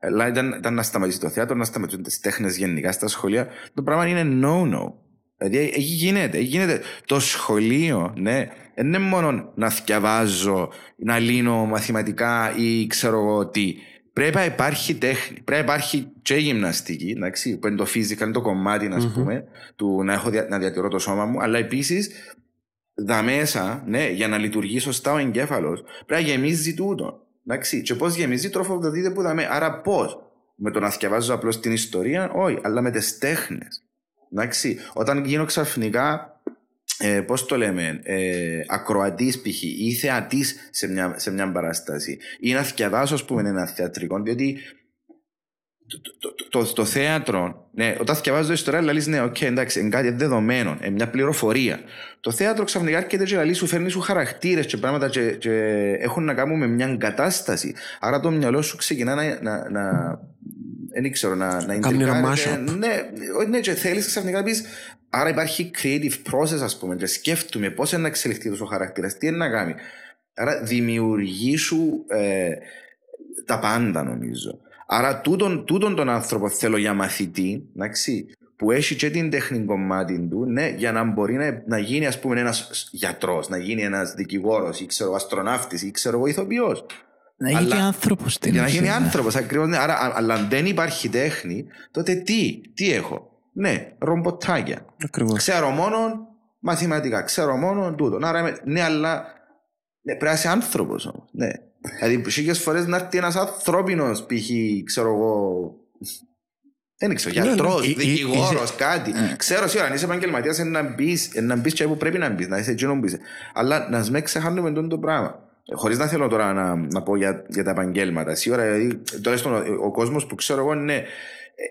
αλλά ήταν, ήταν να σταματήσει το θέατρο, να σταματήσουν τις τέχνες γενικά στα σχολεία. Το πράγμα είναι no-no. Δηλαδή, εκεί γίνεται, εκεί γίνεται. Το σχολείο, ναι, δεν είναι μόνο να διαβάζω, να λύνω μαθηματικά ή ξέρω εγώ τι. Πρέπει να υπάρχει τέχνη, πρέπει να υπάρχει και γυμναστική, εντάξει, που είναι το physical, είναι το κομμάτι, ας πούμε, του να, έχω, δια- να διατηρώ το σώμα μου, αλλά επίσης δα μέσα, ναι, για να λειτουργεί σωστά ο εγκέφαλος, πρέπει να γεμίζει τούτο. Εντάξει, και πώς γεμίζει, τροφοδοτείται που δαμέ. Άρα πώς, με το να διαβάζω απλώς την ιστορία, όχι, αλλά με τις τέχνες. Εντάξει, όταν γίνω ξαφνικά, ε, πώς το λέμε, ε, ακροατής π.χ. ή θεατής σε μια, σε μια παράσταση, ή να διαβάσω, ας πούμε, ένα θεατρικό, διότι το, το, το, το θέατρο, ναι, όταν διαβάζω ιστορία, λέει ναι, οκ, εντάξει, είναι κάτι δεδομένο, είναι μια πληροφορία. Το θέατρο ξαφνικά έρχεται και λέει σου φέρνει σου χαρακτήρες και πράγματα και, και έχουν να κάνουν με μια κατάσταση. Άρα το μυαλό σου ξεκινά να. να, να δεν ξέρω, να, να Κάνει ένα ιντρικάρεται. mashup. Ναι, όχι, ναι, και θέλεις ξαφνικά να πεις. Άρα υπάρχει creative process, ας πούμε, και σκέφτομαι πώς είναι να εξελιχθεί τόσο ο χαρακτήρας, τι είναι να κάνει. Άρα δημιουργεί σου ε, τα πάντα, νομίζω. Άρα τούτον, τούτον τον άνθρωπο θέλω για μαθητή, εντάξει, που έχει και την τέχνη κομμάτι του, ναι, για να μπορεί να, να γίνει ας πούμε ένας γιατρός, να γίνει ένας δικηγόρος ή ξέρω αστροναύτης ή ξέρω εγώ ηθοποιός. Να γίνει Αλλά- και άνθρωπος στην Για να ουσία. γίνει άνθρωπος ακριβώς. Ναι. Άρα, α- αλλά αν δεν υπάρχει τέχνη, τότε τι, τι έχω; Ναι, ρομποτάκια. Ακριβώς. Ξέρω μόνο μαθηματικά, ξέρω μόνο τούτο. Άρα, είμαι- ναι, αλλά ναι, πρέπει να είσαι άνθρωπος όμως. Ναι. Δηλαδή, χίλιε φορές να έρθει ένας ανθρώπινος, π.χ. ξέρω εγώ. Δεν ξέρω, Ναι, ναι. γιατρός, Ε, ε, δικηγόρος, είσαι- κάτι. Ξέρω σίγουρα, αν είσαι επαγγελματίας, να μπεις, να μπεις και που πρέπει να μπεις, να είσαι εκείνο που είσαι. Αλλά να μην ξεχάνουμε αυτό το πράγμα. Χωρίς να θέλω τώρα να, να πω για, για τα επαγγέλματα. Σίγουρα, δηλαδή, τουλάχιστον ο, ο κόσμος που ξέρω εγώ, ναι,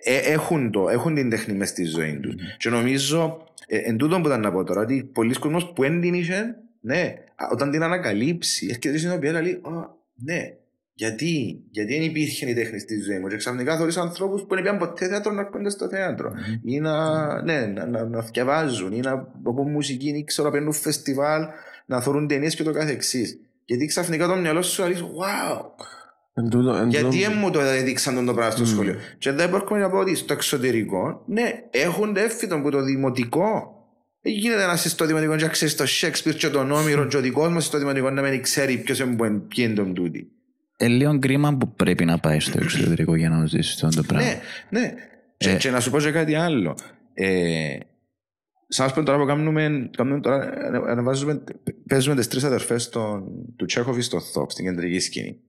ε, έχουν, το, έχουν την τέχνη μες στη ζωή τους. Και νομίζω, ε, εν τούτο που ήταν να πω τώρα, ότι πολλοί κόσμος που δεν την είχε, ναι, α, όταν την ανακαλύψει, έρχεται στην οποία λέει, «Α, ναι, γιατί, γιατί δεν υπήρχε η τέχνη στη ζωή μου. Και ξαφνικά θεωρείς ανθρώπους που δεν πήγαν ποτέ θέατρο να έρχονται στο θέατρο. Ή να, ναι, να, να, να διαβάζουν, ή να από μουσική, ή ξέρω, να παίρνουν φεστιβάλ, να θεωρούν ταινίες και το καθεξής. Γιατί ξαφνικά το μυαλό σου λέει, wow, Εν τούτο- εν γιατί τούτο- δεν μου το έδειξαν τον το πράγμα στο σχολείο. Και δεν μπορούμε να πω ότι στο εξωτερικό, ναι, έχουν έφυτο που το δημοτικό. Δεν γίνεται να είσαι στο δημοτικό και να ξέρεις το Shakespeare και τον Όμηρο και ο δικός μας στο δημοτικό να μην ξέρει ποιος είναι που είναι- ποιοι είναι τον τούτη. Ε, λίγο κρίμα που πρέπει να πάει στο εξωτερικό για να ζήσει αυτό το πράγμα. Ναι, ναι. Και, και να σου πω και κάτι άλλο. Ε, σαν να σου πω τώρα που κάνουμε, κάνουμε τώρα, ανα- ανεβάζουμε, παίζουμε τις τρεις αδερφές των, του Τσέχοφη στο ΘΟΚ, στην κεντρική σκηνή.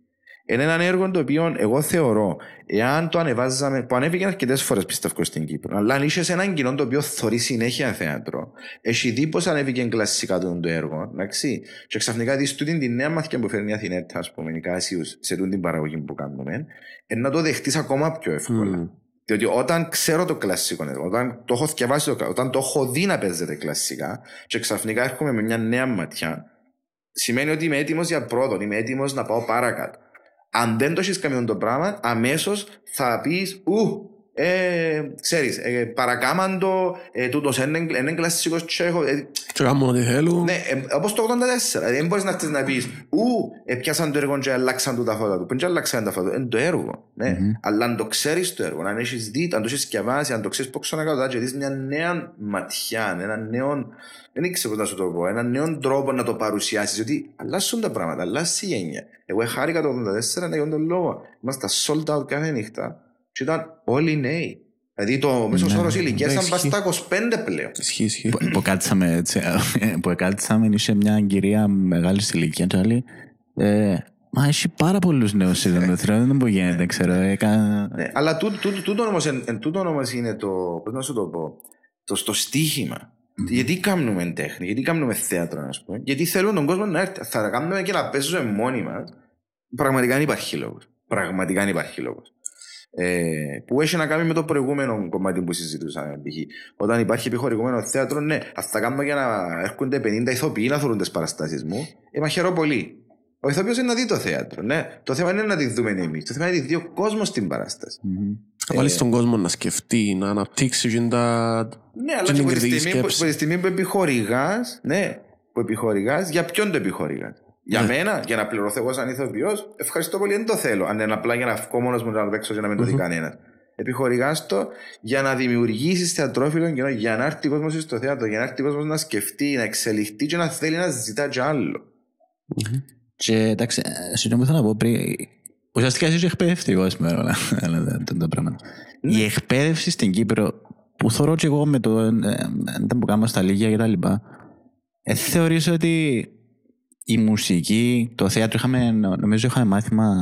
Είναι ένα έργο το οποίο εγώ θεωρώ, εάν το ανεβάζαμε, που ανέβηκε αρκετές φορές πιστεύω στην Κύπρο, αλλά αν είσαι σε έναν κοινό το οποίο θωρεί συνέχεια θέατρο, έχει δει πώς ανέβηκε κλασικά το, το έργο, εντάξει, και ξαφνικά δεις τούτη την νέα μαθηκιά που φέρνει η Αθηνέτα, ας πούμε, η Κάσιους, σε τούτη την παραγωγή που κάνουμε, ε, να το δεχτείς ακόμα πιο εύκολα. Μμμ. Διότι όταν ξέρω το κλασικό, έργο, όταν το έχω διαβάσει, το- όταν το έχω δει να παίζεται κλασικά, και ξαφνικά έρχομαι με μια νέα ματιά, σημαίνει ότι είμαι έτοιμος για πρόοδο, είμαι έτοιμος να πάω παρακάτω. Αν δεν το έχεις κάνει το πράγμα, αμέσως θα πεις, Ου, ε, ξέρεις, ε, παρακάμαντο, ε, τούτος είναι, είναι κλασσικός τσέχο. Ε, Και κάνουν ό,τι θέλουν. ναι, ε, όπως το 84. Δηλαδή, δεν μπορείς να έρθεις να πεις, ου, ε, πιάσαν το έργο και αλλάξαν του τα φώτα του. Πριν και αλλάξαν τα φώτα του. Είναι το έργο. Ναι. Αλλά αν το ξέρεις το έργο, αν έχεις δει, αν το έχεις διαβάσει, αν το ξέρεις πώς ξανακάτω, και δεις μια νέα ματιά, ένα νέο, δεν ξέρω πώς να σου το πω, ένα νέο τρόπο να το παρουσιάσεις, ότι αλλάσουν τα πράγματα, αλλάσει η γένεια. Εγώ χάρηκα το 84 για τον λόγο. Είμαστε sold out κάθε νύχτα και ήταν όλοι νέοι. Δηλαδή το μέσος Ναι, όρος ηλικίας ήταν ισχύει. πας στα 25 πλέον. Ισχύει, ισχύει. Που- που κάτσαμε έτσι, που κάτσαμε είχε μια κυρία μεγάλης ηλικίας και άλλη ε, μα έχει πάρα πολλούς νέους σε τον θρέο, δεν μπορεί γίνεται, ξέρω. Έκα... Ναι, αλλά τούτο, τούτο, τούτο όμως, εν, εν τούτο όμως είναι το, πώς να σου το πω, το, στο στίχημα. Γιατί κάνουμε τέχνη, γιατί κάνουμε θέατρο, ας πούμε. Γιατί θέλουν τον κόσμο να έρθει. Θα τα κάνουμε και να παίζουμε μόνοι μας. Πραγματικά δεν υπάρχει λόγος. Πραγματικά δεν υπάρχει λόγος. Ε, που έχει να κάνει με το προηγούμενο κομμάτι που συζητούσαμε. π.χ. Όταν υπάρχει επιχορηγούμενο θέατρο, ναι, αν θα κάνουμε για να έρχονται 50 ηθοποιοί να θεωρούν τις παραστάσεις μου, ε, μα χαιρό πολύ. Ο ηθοποιός είναι να δει το θέατρο. Ναι. Το θέμα είναι να τη δούμε εμείς. Το θέμα είναι να τη δει ο κόσμος στην παράσταση. Να βάλεις τον κόσμο να σκεφτεί, να αναπτύξει και τα... Ναι, αλλά και και την από τη, κριτική στιγμή που, σκέψη. από τη στιγμή που επιχορηγάς, ναι, που επιχορηγάς, για ποιον το επιχορηγάς; Για Ναι. μένα, για να πληρωθώ εγώ σαν ηθοποιός, ευχαριστώ πολύ, δεν το θέλω. Αν είναι απλά για να βγω μόνος μου να το παίξω και να μην το δει κανένας. Επιχορηγά το για να δημιουργήσεις θεατρόφιλο κοινό, για να έρθει ο κόσμος στο θέατρο, για να έρθει ο κόσμος να σκεφτεί, να εξελιχθεί και να θέλει να ζητά κι άλλο. Και εντάξει, ε, συγγνώμη θέλω να πω πριν, ουσιαστικά είσαι εκπαιδευτικός σήμερα όλα όλα τα- τα- τα πράγματα. Η εκπαίδευση στην Κύπρο, που θεωρώ και εγώ με το ε, ε, τα που κάνω στα Λίγια και τα λοιπά, ε, θεωρείς ότι η μουσική, το θέατρο, είχαμε, νομίζω είχαμε μάθημα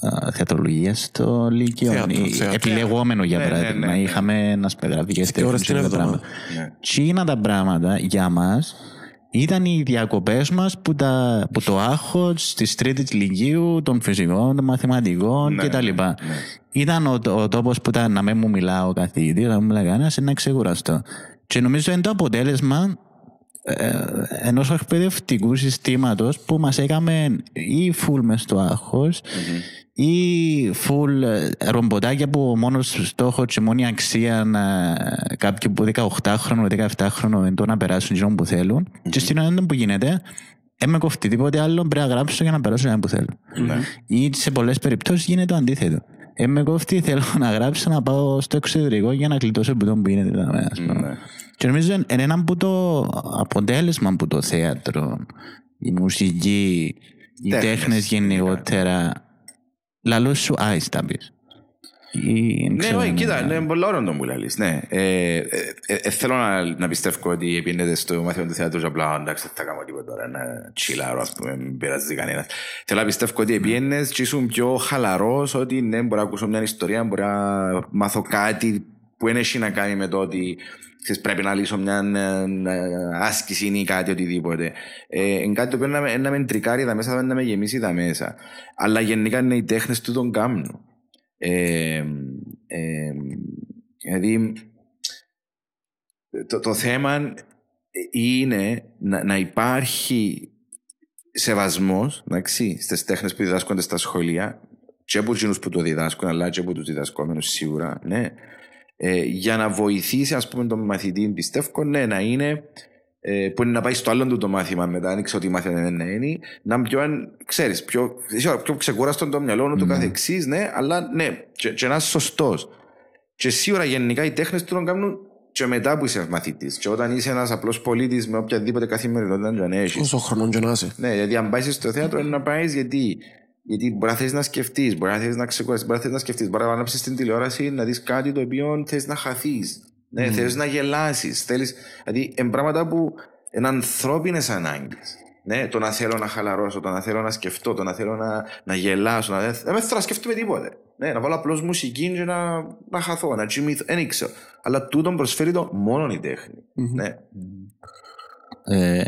ε, θεατρολογίας στο Λύκειο, Θέατρο, ή- θέατρο. επιλεγόμενο για Ναι, ναι, παράδειγμα. ναι, ναι. Είχαμε να σπεγγραφικές Δύο ώρες την εβδομάδα. Ναι. Τσίνα τα πράγματα για μας ήταν οι διακοπές μας που, τα, που το άγχος της τρίτης λυκείου, των φυσικών, των μαθηματικών Ναι, κτλ. ναι, ναι. Ήταν ο, ο τόπος που ήταν να μην μου μιλά ο καθηγητής, να μου μιλά κανένας, να ξεκουραστώ. Και νομίζω είναι το αποτέλεσμα ε, ενός εκπαιδευτικού συστήματος που μας έκαμε ή φουλ μες στο άγχος ή φουλ ε, ρομποτάκια που ο μόνος στόχος και μόνη αξία να, κάποιοι που 18χρονο, 17χρονο είναι το να περάσουν εκείνο που θέλουν. Και στην ώρα που γίνεται δεν με κοφτεί τίποτε άλλο πρέπει να γράψω για να περάσω ένα που θέλω. Ναι. ή σε πολλές περιπτώσεις γίνεται το αντίθετο. Δεν με κοφτεί θέλω να γράψω να πάω στο εξωτερικό για να κλειτώσω που τον που γίνεται εδώ, ας πούμε. Ναι. Και νομίζω είναι ένα από το αποτέλεσμα που το θέατρο, η μουσική, οι Τέχνες, τέχνες γενικότερα. Λαλός σου άις τα πεις. Ή, δεν Ναι, ξέρω, όχι, ναι. κοίτα, είναι πολύ ωραίο το που λαλείς, ναι. Ε, ε, ε, ε, θέλω να, να πιστεύω ότι επίνετε στο μάθημα του θεάτρου και απλά εντάξει δεν θα κάνω τίποτα τώρα, να τσιλάρω ας πούμε, μην πειράζει κανένας. Θέλω να πιστεύω ότι επίνες και ήσουν πιο χαλαρός ότι ναι, μπορώ να ακούσω μια ιστορία, μπορώ να μάθω κάτι που δεν έχει να κάνει με το ότι ξέρεις, πρέπει να λύσω μια ε, ε, άσκηση ή κάτι οτιδήποτε. Ε, είναι κάτι το οποίο να, με- να με τρικάρει τα μέσα, να με γεμίσει τα μέσα. Αλλά γενικά είναι οι τέχνες του τον κάμνου. Ε, ε, δηλαδή το, το θέμα είναι να, να υπάρχει σεβασμός εντάξει, στις τέχνες που διδάσκονται στα σχολεία και από εκείνους που το διδάσκουν αλλά και από τους διδασκόμενους σίγουρα ναι, ε, για να βοηθήσει ας πούμε τον μαθητή πιστεύω ναι, να είναι ε, που είναι να πάει στο άλλο του το μάθημα μετά, αν ξέρω ότι μάθημα δεν είναι, να είναι πιο, ξέρεις, πιο, σίγουρα, πιο ξεκούραστο το μυαλό του κάθε εξής, ναι, αλλά ναι, και, και να είσαι σωστός. Και σίγουρα γενικά οι τέχνες του τον κάνουν και μετά που είσαι μαθητής. Και όταν είσαι ένας απλός πολίτης με οποιαδήποτε καθημερινότητα δεν έχεις. Όσο χρόνο και να είσαι. Ναι, γιατί αν πάει στο θέατρο είναι να πάεις γιατί. Γιατί μπορεί να θες να σκεφτείς, μπορεί να θες να ξεκουραστείς, μπορεί να θες να σκεφτείς, μπορεί να ανάψει την τηλεόραση να δεις κάτι το οποίο θες να χαθείς. Ναι, Mm. θες να γελάσεις. Θέλεις... Δηλαδή, είναι πράγματα που είναι ανθρώπινες ανάγκες. Ναι, το να θέλω να χαλαρώσω, το να θέλω να σκεφτώ, το να θέλω να, να γελάσω. Να... Δεν με θέλω να σκεφτούμε τίποτε. Ναι, να βάλω απλώς μουσική και να, να χαθώ, να τσιμηθώ. Δεν ήξερα. Αλλά τούτον προσφέρει το μόνο η τέχνη. Ναι. Ε,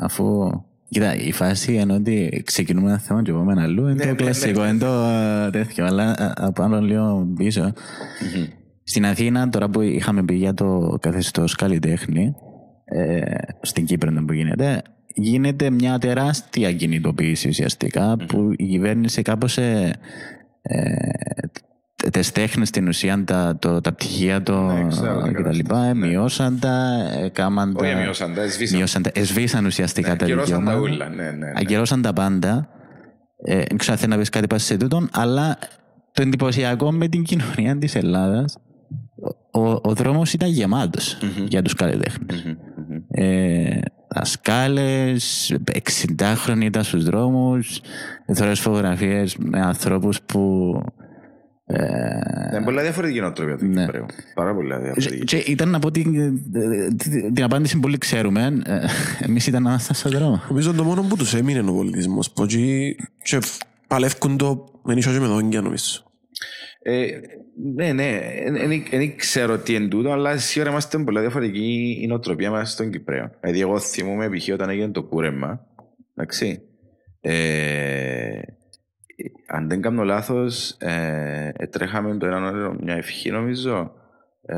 αφού Κοίτα, η φάση είναι ότι ξεκινούμε ένα θέμα και πάμε ένα αλλού. Είναι Ναι, το ναι, κλασικό, ναι. είναι το ε, τέτοιο. Αλλά ε, από άλλο λίγο πίσω. Στην Αθήνα, τώρα που είχαμε πει για το καθεστώς καλλιτέχνη, ε, στην Κύπρο δεν που γίνεται, γίνεται μια τεράστια κινητοποίηση ουσιαστικά που η κυβέρνηση κάπως ε, ε, τι τέχνες στην ουσία, τα, το, τα πτυχία το, Ναι, ξέρω, και τα κατάσταση. λοιπά, ε, μειώσαν τα, ε, κάμαν Όχι, τα- μειώσαν τα, εσβήσαν. μειώσαν τα, εσβήσαν ουσιαστικά Ναι, τα ακυρώσαν τα δικαιώματα. ούλα. Ναι, ναι, ναι. Ακυρώσαν τα πάντα. Ε, δεν ξέρω αν θέλει να πεις κάτι πάνω σε τούτον, αλλά το εντυπωσιακό με την κοινωνία της Ελλάδας, ο, ο, ο δρόμος ήταν γεμάτος για τους καλλιτέχνες. Μμμ, μμμ. Ε, Δασκάλες, 60χρονοι ήταν στους δρόμους, θεωρώ φωτογραφίες με ανθρώπους που. Ε, Είναι πολλά διαφορετική νοοτροπία του Ναι. Κυπρέου. Πάρα πολλά διαφορετική. και ήταν να πω την, την απάντηση που πολύ ξέρουμε. Εμείς ήταν να είμαστε στον δρόμο. Νομίζω το μόνο που τους έμεινε ο πολιτισμός. Που εκεί και παλεύκουν το με νύχια και με δόντια νομίζω. Ε, ναι, ναι, δεν ξέρω τι είναι τούτο, αλλά σίγουρα είμαστε πολλά διαφορετική η νοοτροπία μας στον Κυπρέο. Δηλαδή, εγώ θυμούμαι π.χ. όταν έγινε το κούρεμα, εντάξει, ε, αν δεν κάνω λάθος, ε, τρέχαμε το έναν ώρα μια ευχή νομίζω, ε,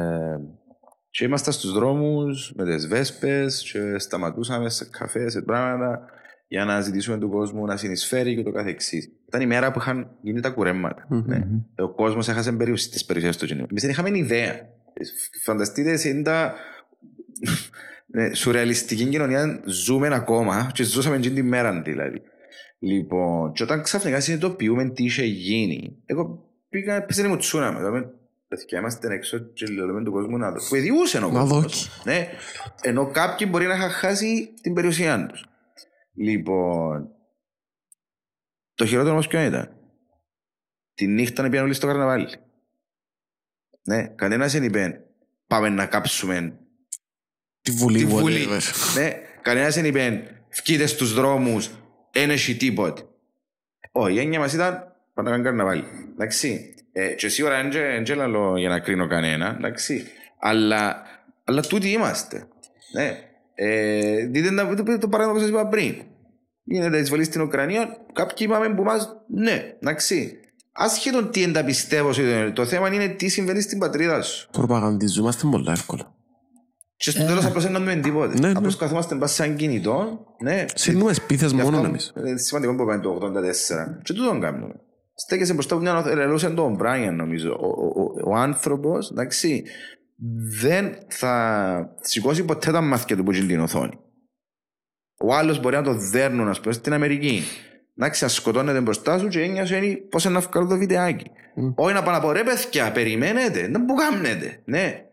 και ήμασταν στους δρόμους με τις βέσπες και σταματούσαμε σε καφές, σε πράγματα για να ζητήσουμε του κόσμου να συνεισφέρει και το καθεξής. Ήταν η μέρα που είχαν γίνει τα κουρέματα. Μμμ. Ναι. Ο κόσμος έχασε περιουσ... τις περιουσίες του κοινού. Εμείς δεν είχαμε ιδέα. Φανταστείτε, είναι τα. ναι, σουρεαλιστική κοινωνία ζούμε ακόμα και ζούσαμε την τη μέρα δηλαδή. Λοιπόν, και όταν ξαφνικά συνειδητοποιούμε τι είχε γίνει, εγώ πήγα, πέσανε μου τσούναμε. Δηλαδή, παιδιά, είμαστε έξω και λέμε του κόσμου να δω. Που ιδιούσε ο Να κόσμος. δόκει. Ναι, ενώ κάποιοι μπορεί να είχαν χάσει την περιουσία τους. Λοιπόν, το χειρότερο όμως ποιο ήταν; Τη νύχτα να πήγαν όλοι στο καρναβάλι. Ναι, κανένας δεν είπε πάμε να κάψουμε Τη βουλή, τη βουλή. whatever. ναι, κανένας δεν είπε βγείτε στους δρόμους, δεν έχει τίποτε. Όχι, η έννοια μας ήταν πάμε να κάνουμε καρναβάλι. Εντάξει. Ε, και σίγουρα δεν είναι λαλό για να κρίνω κανένα, εντάξει. Αλλά, αλλά τούτοι είμαστε. Ναι. Ε, δείτε τα- το, το παράδειγμα που σας είπα πριν. Γίνεται εισβολή στην Ουκρανία, κάποιοι είπαμε που μας, ναι, εντάξει. Άσχετον τι δεν τα πιστεύω, σε το- το θέμα είναι τι συμβαίνει στην πατρίδα σου. Προπαγανδιζόμαστε πολλά εύκολα. Και στο τέλος απλώς δεν κάνουμε τίποτε. Ναι, ναι. Απλώς καθόμαστε μπας σε έναν κινητό, ναι. Σύρνουμε σπίθες Γι' μόνο αυτό εμείς. Είναι σημαντικό που πάμε το 84. Και τούτον κάνουμε. Στέκεσαι μπροστά από μια ελελούσε τον Μπράιαν νομίζω. Ο, ο, ο, ο άνθρωπος, εντάξει, δεν θα σηκώσει ποτέ τα μάτια του που γίνει την οθόνη. Ο άλλος μπορεί να το δέρνουν, ας πούμε, στην Αμερική. Εντάξει, να σκοτώνεται μπροστά σου και έννοια είναι πώς να βγάλω το βιντεάκι. Μμ. Όχι να πάνε από ρε παιδιά, περιμένετε, δεν που κάνετε. Ναι.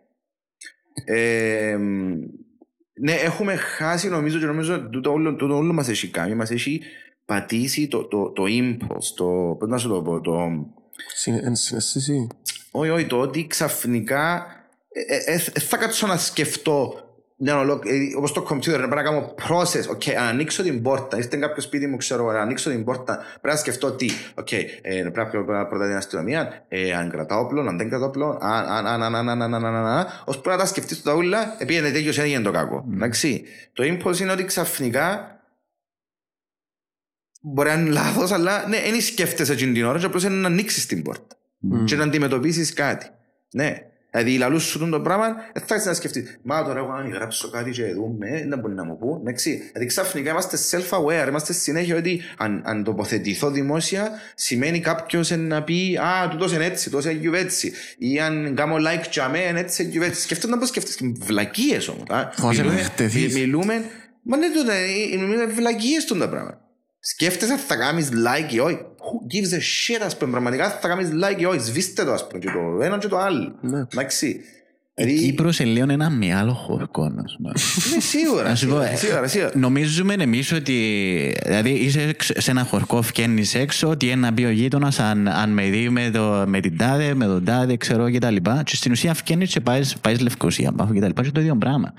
Ε, μ, ναι, έχουμε χάσει νομίζω και νομίζω τούτο όλο, τούτο όλο μας έχει κάνει. Μας έχει πατήσει το, το, το impulse, το, πώς να σου το πω, το, Συν- εν συναίσθηση. όχι, όχι, το ότι ξαφνικά ε, ε, ε, ε, θα κάτσω να σκεφτώ μια ολόκλη- ε, όπως το κομπιούτερ, να πρέπει να κάνω process, ok, αν ανοίξω την πόρτα, είστε κάποιο σπίτι μου, ξέρω, να ανοίξω την πόρτα, πρέπει να σκεφτώ τι, ok, ε, πρέπει να πρώτα την αστυνομία, ε, αν κρατάω όπλο, αν δεν κρατάω όπλο, αν, αν, αν, αν, αν, αν, αν, αν, αν, αν, ως που να τα σκεφτείς τα ούλα, επειδή τέτοιος έγινε το κακό, εντάξει. Το impulse είναι ότι ξαφνικά μπορεί να είναι λάθος, αλλά ναι, δεν σκέφτεσαι εκείνη την ώρα και απλώς είναι να ανοίξεις την πόρτα Μμ. και να αντιμετωπίσεις κάτι. Ναι. Δηλαδή, λαλούς σου τον το πράγμα, δεν θα έχεις να σκεφτείς. Μα τώρα, εγώ αν γράψω κάτι και δούμε, δεν μπορεί να μου πούν. Εντάξει. Δηλαδή, ξαφνικά είμαστε self-aware, είμαστε συνέχεια ότι αν, αν τοποθετηθώ δημόσια, σημαίνει κάποιος να πει Α, τούτος είναι έτσι, τούτο είναι έτσι. Ή αν κάνω like για μέ, είναι έτσι, είναι έτσι. Σκεφτόμουν να πω σκεφτείς. Βλακίες όμως. Φοβάσαι να χτεθείς. Μιλούμε. Μα ναι, τότε, ε, μιλούμε βλακίες τον τα πράγματα. Σκέφτεσαι αν θα κάνεις like ή όχι. Who gives a shit, ας πούμε, πραγματικά θα κάνεις like ή όχι. Σβήστε το, ας πούμε, και το ένα και το άλλο. Ναι. Εντάξει. Η Δηλαδή, Κύπρος είναι λίγο ένα μυαλό χορκό, να σου πω. ναι, σίγουρα, Να σου πω, σίγουρα, ε, σίγουρα, σίγουρα. Νομίζουμε εμείς ότι. Δηλαδή, είσαι εξ- σε ένα χορκό, βγαίνει έξω, ότι είναι να πει ο γείτονας, αν, αν με δει με, το, με την τάδε, με τον τάδε, ξέρω και τα λοιπά. Και στην ουσία βγαίνει και πάεις, πάεις Λευκοσία, πάω και τα λοιπά. Και το ίδιο πράγμα.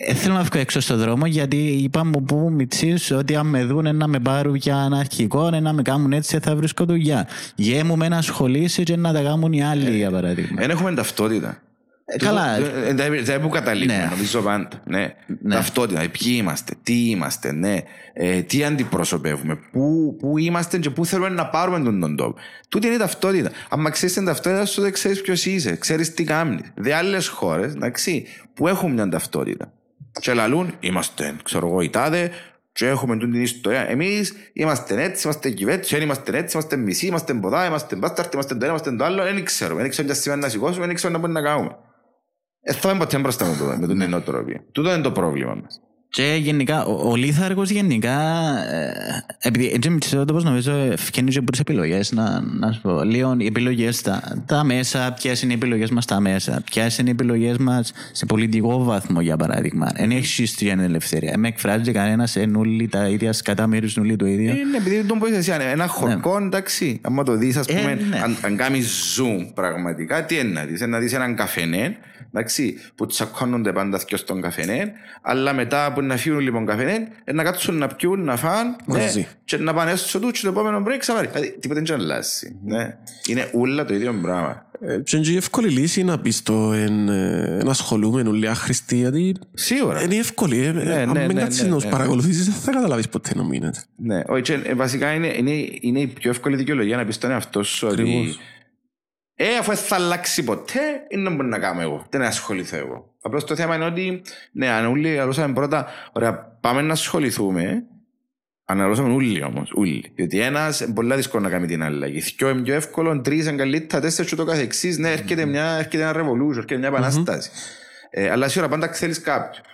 Ναι. Ε, θέλω να βγω έξω στον δρόμο γιατί είπα μου που μητσής ότι αν με δουν να με πάρουν για αναρχικό, να με κάνουν έτσι θα βρίσκω δουλειά. Γε μου με να ασχολήσει και να τα κάνουν οι άλλοι για παράδειγμα. Δεν έχουμε ταυτότητα. Ε, καλά. Ε, ε, Δεν δεν που καταλήγουμε, Ναι. νομίζω πάντα. Ναι. Ναι. Ταυτότητα. ε, Ποιοι είμαστε, τι είμαστε, ναι. Ε, τι αντιπροσωπεύουμε, πού, πού είμαστε και πού θέλουμε να πάρουμε τον, τον τόπο. Τούτη είναι η ταυτότητα. Αν ξέρεις την ταυτότητα σου, δεν ξέρεις ποιος είσαι, ξέρεις τι κάνεις. Δε άλλες χώρες, εντάξει, που έχουν μια ταυτότητα. Και λαλούν, είμαστε, ξέρω εγώ, οι τάδε, και έχουμε τούτη την ιστορία. Εμείς είμαστε έτσι, είμαστε κυβέρνηση, δεν είμαστε έτσι, είμαστε μισοί, είμαστε μποδά, είμαστε μπάσταρτ, είμαστε το ένα, είμαστε το άλλο. Δεν ξέρουμε. Δεν ξέρουμε τι σημαίνει να σηκώσουμε, δεν ξέρουμε να μπορούμε να κάνουμε. Ε, θα είμαι ποτέ μπροστά με, το, με την νοοτροπία. Τούτο είναι το πρόβλημα μας. Και γενικά, ο, ο Λίθαργος γενικά, ε, επειδή έτσι με ξέρω το πώς νομίζω ευκαινεί και από τις επιλογές, να, να σου πω, λίγο οι επιλογές τα, τα μέσα, ποιες είναι οι επιλογές μας τα μέσα, ποιες είναι οι επιλογές μας σε πολιτικό βαθμό για παράδειγμα. Δεν έχει ιστορία την ελευθερία. Δεν με εκφράζει κανένας εν όλοι τα ίδια σκατά μέρους όλοι το ίδιο. Είναι επειδή τον πω εσύ, ένα χορκό, εντάξει, άμα το δεις, ας Ε, πούμε, ναι. αν, αν κάνεις zoom πραγματικά, τι είναι να δεις, είναι να δεις έναν καφενέ, εντάξει, που τσακώνονται πάντα και στον καφενέ, αλλά μετά που να φύγουν λοιπόν καφέ, ε, να κάτσουν να πιούν, να φάνε Μαζί. ναι, και να πάνε έσω τους και το επόμενο break ξαφάρει. Δηλαδή, τίποτα δεν αλλάζει. Ναι. Είναι όλα το ίδιο πράγμα. Ε, Και είναι και η εύκολη λύση να πεις το εν, ε, να ασχολούμαι όλοι άχρηστοι, γιατί Σίγουρα. είναι εύκολη. ε, ε, ναι, Αν ναι, μην ναι, κάτσεις ναι, να τους ναι. παρακολουθήσεις, δεν θα καταλάβεις ποτέ να μείνετε. Ναι, όχι, και, ε, βασικά είναι, είναι, είναι η πιο εύκολη δικαιολογία να πεις στον εαυτό σου ότι Ακριβώς. ε, αφού δεν θα αλλάξει ποτέ, είναι μπορεί να κάνω εγώ. Δεν ασχοληθώ εγώ. Απλώς το θέμα είναι ότι, ναι, αν όλοι αλούσαμε πρώτα, ωραία, πάμε να ασχοληθούμε, αναλώσαμε όλοι όμως, όλοι. Διότι ένας είναι πολύ δύσκολο να κάνει την αλλαγή. Δυο είναι πιο εύκολο, τρεις είναι καλύτερα, τέσσερις και το καθεξής. Ναι, έρχεται, μια, έρχεται ένα revolution, έρχεται μια επανάσταση. Ε, αλλά σίγουρα πάντα θέλεις κάποιον.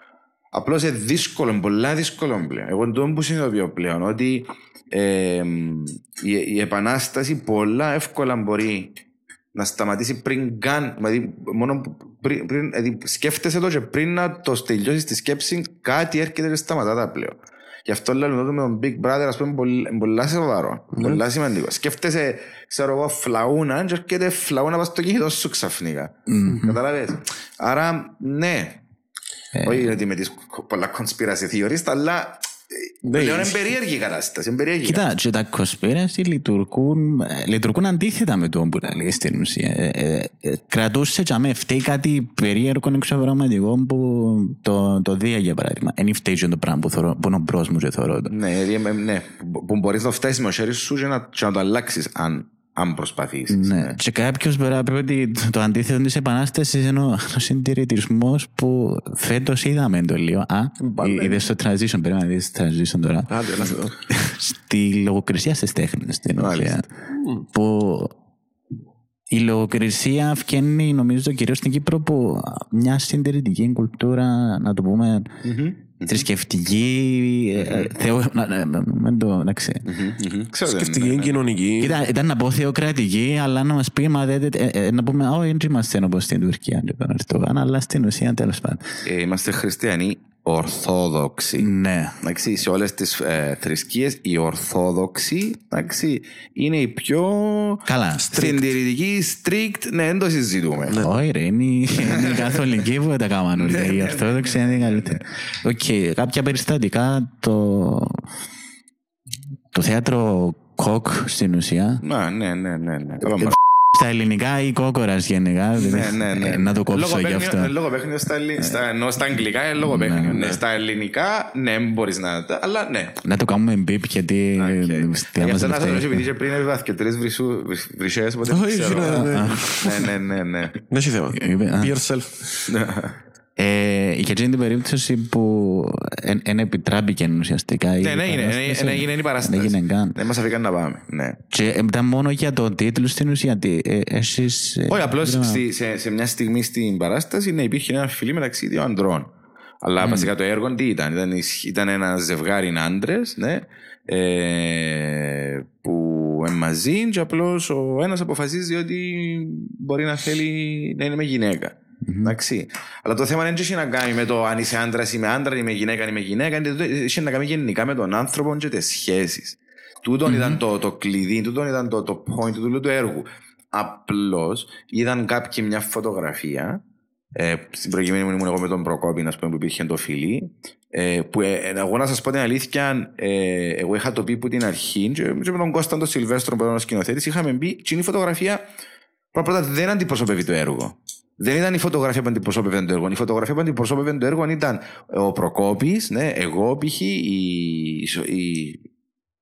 Απλώς είναι δύσκολο, πολλά δύσκολο πλέον. Εγώ το που συνειδητοποιώ πλέον ότι ε, η, η επανάσταση πολλά εύκολα μπορεί να σταματήσει πριν καν. Δηλαδή, μόνο που- πριν, πριν, δηλαδή σκέφτεσαι το και πριν να το τελειώσεις τη σκέψη, κάτι έρχεται και σταματά τα πλέον. Γι' αυτό λέμε ότι με τον Big Brother, ας πούμε, πολύ- είναι πολλά σοβαρό. Πολλά σημαντικό. Σκέφτεσαι, ξέρω εγώ, φλαούνα, και έρχεται φλαούνα πας στο κινητό σου ξαφνικά. Καταλαβες. Άρα, ναι, όχι ότι με τις πολλά conspiracy theories, αλλά ε, Ναι, πλέον είναι ισχύει. περίεργη η κατάσταση. είναι περίεργη. Κοίτα, και τα conspiracy λειτουργούν, ε, λειτουργούν αντίθετα με το που λέει στην ουσία. Ε, ε, ε, κρατούσε και με φταίει κάτι περίεργο εξωπραγματικό που το, το δία για παράδειγμα. Δεν φταίει και το πράγμα που, θωρώ, που είναι ο μπρος μου και θωρώ το. Ναι, δηλαδή, ε, ναι, που- που μπορείς να φτάσεις με το χέρι σου και να, και να το αλλάξεις αν, αν προσπαθήσεις. Ναι. Και κάποιος μπορεί να πει ότι το- το αντίθετο της επανάστασης είναι ο, ο συντηρητισμός που φέτος είδαμε το λίγο. Α, Μπαλέ. είδες το transition, πρέπει να δεις το transition τώρα. Άντε, να σε δω. στη λογοκρισία στις τέχνες. Στην Μάλιστα. ουσία. Που η λογοκρισία βγαίνει, νομίζω, κυρίως στην Κύπρο από μια συντηρητική κουλτούρα, να το πούμε, θρησκευτική. ε, ε, θεο- να- να- να- μην το- εντάξει. Μμμ. Ξέρω, δεν- Σκεφτική, ναι, ναι. κοινωνική. Ήταν, ήταν να πω θεοκρατική, αλλά να μας πει, μα δεν, ε, ε, να πούμε, όχι, δεν είμαστε όπως στην Τουρκία και τον Ερτογάν, αλλά στην ουσία τέλος πάντων. Ε, Είμαστε χριστιανοί ορθόδοξοι. Ναι. Εντάξει, σε όλες τις ε, θρησκείες οι ορθόδοξοι εντάξει, είναι οι πιο Καλά. συντηρητικοί, strict, ναι, δεν το συζητούμε. Όχι, ρε, είναι οι είναι οι καθολικοί που τα κάνουν όλοι. Οι Ορθόδοξοι είναι οι καλύτεροι. Οκ, κάποια περιστατικά, το, το θέατρο Cock στην ουσία, Να, ναι, ναι, ναι. ναι. Καλό μας. στα ελληνικά ή κόκορας γενικά. Ναι, ναι, ναι. ε, Να το κόψω γι' Λογοπαίγνιο- αυτό. Λογοπαίγνιο στα, ελλη- στα, ενώ στα αγγλικά είναι λογοπαίγνιο. Ναι, Στα ελληνικά, ναι, μπορείς να... τα- Αλλά ναι. Να το κάνουμε μπιπ γιατί. Οκ. ε, Γι' στη αυτό Amazon να φταίει. θέλω επειδή και πριν έβαθ και τρεις βρυσού- βρυσές, οπότε δεν Όχι, ξέρω. ναι, ναι. Ναι, ναι, ναι, ναι. Δεν έχει θέμα. Είπε, α. Be yourself. Ε, για εκείνη την περίπτωση που δεν επιτράπηκε ουσιαστικά. η Ναι, ναι, έγινε, παράσταση. ναι, ναι, έγινε η παράσταση. Δεν έγινε καν. Δεν μας αφήκαν να πάμε. Ναι. Και ήταν μόνο για τον τίτλο στην ουσία. τι, ε, Εσείς... ε, Όχι, απλώς δεν- σε, σε μια στιγμή στην παράσταση ναι, υπήρχε ένα φιλί μεταξύ δύο αντρών. Αλλά βασικά το έργο τι ήταν, ήταν, ισχ- ήταν ένα ζευγάρι άντρες, ναι, ε, που είναι μαζί και απλώς ο ένας αποφασίζει ότι μπορεί να θέλει να είναι με γυναίκα. Εντάξει. Αλλά το θέμα δεν έχει να κάνει με το αν είσαι άντρας ή με άντρα ή με γυναίκα ή με γυναίκα. είναι το- Έχει να κάνει γενικά με τον άνθρωπο και τις σχέσεις. Τούτον ήταν το, το κλειδί, τούτον ήταν το, το point του, του έργου. Απλώς είδαν κάποιοι μια φωτογραφία. Ε, στην προηγούμενη μου ήμουν εγώ με τον Προκόπη, ας πούμε, που υπήρχε το φιλί. Ε, που ε, ε, εγώ να σας πω την αλήθεια, ε, εγώ είχα το πει που την αρχή, και, και με τον Κώσταν τον Σιλβέστρο, που ήταν ο σκηνοθέτης, είχαμε πει, και η φωτογραφία πρώτα απ' όλα δεν αντιπροσωπεύει το έργο. Δεν ήταν η φωτογραφία που αντιπροσώπευε το έργο. Η φωτογραφία που αντιπροσώπευε το έργο ήταν ο Προκόπης, ναι, εγώ π.χ. η, η, η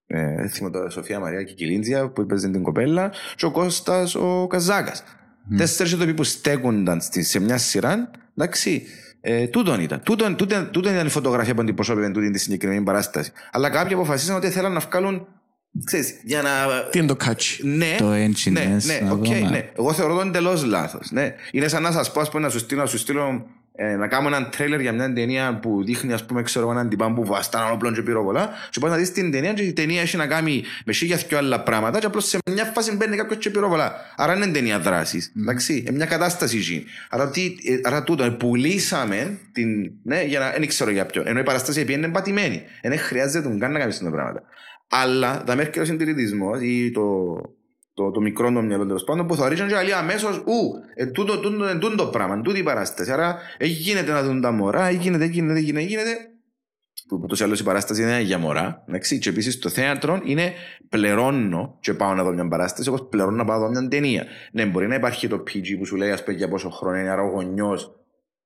ε, δεν θυμάμαι τώρα, Σοφία Μαρία και Κιλίντζια που έπαιζε την κοπέλα, και ο Κώστας ο Καζάκας. Mm. Τέσσερις ηθοποιοί που στέκονταν στη, σε μια σειρά, εντάξει. Ε, τούτον ήταν. Τούτον, τούτον, τούτον ήταν η φωτογραφία που αντιπροσώπευε τούτη τη συγκεκριμένη παράσταση. Αλλά κάποιοι αποφασίσαν ότι θέλαν να βγάλουν. Ξέρεις, για να. Τι είναι το catch; Ναι, Το edginess, ναι, ναι, να οκ, δούμε. ναι. Εγώ θεωρώ το εντελώς λάθος. Ναι. Είναι σαν να σας πω, ας πούμε, να σου στείλω, να σου στείλω ε, να κάνω έναν τρέλερ για μια ταινία που δείχνει, ας πούμε, ξέρω, έναν τυπά που βαστά έναν όπλον και πυροβολά. Και πάει να δεις την ταινία και η ταινία έχει να κάνει με σίγια και άλλα πράγματα. Και απλώς σε μια φάση μπαίνει κάποιος και πυροβολά. Άρα είναι ταινία δράσης. Εντάξει, ε, μια κατάσταση ζει. Άρα, τι, ε, άρα τούτο, ε, πουλήσαμε την. Ναι, για να. Δεν ξέρω για ποιον. Ενώ η παραστάση επειδή είναι πατημένη. Δεν χρειάζεται τον καν να κάνεις τα πράγματα. Αλλά τα μέρη και ο συντηρητισμός ή το, το, το μικρό το μυαλό τέλος πάντων που θα ρίχνουν και λέει αμέσως ου, ε, τούτο, τούτο, ε, τούτο πράγμα, τούτη η παράσταση. Άρα ε, γίνεται να δουν τα μωρά, ε, γίνεται, γίνεται, γίνεται, γίνεται. που ούτως ή άλλως η παράσταση είναι για μωρά. Εντάξει, και επίσης το θέατρο είναι πληρώνω και πάω να δω μια παράσταση, όπως πληρώνω να πάω να δω μια ταινία. Ναι, μπορεί να υπάρχει το PG που σου λέει ας πούμε για πόσο χρόνο είναι, άρα ο γονιός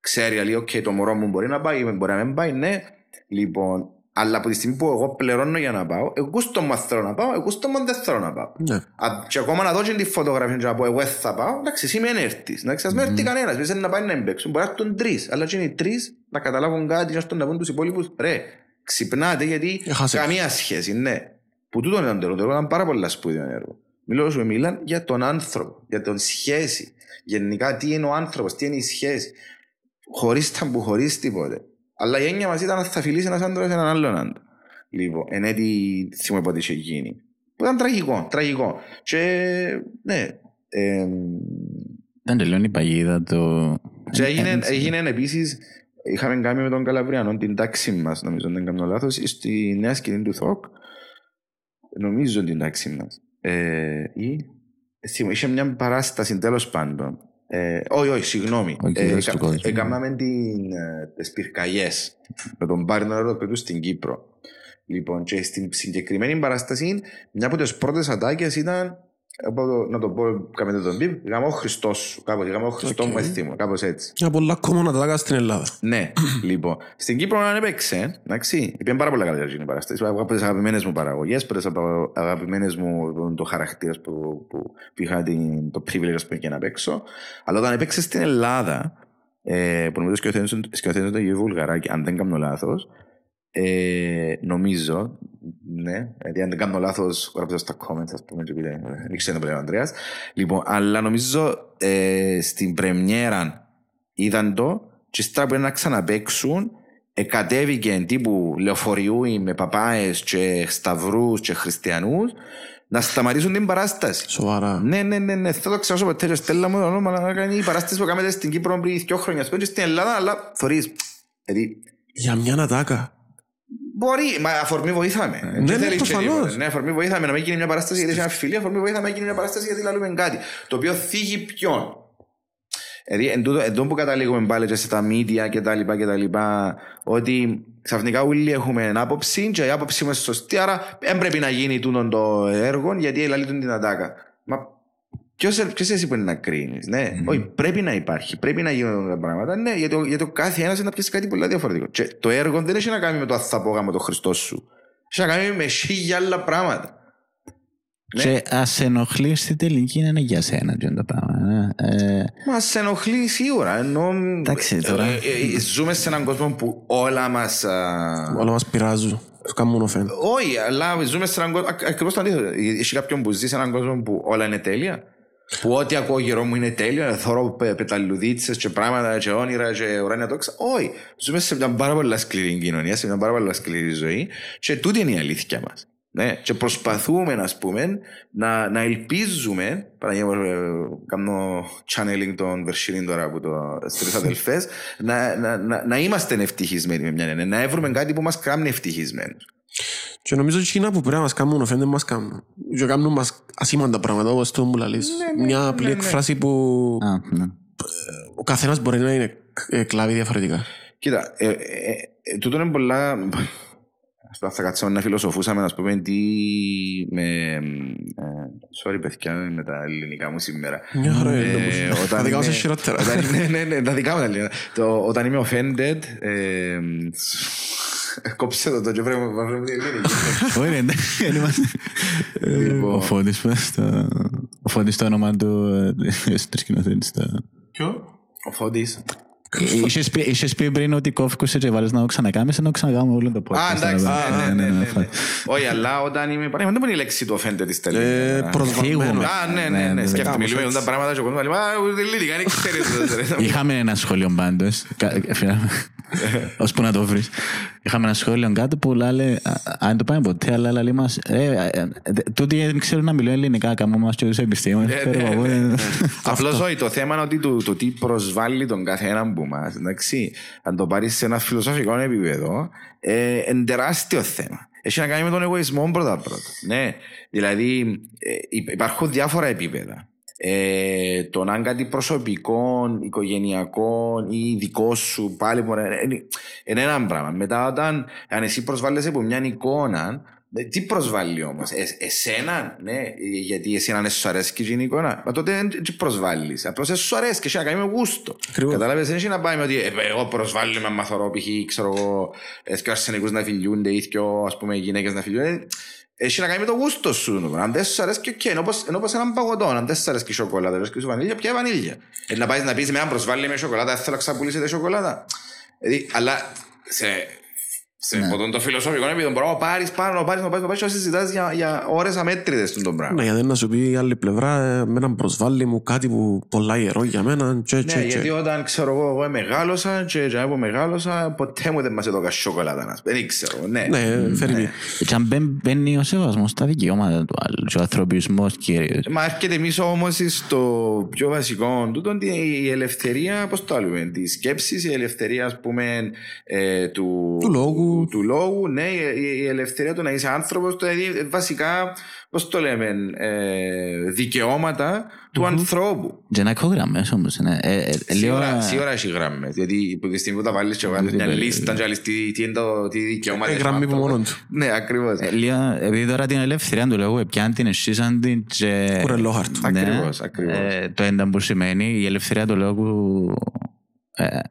ξέρει, λέει, οκ, το μωρό μου μπορεί να πάει, μπορεί να μην πάει, ναι. Λοιπόν, αλλά από τη στιγμή που εγώ πληρώνω για να πάω, εγώ στο μου θέλω να πάω, εγώ στο μου δεν θέλω να πάω. Ναι. Α, και ακόμα να δω και τη φωτογραφία και να πω εγώ δεν θα πάω, εντάξει, εσύ μεν έρθεις. Εντάξει, ας μεν έρθει κανένας, πες να πάει να εν παίξουν. Μπορεί να έρθουν τρεις, αλλά και είναι οι τρεις να καταλάβουν κάτι και να έρθουν να πούν τους υπόλοιπους, ρε, ξυπνάτε γιατί Έχασε. καμία σχέση, ναι. Που τούτο ήταν το έργο, ήταν πάρα πολλά σπουδαίο έργο. Μιλώ σου, μιλάν για τον άνθρωπο, για τον σχέση. Γενικά τι είναι ο άνθρωπος, τι είναι η σχέση. Χωρίς ταμπού, χωρίς τίποτε. Αλλά η έννοια μας ήταν να θα φιλήσει ένας άντρας έναν άλλον άντρα. Λοιπόν, εν έτη θυμώ πότε είχε γίνει. Που ήταν τραγικό, τραγικό. Και ναι, εμ, Ήταν τελειώνει η παγίδα το... και έγινε, Ε, έγινε επίσης, είχαμε κάνει με τον Καλαβριανό την τάξη μας, νομίζω δεν κάνω λάθος, στη νέα σκηνή του ΘΟΚ, νομίζω την τάξη μας. Ε, ή, θυμώ, είχε μια παράσταση τέλος πάντων. Ε, όχι, όχι, συγγνώμη. Ο κύριος Ε, του εκα- κόσμου. Έκαναμε την, ε, τις πυρκαγιές με τον Πάρη Νεροπαιδού στην Κύπρο. Λοιπόν, και στην συγκεκριμένη παράσταση, μια από τις πρώτες ατάκες ήταν, από- να το πω, κάμετε τον πιπ, γαμώ ο Χριστός σου, κάπως, γαμώ ο Χριστό μου Οκ. εθίμου, κάπως έτσι. Μια πολλά κόμματα τα έκανα στην Ελλάδα. Ναι, λοιπόν. Στην Κύπρο αν έπαιξε, εντάξει, πήγαινε πάρα πολλά καλά για την παράσταση. Από τις αγαπημένες μου παραγωγές, από τις απα- αγαπημένες μου το χαρακτήρας που, που, που είχα την, το privilege ας πούμε, και να παίξω. Αλλά όταν έπαιξε στην Ελλάδα, ε, που νομίζω σκηνοθέτησε το Γιώργο Βουλγαράκη, αν δεν κάνω λάθος, ε, νομίζω, ναι, γιατί αν δεν κάνω λάθος, γράψτε στα comments, ας πούμε, και πείτε, ε, δεν ξέρω πλέον ο Ανδρέας. Λοιπόν, αλλά νομίζω ε, στην πρεμιέρα είδαν το και στρα που να ξαναπαίξουν εκατέβηκε τύπου λεωφορείου με παπάες και σταυρούς και χριστιανούς να σταματήσουν την παράσταση. Σοβαρά. Ναι, ναι, ναι, ναι. Θα το ξέρω ποτέ. Και στέλνα μου το όνομα να κάνει η παράσταση που κάνετε στην Κύπρο πριν δύο χρόνια. Ας πούμε, και στην Ελλάδα, αλλά θωρείς. Δηλαδή, Για μια ατάκα. Μπορεί, μα αφορμή βοήθαμε. Ναι, Δεν ναι, θέλεις και προφανώς. τίποτε. Ναι, αφορμή βοήθαμε να μην γίνει μια παράσταση γιατί έχει ένα φιλί, αφορμή βοήθαμε να γίνει μια παράσταση γιατί λαλούμε κάτι. Το οποίο θίγει ποιον. Δηλαδή, εν τούτο, εν τούτο που καταλήγουμε πάλι και σε τα media και τα λοιπά και τα λοιπά, ότι ξαφνικά όλοι έχουμε άποψη και η άποψη μας σωστή, άρα δεν πρέπει να γίνει τούτο το έργο γιατί ελαλεί την ατάκα. Μα ποιος, ποιος εσύ που είναι να κρίνεις, ναι. Όχι, πρέπει να υπάρχει, πρέπει να γίνουν τα πράγματα, ναι, γιατί, ο- γιατί ο κάθε ένας είναι να πιέσει κάτι πολύ διαφορετικό. Και το έργο δεν έχει να κάνει με το αν θα πω γάμο το Χριστό σου. Έχει να κάνει με χίλια άλλα πράγματα. Ναι. Και ας ενοχλείς στην τελική είναι για σένα και το πράγμα. ε. Ε, Μα σε ενοχλεί σίγουρα. Ενώ, Εντάξει, τώρα- ε, ε, ε, ζούμε σε έναν κόσμο που όλα μας... α, Όλα μας πειράζουν. Σου κάνουν οφέν. Όχι, αλλά ζούμε σε έναν κόσμο... Ακριβώς το αντίθετο. Έχει κάποιον που ζει σε έναν κόσμο που όλα είναι τέλεια. Που ό,τι ακούω γύρω μου είναι τέλειο. Θωρώ πε, πεταλουδίτσες και πράγματα και όνειρα και ουράνια τόξα. Όχι. Ζούμε σε μια πάρα πολύ σκληρή κοινωνία, σε μια πάρα πολύ σκληρή ζωή. Και τούτη είναι η αλήθεια μας. Ναι, και προσπαθούμε, ας πούμε, να, να ελπίζουμε. Παραδείγματο, ε, κάνω channeling των Βερσινίν τώρα από το στι αδελφές, να, να, να, να είμαστε ευτυχισμένοι με μια έννοια. Να έβρουμε κάτι που μας κάνει ευτυχισμένους. Και νομίζω ότι εκείνα που πρέπει να μας κάνουν οφέν δεν μας κάνουν. Και κάνουν μας ασήμαντα πράγματα όπως το που λαλείς. Μια απλή εκφράση που α, ναι. ο καθένας μπορεί να είναι ε, κλάβει διαφορετικά. Κοίτα, ε, ε, ε, τούτο είναι πολλά. Ας πούμε, θα κάτσαμε να φιλοσοφούσαμε, να πούμε, τι. Με, ε, sorry, παιδιά, με τα ελληνικά μου σήμερα. Μια χαρά Ε, είναι όμως. Τα δικά μας είναι χειρότερα. Όταν, ναι, ναι, ναι, τα δικά μου τα ελληνικά. Το, όταν είμαι offended. Ε, κόψε το, το και πρέπει να βρούμε την ελληνική. Όχι, ρε, εντάξει, δεν είμαστε. Λοιπόν. Ο Φώτης πες το... Ο Φώτης το όνομα του ε, στο σκηνοθέτης. το- Ποιο; Ο Φώτης. Ε, Είχες πει- Είχες πει πριν ότι κόφηκουσε και βάλες να το ξανακάμεις ενώ ξανακάμε όλο το podcast. Α, εντάξει, τώρα. ναι, ναι, ναι, ναι, φα- ναι. Όχι, αλλά όταν είμαι. Παράδειγμα, δεν μπορεί η λέξη του offended της Ε, τελείας. προσβαλμένο. Φύγουμε. Α, ναι, Ναι, ναι, ναι, ναι. ναι. Σκέφτομαι, Κάπως μιλούμε για έτσι. τα πράγματα και ο κόσμος λέει, «Μα, ούτε ελληνικά, δεν ξέρεις». ρε». Είχαμε ένα σχόλιο πάντως, κα- φίλε, ώσπου να το βρεις. Είχαμε ένα σχόλιο κάτω που λέει, αν το πάμε ποτέ, αλλά λέει μας, «Ε, ε, ε, τούτοι δεν ξέρουν να μιλούν ελληνικά, κάμω μας και τους επιστήμονες. Ναι, Ξέρω ναι, εγώ, ναι, ε, ναι. Απλώς όχι, το θέμα είναι ότι το, το τι προσβάλλει τον καθένα που μας, εντάξει, αν το πάρεις σε ένα φιλοσοφικό επίπεδο, ε, είναι τεράστιο θέμα. Έχει να κάνει με τον εγωισμό πρώτα πρώτα. Ναι, δηλαδή ε, υ- υπάρχουν διάφορα επίπεδα. Ε, το να είναι κάτι προσωπικό, οικογενειακό ή δικό σου, πάλι μπορεί να είναι, είναι ένα πράγμα. Μετά, όταν αν εσύ προσβάλλεσαι από μια εικόνα, ε, τι προσβάλλει όμως, ε, εσένα, ναι, γιατί εσένα δεν σου αρέσει και η εικόνα. Μα τότε δεν προσβάλλεις; Απλώς δεν σου αρέσει και εσύ να κάνει με γούστο. Κατάλαβες, δεν έχει να πάει με ότι ε, εγώ προσβάλλω με μαθορό, π.χ. ξέρω εγώ, έτσι αρσενικού να φιλιούνται ή και ας πούμε γυναίκες να φιλιούνται. Έχει να κάνει με το γούστο σου. Αν δεν σου αρέσει και οκ, ενώ πως έναν παγωτό, αν δεν σου αρέσει και η σοκολάτα, δεν σου βανίλια, πια βανίλια; Ε, να πάεις να πεις με έναν προσβάλλει με σοκολάτα, θέλω να ξαπουλήσετε σοκολάτα. Δηλαδή, αλλά σε σε ναι. αυτό το φιλοσοφικό επίπεδο μπορώ να πάρεις πάνω, να πάρεις, να πάρεις, να πάρεις, να συζητάς για, για ώρες αμέτρητες στον πράγμα. Ναι, γιατί να σου πει η άλλη πλευρά, ε, με έναν προσβάλλει μου κάτι που πολλά ιερό για μένα. Και, ναι, και, γιατί όταν ξέρω εγώ, εγώ μεγάλωσα και εγώ μεγάλωσα, ποτέ μου δεν μας έδωκα σοκολάτα. Δεν ξέρω, ναι. Ναι, φέρει ναι. Και αν μπαίνει ο σεβασμός στα δικαιώματα του άλλου, ο ανθρωπισμός κυρίως. Μα έρχεται εμείς όμως στο πιο βασικό, τούτο ότι η ελευθερία, πώς το άλλουμε, τη σκέψης, η ελευθερία, ας πούμε, ε, του, του λόγου του, λόγου, ναι, η, ελευθερία του να είσαι άνθρωπος, δηλαδή βασικά, πώς το λέμε, ε, δικαιώματα του ανθρώπου. Δεν έχω γραμμέ όμως. Ναι. Ε, ε, σίγουρα, έχει γραμμέ. Γιατί από τη στιγμή που τα βάλεις και βάλεις μια λίστα, και τι, τι είναι το τι δικαιώματα. Έχει γραμμή που μόνο του. Ναι, ακριβώς. επειδή τώρα την ελευθερία του λόγου πιάνει την εσύσαν την. Κουρελόχαρτο. Ακριβώς. Το ένταμπο που σημαίνει η ελευθερία του λόγου ε,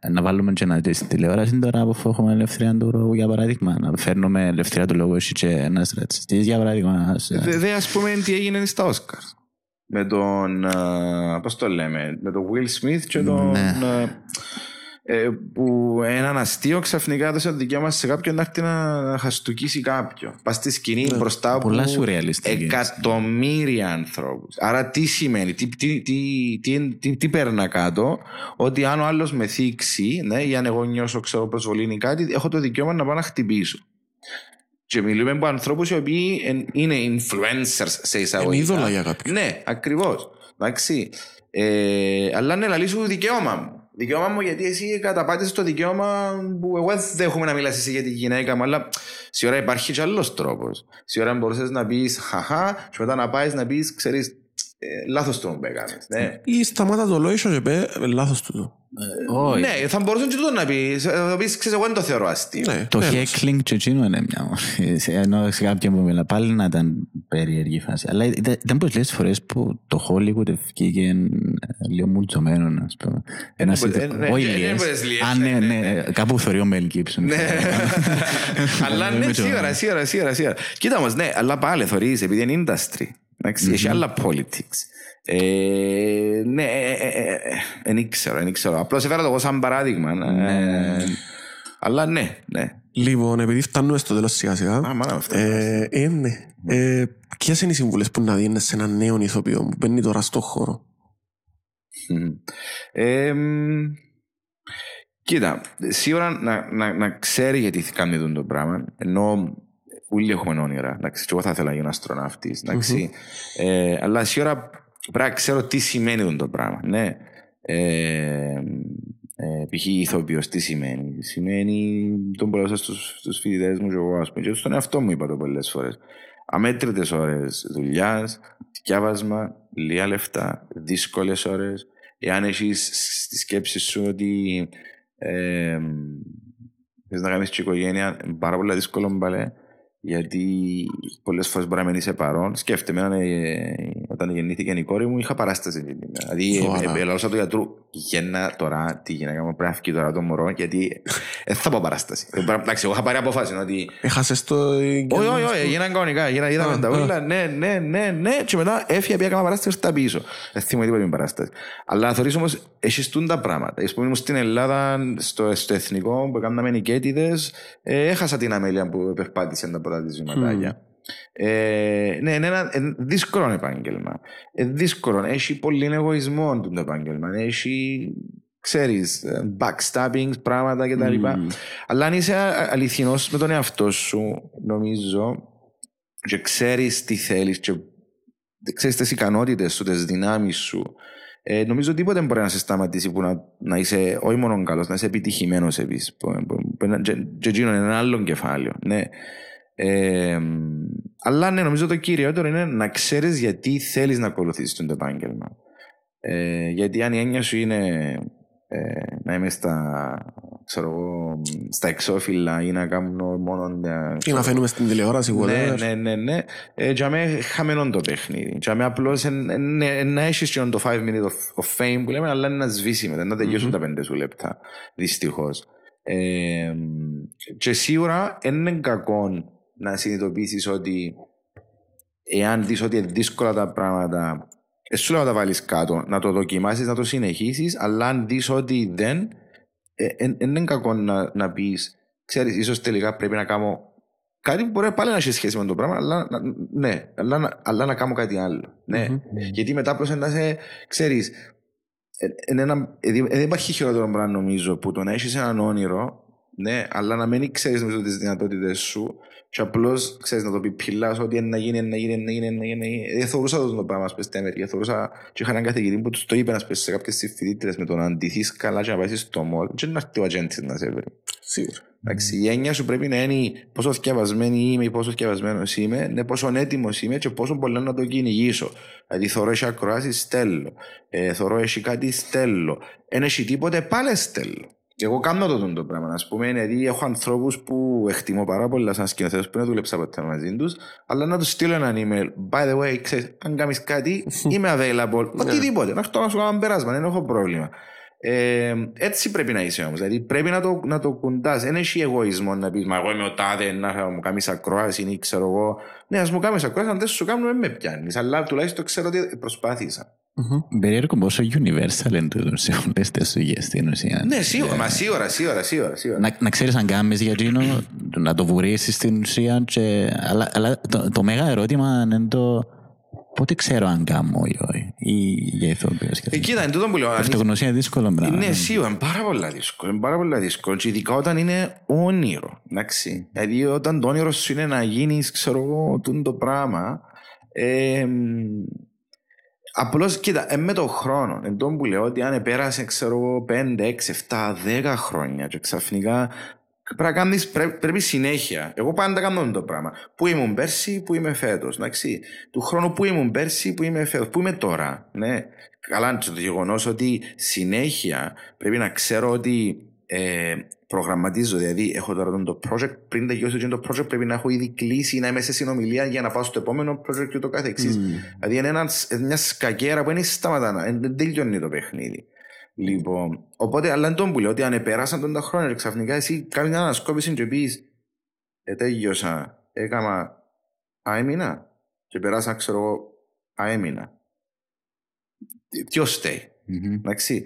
να βάλουμε και να δεις στη τηλεόραση τώρα που έχουμε ελευθερία του λόγου για παράδειγμα να φέρνουμε ελευθερία του λόγου εσύ και ένας ρατσιστής για παράδειγμα Δε ας πούμε τι έγινε στα Όσκαρ. Με τον, πώς το λέμε, με τον Will Smith και τον... Ναι. ε, που έναν αστείο ξαφνικά έδωσε το δικαίωμα σε κάποιον να έρθει να χαστούκίσει κάποιον. Πας στη σκηνή ναι, μπροστά από εκατομμύρια ανθρώπους. Άρα τι σημαίνει, τι, τι, τι, τι, τι παίρνα κάτω, ότι αν ο άλλος με θίξει, ναι, ή αν εγώ νιώσω ξέρω προσβολή ή κάτι, έχω το δικαίωμα να πάω να χτυπήσω. Και μιλούμε από ανθρώπους οι οποίοι είναι influencers σε εισαγωγικά. Είναι είδωλα για κάποιον. Ναι, ακριβώς. Εντάξει. Ε, αλλά ναι, λαλή δικαίωμα μου. Δικαίωμα μου γιατί εσύ καταπάτησες το δικαίωμα που εγώ δεν δέχομαι να μιλάς εσύ για τη γυναίκα μου, αλλά σε ώρα υπάρχει και άλλος τρόπος. Σε ώρα μπορούσες να πεις χαχά και μετά να πάεις να πεις, ξέρεις, ε, λάθος το που έκανες. Ναι. Ή σταμάτα το λόγιο και πει λάθος του. Ε, ναι, θα μπορούσε και το να πει. Θα πει, ξέρεις, εγώ δεν το θεωρώ αστείο. Ναι, το heckling και εκείνο είναι μια Ενώ σε κάποιον που μιλά πάλι να ήταν περίεργη φάση. Αλλά ήταν πολλέ φορές που το Hollywood βγήκε λίγο μουλτσωμένο, ας πούμε. Ένας Όχι λίγε. Αν ναι, ναι, κάπου θεωρεί ο Μέλ Gibson. Αλλά ναι, σίγουρα, σίγουρα, σίγουρα. Κοίτα όμως, ναι, αλλά πάλι θεωρείς επειδή είναι industry. Έχει άλλα politics. Ε, ναι, δεν ήξερα, δεν ήξερα. Απλώς έφερα το εγώ σαν παράδειγμα. Ναι. Αλλά ναι, ναι. Λοιπόν, επειδή φτάνουμε στο τέλος σιγά σιγά. Α, μάνα ε, ε, ναι. Ε, ποιες είναι οι συμβουλές που να δίνεις σε έναν νέο ηθοποιό που μπαίνει τώρα στο χώρο; Ε, κοίτα, σίγουρα να, να, να ξέρει γιατί θα κάνει το πράγμα. Ενώ όλοι έχουμε όνειρα. Εντάξει, και εγώ θα ήθελα να γίνω αστροναύτης. Mm-hmm. Ε, αλλά σίγουρα Πρέπει να ξέρω τι σημαίνει το πράγμα. Ναι. Ε, ε, π.χ. ηθοποιός, τι σημαίνει. Σημαίνει τον πολλαπλασιάζω στους, στους φοιτητές μου και εγώ, ας πούμε. Και στον εαυτό μου είπα το πολλές φορές. Αμέτρητες ώρες δουλειάς, διάβασμα, λίγα λεφτά, δύσκολες ώρες. Εάν έχεις στη σκέψη σου ότι ε, θες να κάνεις και οικογένεια, πάρα πολύ δύσκολο μπαλέ γιατί πολλές φορές μπορεί να μην είσαι παρόν. Σκέφτομαι ε, όταν γεννήθηκε η κόρη μου, είχα παράσταση. Δηλαδή, ελάωσα του γιατρού, γέννα τώρα τη γυναίκα μου πρέπει να τώρα το μωρό, γιατί δεν θα πω παράσταση. Εντάξει, εγώ είχα πάρει αποφάση ότι. Έχασες το. Όχι, όχι, όχι, έγιναν κανονικά. Είδαμε τα όλα. Ναι, ναι, ναι, ναι. Και μετά έφυγε πια κάμα παράσταση, ήρθα πίσω. Δεν θυμάμαι τίποτα την παράσταση. Αλλά θεωρείς όμως, έχεις τα πράγματα. Α πούμε, στην Ελλάδα, στο εθνικό που έκαναμε νικέτιδε, ε, έχασα την αμέλεια που περπάτησε τα πρώτα τη βηματάκια. Ε, ναι, είναι ένα δύσκολο επάγγελμα. Ε, δύσκολο. Έχει πολύ εγωισμό το επάγγελμα. Έχει, ξέρεις, backstabbing, πράγματα κτλ. Mm. Αλλά αν είσαι αληθινός με τον εαυτό σου, νομίζω, και ξέρεις τι θέλεις και ξέρεις τις ικανότητες σου, τις δυνάμεις σου, ε, νομίζω τίποτε μπορεί να σε σταματήσει που να, να είσαι όχι μόνο καλός, να είσαι επιτυχημένος επίσης. Και εκείνο είναι ένα άλλο κεφάλαιο. Ναι. Ε, αλλά ναι, νομίζω το κυριότερο είναι να ξέρεις γιατί θέλεις να ακολουθήσεις το επάγγελμα. Ε, γιατί αν η έννοια σου είναι ε, να είμαι στα, ξέρω εγώ, στα εξώφυλλα ή να κάνω μόνο... ε, Ή να φαίνουμε στην τηλεόραση, ναι, whatever. ναι, ναι, ναι. Ε, για μέ χαμένον το παιχνίδι. Για μέ απλώς εν- εν- εν- να έχεις και το 5 minutes of, of fame που λέμε, αλλά είναι να σβήσει μετά, να τελειώσουν τα 5 σου λεπτά. Δυστυχώς. Ε, και σίγουρα δεν είναι κακό να συνειδητοποιήσεις ότι εάν δεις ότι είναι δύσκολα τα πράγματα, ε, σου λέω να τα βάλεις κάτω, να το δοκιμάσεις, να το συνεχίσεις, αλλά αν δεις ότι δεν, δεν είναι κακό να, να πεις, ξέρεις, ίσως τελικά πρέπει να κάνω κάτι που μπορεί πάλι να έχει σχέση με το πράγμα, αλλά, να- ναι, αλλά, να- αλλά να κάνω κάτι άλλο. Ναι. Μμμ. Γιατί μετά απλώς να σε, ξέρεις, ε, ε, ένα- ε, δεν υπάρχει χειρότερο πράγμα νομίζω που το να έχεις έναν όνειρο, ναι, αλλά να μην ξέρεις νομίζω τις δυνατότητες σου και απλώς ξέρεις να το πιπιλάς ότι είναι να γίνει, είναι να γίνει, είναι να γίνει, είναι να γίνει, είναι να γίνει. Δεν θεωρούσα αυτό το πράγμα σπες στην Αμερική. Θεωρούσα και είχα έναν καθηγητή που τους το είπε να σπες σε κάποιες συμφιλίτρες με το να αντιθείς καλά και να πάσεις στο μόλ και να έρθει ο ατζέντης να σε βρει. Σίγουρα. Εντάξει, η έννοια σου πρέπει να είναι πόσο διαβασμένη είμαι ή πόσο διαβασμένο είμαι, ναι, πόσο έτοιμος είμαι και πόσο πολλά να το κυνηγήσω. Δηλαδή, θωρώ έχει ακροάσεις, στέλνω. Ε, θωρώ έχει κάτι, στέλνω. Δεν έχει τίποτε, πάλι στέλνω. Και εγώ κάνω το, το πράγμα. Α πούμε, δηλαδή, έχω ανθρώπους που εκτιμώ πάρα πολλά σαν σκηνοθέτες που δεν δούλεψα ποτέ μαζί τους, αλλά να τους στείλω έναν email. By the way, ξέρεις, αν κάνεις κάτι, είμαι available. Οτιδήποτε. Να έρθω να σου κάνω ένα πέρασμα, δεν έχω πρόβλημα. Ε, έτσι πρέπει να είσαι όμως. Δηλαδή πρέπει να το, να το κουντάς. Δεν έχει εγωισμό να πεις Μα εγώ είμαι ο τάδε να μου κάνεις ακρόαση ή ξέρω εγώ. Ναι, ας μου κάνεις ακρόαση, αν δεν σου κάνουμε, δεν με πιάνεις. Αλλά τουλάχιστον ξέρω ότι προσπάθησα. Μμμ. Περίεργο πόσο universal είναι τούτο σε όλες τις δουλειές στην ουσία. Ναι, σίγουρα, μα σίγουρα, σίγουρα, σίγουρα. σίγουρα. Να, να ξέρεις αν κάνεις για εκείνο, να το βουρήσεις στην ουσία και... Αλλά, αλλά το, το μέγα ερώτημα είναι το πότε ξέρω αν κάνω ή όχι. Ή για ηθοποιός και Ε, κοίτα, εν τούτο που λέω. αν είσαι- Αυτογνωσία είναι δύσκολο πράγμα. Ναι, σίγουρα, είναι πάρα πολύ δύσκολο. Είναι πάρα πολύ δύσκολο. Και ειδικά όταν είναι όνειρο. Εντάξει. Δηλαδή, όταν το όνειρο σου είναι να γίνεις, ξέρω εγώ, τούτο το πράγμα. Ε, Απλώς, κοίτα, ε, με τον χρόνο. Εν τω που λέω ότι αν πέρασε, ξέρω εγώ, 5, 6, 7, 10 χρόνια και ξαφνικά πρέπει να κάνεις, πρέ- πρέπει συνέχεια. Εγώ πάντα κάνω το πράγμα. Πού ήμουν πέρσι, πού είμαι φέτος. Του χρόνου που ήμουν πέρσι, που είμαι φέτος. Πού είμαι τώρα. Ναι. Καλά, και το γεγονός ότι συνέχεια πρέπει να ξέρω ότι ε, προγραμματίζω. Δηλαδή, έχω τώρα το project. Πριν τελειώσει το project, πρέπει να έχω ήδη κλείσει ή να είμαι σε συνομιλία για να πάω στο επόμενο project και το κάθε εξής. Δηλαδή, είναι ένας, μια σκακέρα που είναι σταματά, να- δεν τελειώνει το παιχνίδι. Λοιπόν, οπότε, αλλά δεν τον που λέω ότι αν επέρασαν τον τα χρόνια και ξαφνικά εσύ κάνεις μια ανασκόπηση και πεις ε, τέλειωσα, έκανα αέμεινα και περάσα, ξέρω εγώ, αέμεινα. Τι- Ποιος φταίει. Μμμ. Εντάξει.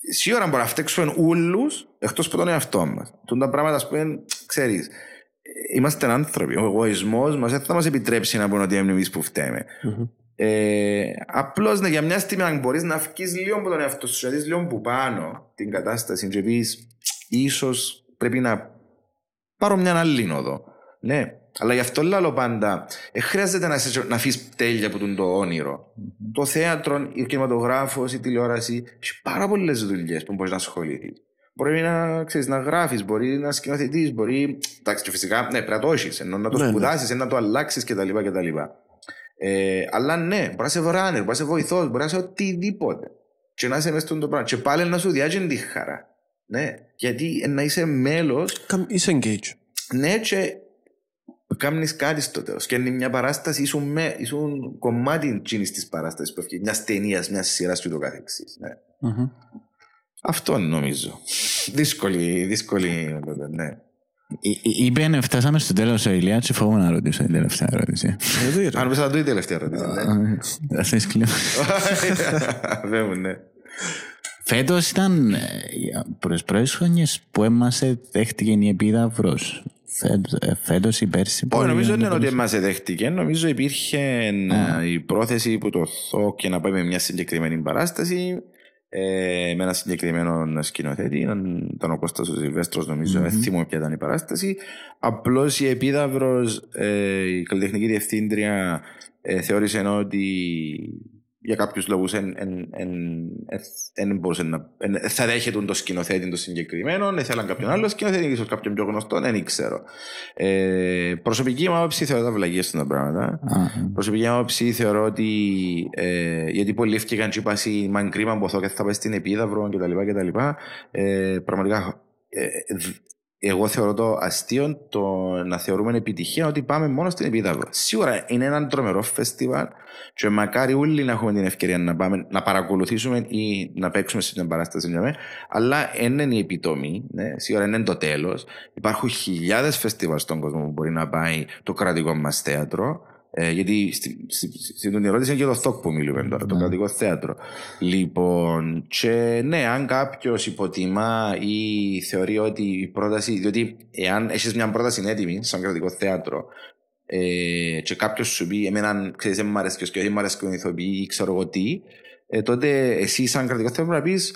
Σίγουρα μπορεί να φταίξουμε ούλους εκτός από τον εαυτό μας. Τούν τα πράγματα, ας πούμε, ξέρεις, ε, είμαστε άνθρωποι. Ο εγωισμός μας δεν θα μας επιτρέψει να πούμε ότι είναι εμείς που φταίμε. Μμμ. Ε, Απλώς ναι, για μια στιγμή, αν μπορείς να βγει λίγο από τον εαυτό σου, να δεις λίγο που πάνω την κατάσταση, και πεις, ίσως πρέπει να πάρω μια άλλη οδό. Ναι, αλλά γι' αυτό λέω πάντα, ε, χρειάζεται να, σε- να αφήσεις τέλεια από τον το όνειρο. Το θέατρο, ο κινηματογράφος, η τηλεόραση, έχει πάρα πολλές δουλειές που μπορείς να ασχοληθεί. Μπορεί να, ξέρεις, να γράφεις, μπορεί να σκηνοθετείς, μπορεί. Εντάξει, και φυσικά ναι, πρέπει να το έχεις, ενώ να το Ναι, ναι. σπουδάσεις, να το αλλάξεις κτλ. κτλ. Ε, αλλά ναι, μπορεί να είσαι runner, μπορεί να είσαι βοηθός, μπορεί να είσαι οτιδήποτε. Και να είσαι μέσα στον το πράγμα. Και πάλι να σου διάγει τη χαρά. Ναι, γιατί ε, να είσαι μέλο, Καμ- Είσαι engage. ναι, και κάνεις κάτι στο τέλος. Και είναι μια παράσταση, ήσουν, με, ήσουν κομμάτι της παράστασης που έφυγε, μιας ταινίας, μιας σειράς και το καθεξής. Ναι. Μμμ. Αυτό νομίζω. δύσκολη, δύσκολη, ναι. Εί- εί- Είπε, φτάσαμε στο τέλος ο Ηλίας και φοβούμαι να ρωτήσω την τελευταία ερώτηση. Δηλαδή, ρε. Αν πες θα το η τελευταία ερώτηση. ναι. Θα θες κλείνω. Βέβαια, ναι. Φέτος ήταν ε, προς πρώτες χρονιές που έμασε δέχτηκε η επίδαυρος. Φέτος, ε, φέτος ή πέρσι. Όχι, που νομίζω έγινε δεν είναι το ότι μας δέχτηκε. Νομίζω υπήρχε ε, η πρόθεση που το ΘΟ και να πάει με μια συγκεκριμένη παράσταση ε, με ένα συγκεκριμένο σκηνοθέτη. Ήταν ήταν ο Κώστας ο Σιλβέστρος, νομίζω. Δεν θυμούμαι ποια ήταν η παράσταση. Απλώς η Επίδαυρος, ε, η καλλιτεχνική διευθύντρια, ε, θεώρησε ότι για κάποιους λόγους εν, εν, εν, εν, μπορούσε να, εν, θα δέχεται το σκηνοθέτη το συγκεκριμένο, ήθελαν κάποιον άλλο σκηνοθέτη, ίσως κάποιον πιο γνωστό, δεν ξέρω. Ε, προσωπική μου άποψη θεωρώ τα βλαγίες στα πράγματα. Α, Προσωπική μου άποψη θεωρώ ότι ε, γιατί πολλοί ευκήκαν και πάσει μαν κρίμα μποθώ και θα πάει στην επίδαυρο κτλ. Ε, πραγματικά ε, δ- εγώ θεωρώ το αστείο το να θεωρούμε επιτυχία ότι πάμε μόνο στην επίδαυρο. Σίγουρα είναι ένα τρομερό φεστιβάλ και μακάρι όλοι να έχουμε την ευκαιρία να πάμε να παρακολουθήσουμε ή να παίξουμε σε μια παράσταση για μέ, αλλά δεν είναι η επιτομή, ναι, σίγουρα δεν είναι το τέλος. Υπάρχουν χιλιάδες φεστιβάλ στον κόσμο που μπορεί να πάει το κρατικό μας θέατρο. Ε, γιατί στη- στη- στη- στην ερώτηση είναι και το ΘΟΚ που μιλούμε τώρα, το Ναι. κρατικό θέατρο. Λοιπόν, και ναι, αν κάποιος υποτιμά ή θεωρεί ότι η πρόταση, διότι εάν έχεις μια πρόταση έτοιμη, σαν κρατικό θέατρο, ε, και κάποιος σου πει, Εμένα ξέρεις, δεν μ' αρέσκει, όχι μ' αρέσκει ο ηθοποιός ή ξέρω εγώ τι, ε, τότε εσύ, σαν κρατικό θέατρο, πρέπει να πεις,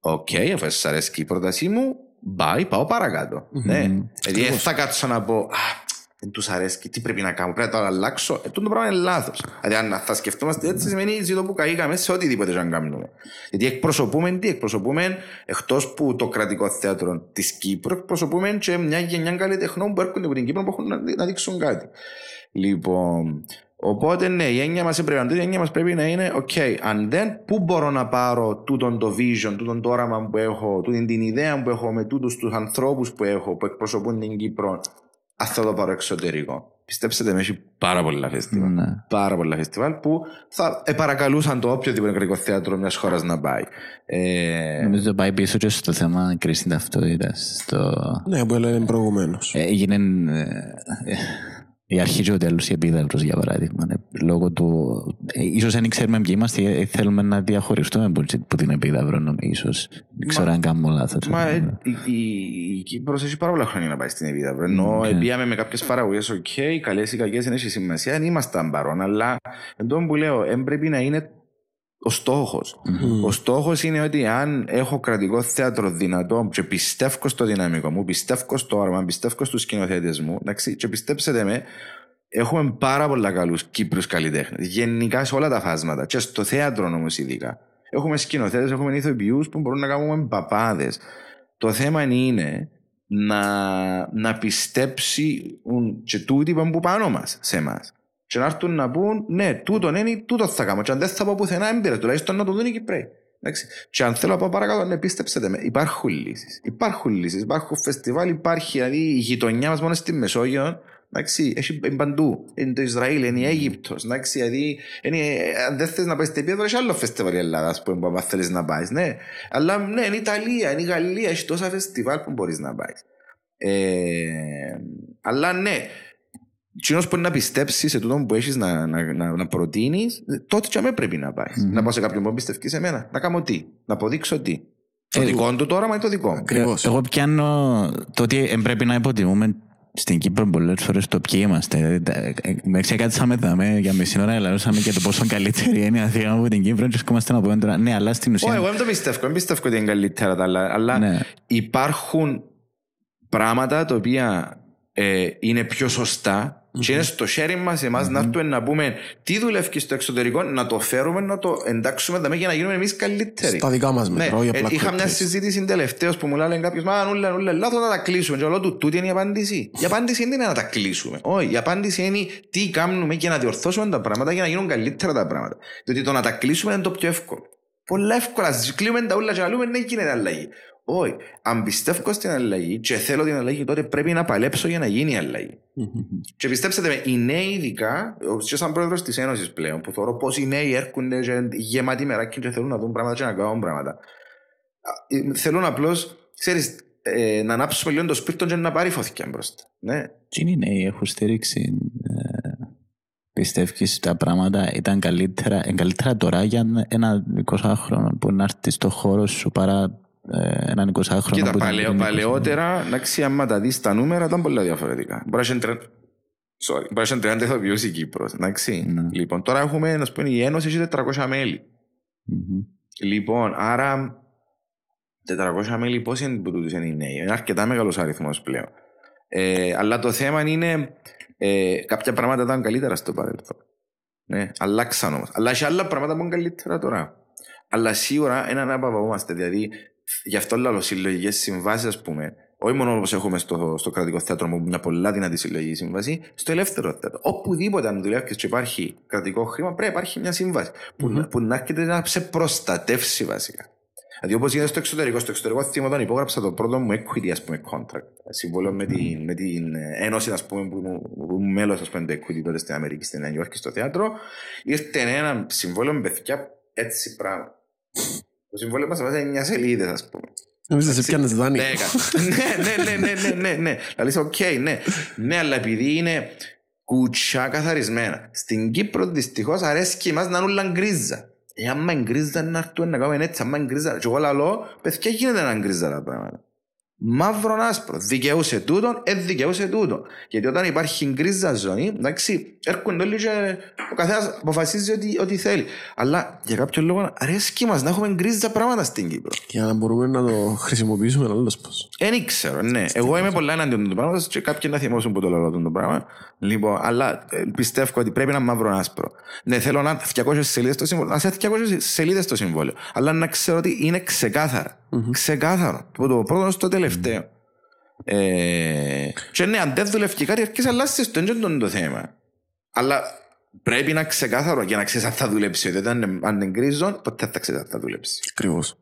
Οκ, αφού σας αρέσκει η πρότασή μου, bye, πάω παρακάτω. Μμμ. Ναι. Δηλαδή, δεν Ακριβώς. θα κάτσω να πω, Α, δεν τους αρέσκει, τι πρέπει να κάνω, πρέπει να το αλλάξω. Ε, τούτο το πράγμα είναι λάθος. Δηλαδή, αν θα σκεφτόμαστε έτσι, σημαίνει ζητώ που καήκαμε σε οτιδήποτε και αν κάνουμε. Γιατί εκπροσωπούμε τι, εκπροσωπούμε εκτός που το κρατικό θέατρο της Κύπρου, εκπροσωπούμε και μια γενιά καλλιτεχνών που έρχονται από την Κύπρο που έχουν να, να δείξουν κάτι. Λοιπόν, οπότε ναι, η έννοια μας πρέπει, η έννοια μας πρέπει να είναι, OK, αν δεν, πού μπορώ να πάρω τούτον το vision, τούτον το όραμα που έχω, τούτον την ιδέα που έχω με τούτους τους ανθρώπους που έχω, που εκπροσωπούν την Κύπρο, αν θα το πάρω εξωτερικό. Πιστέψτε με, έχει πάρα πολλά φεστιβάλ. ναι. Πάρα πολλά φεστιβάλ που θα παρακαλούσαν το οποιοδήποτε κρατικό θέατρο μιας χώρας να πάει. Ε, Νομίζω πάει πίσω και στο θέμα κρίση ταυτότητα. Στο... Ναι, που έλεγε προηγουμένως. Ε, Έγινε ε, ε, η αρχή και ο τέλος η επίδαυρος για παράδειγμα. Ε, Λόγω του... Ε, ίσως δεν ξέρουμε ποιοι είμαστε, ε, θέλουμε να διαχωριστούμε που, που την επίδαυρο νομίζω. Ίσως. Δεν ξέρω αν κάνουμε λάθος. Μα ε, η, η, η Κύπρος έχει πάρα πολλά χρόνια να πάει στην Επίδαυρο. Ενώ OK. Okay. πήγαμε με κάποιες παραγωγές, OK, okay, καλές ή κακές δεν έχει σημασία, δεν ήμασταν παρόν. Αλλά εν τω που λέω, δεν πρέπει να είναι ο στόχος. Ο στόχος είναι ότι αν έχω κρατικό θέατρο δυνατό και πιστεύω στο δυναμικό μου, πιστεύω στο όραμα, πιστεύω στους σκηνοθέτες μου, εντάξει, και πιστέψτε με, έχουμε πάρα πολλά καλούς Κύπρους καλλιτέχνες. Γενικά σε όλα τα φάσματα. Και στο θέατρο όμως ειδικά. Έχουμε σκηνοθέτες, έχουμε ηθοποιούς που μπορούν να κάνουμε παπάδε. Το θέμα είναι να, να πιστέψει και τούτοι που είναι πάνω μας, σε εμάς. Και να έρθουν να πούν, ναι, τούτο είναι, τούτος θα κάνω. Και αν δεν θα πω πουθενά, έμπειρα, τουλάχιστον να το δουν οι Κυπρέοι. Εντάξει. Και αν θέλω να πάω παρακάτω, ναι, πίστεψτε με, υπάρχουν λύσεις. Υπάρχουν λύσεις. Υπάρχουν φεστιβάλ, υπάρχει δηλαδή η γειτονιά μας μόνος στη Μεσόγειο. Εντάξει, έχει είναι παντού. Είναι το Ισραήλ, είναι η Αίγυπτος. Εντάξει, δηλαδή, είναι, αν δεν θες να πάεις στην Επίδαυρο, έχει άλλο φεστιβάλ η Ελλάδα, ας πούμε, που θέλεις να πάεις. Ναι. Αλλά ναι, είναι η Ιταλία, είναι η Γαλλία, έχει τόσα φεστιβάλ που μπορείς να πάεις. Ε, αλλά ναι, Κοινό που είναι να πιστέψεις σε τούτο που έχεις να, να, να, να προτείνεις, τότε και με πρέπει να πάεις. Μμμ. Να πάω σε κάποιον που πιστεύει σε μένα. Να κάνω τι, να αποδείξω τι. Το Ε, δικό του το όραμα ή το δικό μου. Ακριβώς. Εγώ πιάνω το ότι ε, πρέπει να υποτιμούμε στην Κύπρο πολλές φορές το ποιοι είμαστε. Δηλαδή, τα- ε, Με ξεκάτσαμε δάμε για μισή ώρα, λαλούσαμε για το πόσο καλύτερη είναι η Αθήνα από την Κύπρο. Και βρισκόμαστε να πούμε τώρα, ναι, αλλά στην Όχι, ουσία. εγώ δεν το πιστεύω. Δεν πιστεύω ότι είναι καλύτερα τα άλλα. Αλλά Ναι. υπάρχουν πράγματα τα οποία ε, είναι πιο σωστά και είναι στο χέρι μας εμάς να έρθουμε να πούμε τι δουλεύει στο εξωτερικό, να το φέρουμε, να το εντάξουμε δαμέ για να γίνουμε εμείς καλύτεροι. Στα δικά μας Ναι, μέτρα, όχι ε, απλά είχα μια copy-paste. συζήτηση τελευταίως που μου λέει κάποιος: Μα νουλε, νουλε, λάθος να τα κλείσουμε. Και όλο του, τούτη είναι η απάντηση. Η απάντηση δεν είναι να τα κλείσουμε. Όχι, η απάντηση είναι τι κάνουμε και να διορθώσουμε τα πράγματα για να γίνουν καλύτερα τα πράγματα. Διότι το να τα κλείσουμε είναι το πιο εύκολο. Πολλά εύκολα. Στις κλείουμε τα ούλα και να λέμε, δεν γίνεται αλλαγή. Όχι. Αν πιστεύω στην αλλαγή και θέλω την αλλαγή, τότε πρέπει να παλέψω για να γίνει η αλλαγή. Και πιστέψτε με, οι νέοι ειδικά, και σαν πρόεδρος της Ένωσης πλέον, που θεωρώ πώ οι νέοι έρχονται και γεμάτοι μεράκι και θέλουν να δουν πράγματα και να κάνουν πράγματα. Α, ε, Θέλουν απλώς, ξέρεις, ε, να ανάψουμε λίγο το σπίρτο και να πάρει φωτιά μπροστά. Ναι. Τι είναι οι νέοι, έχουν στήριξη. Ε, Πιστεύεις τα πράγματα ήταν καλύτερα, είναι καλύτερα τώρα για ένα 20χρονο που να έρθει στο χώρο σου παρά ε, έναν 20χρονο Κοίτα, που ήταν παλαιό, πριν 20. παλαιότερα, εντάξει, άμα τα δεις τα νούμερα, ήταν πολλά διαφορετικά. Μπορεί να έχει τρε- Sorry. Μπορεί να έχει 30 ηθοποιούς η Κύπρος, εντάξει. Ναι. Λοιπόν, τώρα έχουμε, να σου πούμε, η Ένωση έχει 400 μέλη. Μμμ. Λοιπόν, άρα 400 μέλη πόσοι είναι που τούτους είναι οι νέοι; Είναι αρκετά μεγάλος αριθμός πλέον. Ε, αλλά το θέμα είναι ε, κάποια πράγματα ήταν καλύτερα στο παρελθόν. Ναι, αλλάξαν όμως. Αλλά έχει άλλα πράγματα που είναι καλύτερα τώρα. Αλλά σίγουρα είναι να παπαγούμαστε. Δηλαδή, γι' αυτό λέω συλλογικές συμβάσεις, ας πούμε, όχι μόνο όπως έχουμε στο, στο κρατικό θέατρο μου, μια πολλά δυνατή συλλογική σύμβαση, στο ελεύθερο θέατρο. Οπουδήποτε αν δουλεύει και υπάρχει κρατικό χρήμα, πρέπει να υπάρχει μια σύμβαση που, mm-hmm. που να έρχεται να σε προστατεύσει βασικά. Δηλαδή όπως γίνεται στο εξωτερικό, στο εξωτερικό θύμα όταν υπόγραψα το πρώτο μου equity ας πούμε, contract, συμβόλαιο με την, με την ένωση ας πούμε, που ήμουν μέλος του equity τότε στην Αμερική, στην Νέα Υόρκη, στο θέατρο, ήρθε ένα συμβόλαιο με παιδιά έτσι πράγμα. Το συμβόλαιο μας βάζει μια σελίδα, ας πούμε. Νομίζω σε πιάνες δάνειο. Ναι, ναι, ναι, ναι, ναι, ναι. Δηλαδή, οκ, ναι. Ναι, αλλά επειδή είναι κουτσά καθαρισμένα. Στην Κύπρο δυστυχώς αρέσει και εμάς να είναι όλα γκρίζα. Ε, άμα γκρίζα να έρθουν να κάνουμε έτσι, άμα γκρίζα. Και εγώ λέω, παιδιά γίνεται να γκρίζα τα πράγματα. Μαύρο άσπρο. Δικαιούσε τούτον, ε, δικαιούσε τούτον. Γιατί όταν υπάρχει γκρίζα ζώνη, εντάξει, έρχονται όλοι και ο καθένας αποφασίζει ότι, ότι θέλει. Αλλά για κάποιο λόγο αρέσκει μας να έχουμε γκρίζα πράγματα στην Κύπρο. Για να μπορούμε να το χρησιμοποιήσουμε άλλο πώ. Δεν ξέρω, ναι. Εγώ είμαι πολλά εναντίον του πράγματος και κάποιοι να θυμώσουν που το λέω το πράγμα. Λοιπόν, αλλά ε, πιστεύω ότι πρέπει να μαύρο άσπρο. Ναι, θέλω να 200 σελίδες το συμβόλαιο. Να σε 200 σελίδες το συμβόλαιο. Αλλά να ξέρω ότι είναι ξεκάθαρα. Mm-hmm. Ξεκάθαρο. Από το πρώτο στο τελευταίο. Mm-hmm. Ε, και ναι, αν δεν δουλεύει κάτι, αρχίζεις αλλάζεις το είναι το θέμα. Αλλά πρέπει να ξεκάθαρο για να ξέρεις αν θα δουλέψει. Γιατί αν είναι γκρίζον, ποτέ θα ξέρεις αν θα δουλέψει. Ακριβώς.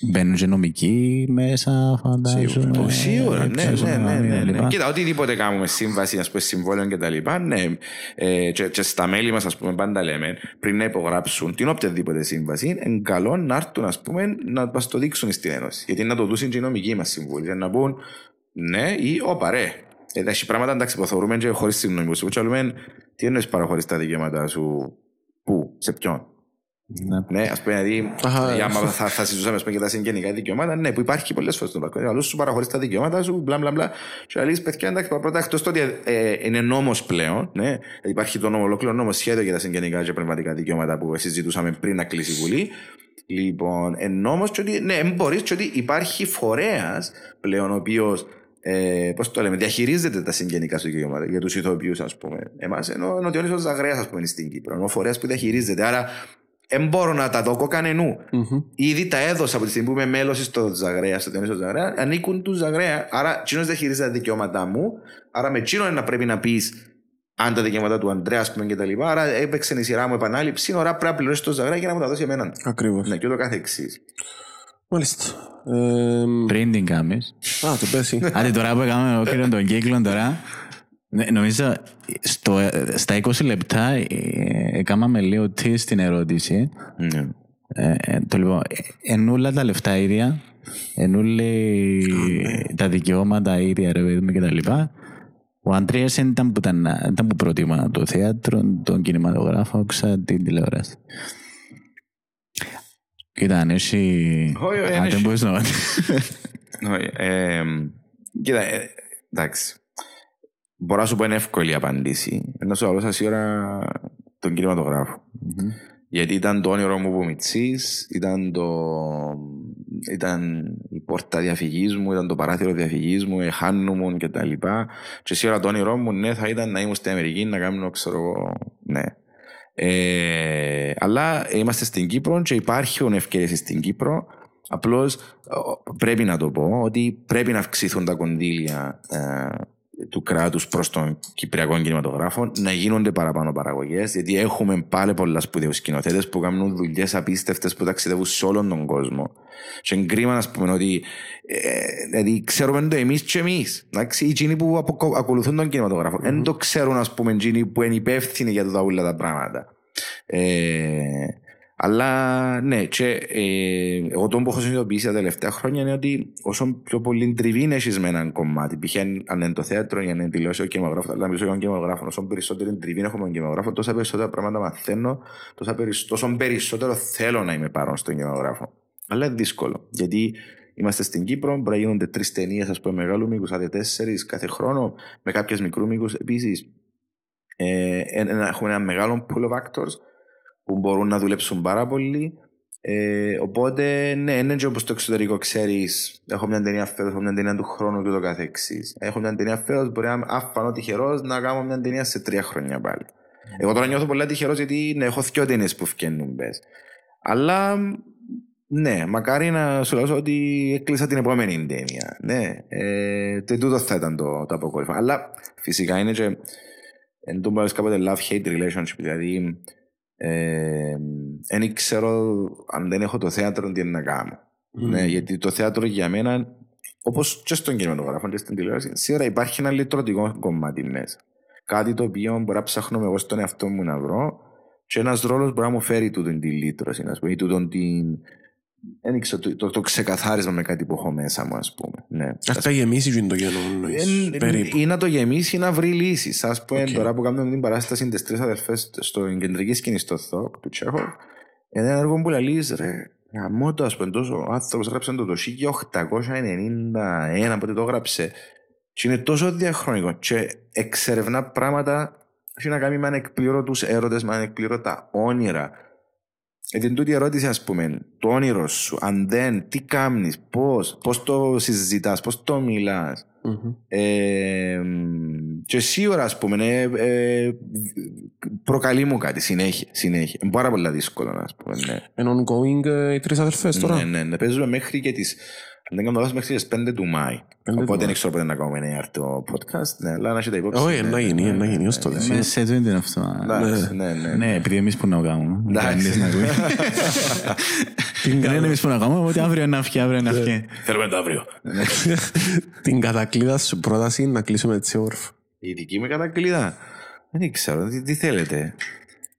Μπαίνουν και νομικοί μέσα, φαντάζομαι. Σίγουρα, ναι, ναι, ναι, ναι, ναι. Κοίτα, οτιδήποτε κάνουμε σύμβαση, ας πούμε, συμβόλαιο και τα λοιπά, ναι. Ε, και, και στα μέλη μας, ας πούμε, πάντα λέμε, πριν να υπογράψουν την οποιαδήποτε σύμβαση, είναι καλό να έρθουν, ας πούμε, να μας το δείξουν στην Ένωση. Γιατί να το δούσουν και οι νομικοί μας συμβούλοι, να πούν ναι ή όπα, ρε. Ε, έχει πράγματα εντάξει που θεωρούμε και χωρίς συγγνώμη σου. Τι εννοείς παραχωρείς τα δικαιώματα σου, πού, σε ποιον. Ναι, ας πούμε, δηλαδή, για άμα θα, θα συζητούσαμε για τα συγγενικά δικαιώματα, ναι, που υπάρχει πολλές φορές στον παρκό. Αλλά σου παραχωρείς τα δικαιώματα σου, μπλα μπλα μπλα. Και λέει, παιδιά, εντάξει, πρώτα εκτός το ότι ε, είναι νόμος πλέον, ναι, υπάρχει το νόμο, ολόκληρο νόμο σχέδιο για τα συγγενικά και πνευματικά δικαιώματα που συζητούσαμε πριν να κλείσει η Βουλή. Λοιπόν, εν όμω, ότι, ναι, μπορείς και ότι υπάρχει φορέας πλέον ο οποίος ε, πώς το λέμε, διαχειρίζεται τα συγγενικά σου δικαιώματα για τους ηθοποιούς, ας πούμε. Εμάς, ενώ, ενώ ο Διόνυσο Ζαγρέας, ας πούμε, στην Κύπρο. Ο φορέας που διαχειρίζεται. Άρα δεν μπορώ να τα δω κανενού. Mm-hmm. Ήδη τα έδωσα από τη στιγμή που είμαι μέλος στο Ζαγρέα, στο ταινίο Ζαγρέα, ανήκουν του Ζαγρέα. Άρα, τσίνος δεν χειρίζεται τα δικαιώματά μου. Άρα, με τσίνο να πρέπει να πεις αν τα δικαιώματα του Αντρέα, ας πούμε, και τα λοιπά. Άρα, έπαιξε η σειρά μου επανάληψη. Ώρα πρέπει να πληρώσεις το Ζαγρέα για να μου τα δώσει εμένα. Ακριβώς. Ναι, και ούτω κάθε εξή. Μάλιστα. Ε, Πριν την κάνεις. Α, το πέσει. Άντε τώρα που έκαμε ολόκληρο τον κύκλο τώρα. Ναι, νομίζω στο, στα 20 λεπτά ε, έκαναμε λίγο τι στην ερώτηση. Ναι. Ε, ε, το λοιπόν, ενούλα τα λεφτά ίδια, ενούλε τα δικαιώματα ίδια, ρε παιδί και τα λοιπά. Ο Αντρέας ήταν που, ήταν, ήταν που προτιμά το θέατρο, τον κινηματογράφο, ξα την τηλεόραση. Κοίτα, αν έχει... Αν δεν μπορείς να... Κοίτα, εντάξει μπορώ να σου πω είναι εύκολη η απάντηση. Ενώ σου αλώσα σίγουρα τον κινηματογράφο. Mm-hmm. Γιατί ήταν το όνειρο μου που μητσής, ήταν, το... ήταν η πόρτα διαφυγής μου, ήταν το παράθυρο διαφυγής μου, η χάνου μου και τα λοιπά. Και σίγουρα το όνειρό μου ναι, θα ήταν να ήμουν στην Αμερική, να κάνω, ξέρω εγώ, ναι. Ε, αλλά είμαστε στην Κύπρο και υπάρχουν ευκαιρίες στην Κύπρο. Απλώς πρέπει να το πω ότι πρέπει να αυξηθούν τα κονδύλια ε, του κράτους προς τον Κυπριακό κινηματογράφο να γίνονται παραπάνω παραγωγές, γιατί έχουμε πάλι πολλά σπουδαίους σκηνοθέτες που κάνουν δουλειές απίστευτες που ταξιδεύουν σε όλον τον κόσμο. Και είναι κρίμα να πούμε ότι ε, δηλαδή ξέρουμε το εμείς και εμείς. Οι εκείνοι που ακολουθούν τον κινηματογράφο δεν mm-hmm. το ξέρουν, ας πούμε, εκείνοι που είναι υπεύθυνοι για τα όλα τα πράγματα. Ε, αλλά ναι, και ε, εγώ το που έχω συνειδητοποιήσει τα τελευταία χρόνια είναι ότι όσο πιο πολύ τριβή έχει με έναν κομμάτι, π.χ. αν είναι το θέατρο, αν είναι τηλεόραση, ο κινηματογράφο, αλλά μιλήσω για τον κινηματογράφο, όσο περισσότερη τριβή έχω με τον κινηματογράφο, τόσο περισσότερα πράγματα μαθαίνω, τόσο περισσότερο θέλω να είμαι παρόν στον κινηματογράφο. Αλλά είναι δύσκολο, γιατί είμαστε στην Κύπρο, μπορεί να γίνονται τρεις ταινίες, ας πούμε, μεγάλου μήκους, άντε τέσσερις κάθε χρόνο, με κάποιες μικρού μήκους επίσης. Ε, έχουμε ένα μεγάλο pool of actors που μπορούν να δουλέψουν πάρα πολύ. Ε, οπότε, ναι, είναι και όπως το εξωτερικό ξέρεις, έχω μια ταινία φέτος, έχω μια ταινία του χρόνου και το καθεξής. Έχω μια ταινία φέτος, μπορεί να είμαι αφανό τυχερός να κάνω μια ταινία σε τρία χρόνια πάλι. Εγώ τώρα νιώθω πολύ τυχερός γιατί ναι, έχω δυο ταινίες που φκένουν πες. Αλλά ναι, μακάρι να σου λέω ότι έκλεισα την επόμενη ταινία. Ναι, ε, τε τούτο θα ήταν το, το αποκόρυφο. Αλλά φυσικά είναι και εν τω μπορείς κάποτε love-hate relationship, δηλαδή δεν ξέρω αν δεν έχω το θέατρο τι είναι να κάνω. Ναι, γιατί το θέατρο για μένα, όπως και στον κινηματογράφο και στην τηλεόραση, σίγουρα υπάρχει ένα λυτρωτικό κομμάτι μέσα. Κάτι το οποίο μπορεί να ψάχνω εγώ στον εαυτό μου να βρω και ένας ρόλος μπορεί να μου φέρει τούτον την λύτρωση, α πούμε, ή τούτον την. Δεν ξέρω, το, το, το, ξεκαθάρισμα με κάτι που έχω μέσα μου, ας πούμε. Ναι. Αυτά γεμίσει και είναι το κενό, περίπου. Ή να το γεμίσει ή να βρει λύσεις. Α πούμε, okay. τώρα που κάνουμε την παράσταση τις τρεις αδερφές στο κεντρική σκηνή στο ΘΟΚ του Τσέχο, ένα έργο που λέει ρε, Γαμώτο, ας πούμε, τόσο ο άνθρωπος γράψε το το 1891, πότε το γράψε. Και είναι τόσο διαχρονικό και εξερευνά πράγματα έχει να κάνει με ανεκπλήρωτους έρωτες, με ανεκπλήρωτα όνειρα. Γιατί είναι τούτη η ερώτηση, ας πούμε, το όνειρο σου, αν δεν, τι κάνεις, πώς, πώς το συζητάς, πώς το μιλάς. Mm-hmm. Ε, και σίγουρα, ας πούμε, ε, ε, προκαλεί μου κάτι συνέχεια. συνέχεια. Είναι πάρα πολύ δύσκολο, ας πούμε. Ναι. Είναι ongoing ε, οι τρεις αδερφές τώρα. Ναι, ναι, ναι. Παίζουμε μέχρι και τις αν δεν κάνω λάθος μέχρι τις 5 του Μάη. Οπότε δεν ξέρω πότε να κάνουμε ένα το podcast. Ναι, αλλά να έχετε υπόψη. Όχι, να γίνει, να γίνει ως τότε. Ναι, σε δεν είναι αυτό. Ναι, ναι. Ναι, επειδή εμείς που να κάνουμε. Εντάξει. Δεν είναι εμείς που να κάνουμε, οπότε αύριο είναι αυγή, αύριο είναι αυγή. Θέλουμε το αύριο. Την κατακλείδα σου πρόταση να κλείσουμε έτσι όρφ. Η δική μου κατακλείδα. Δεν ξέρω, τι θέλετε.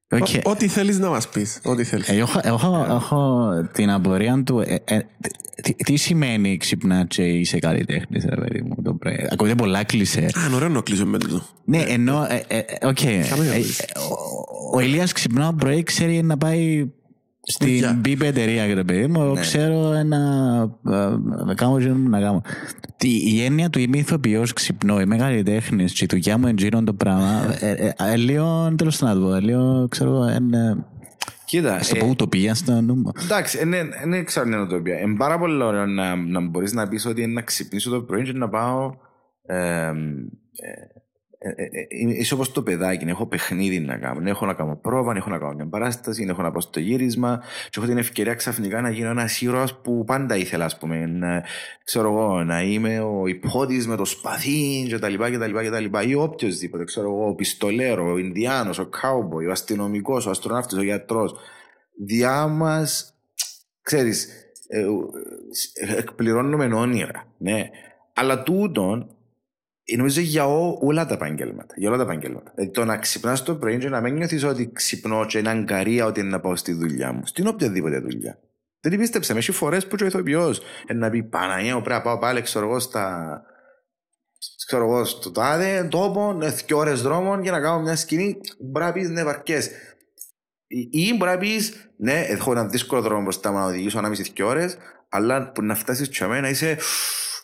Okay. Ό,τι θέλεις να μας πεις. Ό,τι θέλεις. Ε, έχω, έχω, έχω την απορία του. Ε, ε, τι, τι, σημαίνει ξυπνά και είσαι καλλιτέχνης, ρε παιδί μου. Το πρωί. Ακούγεται πολλά κλεισέ. Α, είναι ωραίο να κλείσω με το. Ναι, ενώ. Οκ. Ο Ηλίας ξυπνά πρωί ξέρει να πάει στην μπίπ εταιρεία, ρε παιδί μου, ναι. ξέρω ένα. Να κάνω μου να κάνω. Η έννοια του είμαι ηθοποιός ξυπνώ, είμαι καλλιτέχνης, και η δουλειά μου εντζήνω το πράγμα. Ε, ε, ε, λίγο τέλος πάντων, λίγο ξέρω. Κοίτα. Στο πω ουτοπία στο νου Εντάξει, δεν ξέρω αν είναι ουτοπία. Είναι πάρα πολύ ωραίο να, να μπορείς να πεις ότι είναι να ξυπνήσω το πρωί και να πάω. Ε, ε, ε, είσαι όπως το παιδάκι, έχω παιχνίδι να κάνω. Έχω να κάνω πρόβα, έχω να κάνω μια παράσταση, έχω να πάω στο γύρισμα. Και έχω την ευκαιρία ξαφνικά να γίνω ένας ήρωας που πάντα ήθελα, ας πούμε. Να, ξέρω εγώ, να είμαι ο υπότη με το σπαθί κτλ. κτλ, ή οποιοδήποτε. Ξέρω εγώ, ο πιστολέρο, ο Ινδιάνος, ο κάουμποϊ, ο αστυνομικός, ο αστροναύτης, ο γιατρός. Διά μας, ξέρεις, ε, εκπληρώνουμε όνειρα. Ναι. Αλλά τούτον νομίζω για όλα τα επαγγέλματα. Για όλα τα επαγγέλματα. Δηλαδή το να ξυπνάς το πρωί και να μην νιώθεις ότι ξυπνώ και είναι αγκαρία ότι είναι να πάω στη δουλειά μου. Στην οποιαδήποτε δουλειά. Δεν πίστεψα. Με έχει φορές που ο ηθοποιός να πει Παναγία, πρέπει να πάω πάλι, ξέρω εγώ, στα. Ξέρω εγώ, στο τάδε τόπο, δύο ώρες δρόμων για να κάνω μια σκηνή. Μπορεί να πεις ναι, βαρκές. Ή μπορεί να πεις ναι, έχω ένα δύσκολο δρόμο μπροστά μου να οδηγήσω ανάμιση δύο ώρες, αλλά που να φτάσεις σε μένα είσαι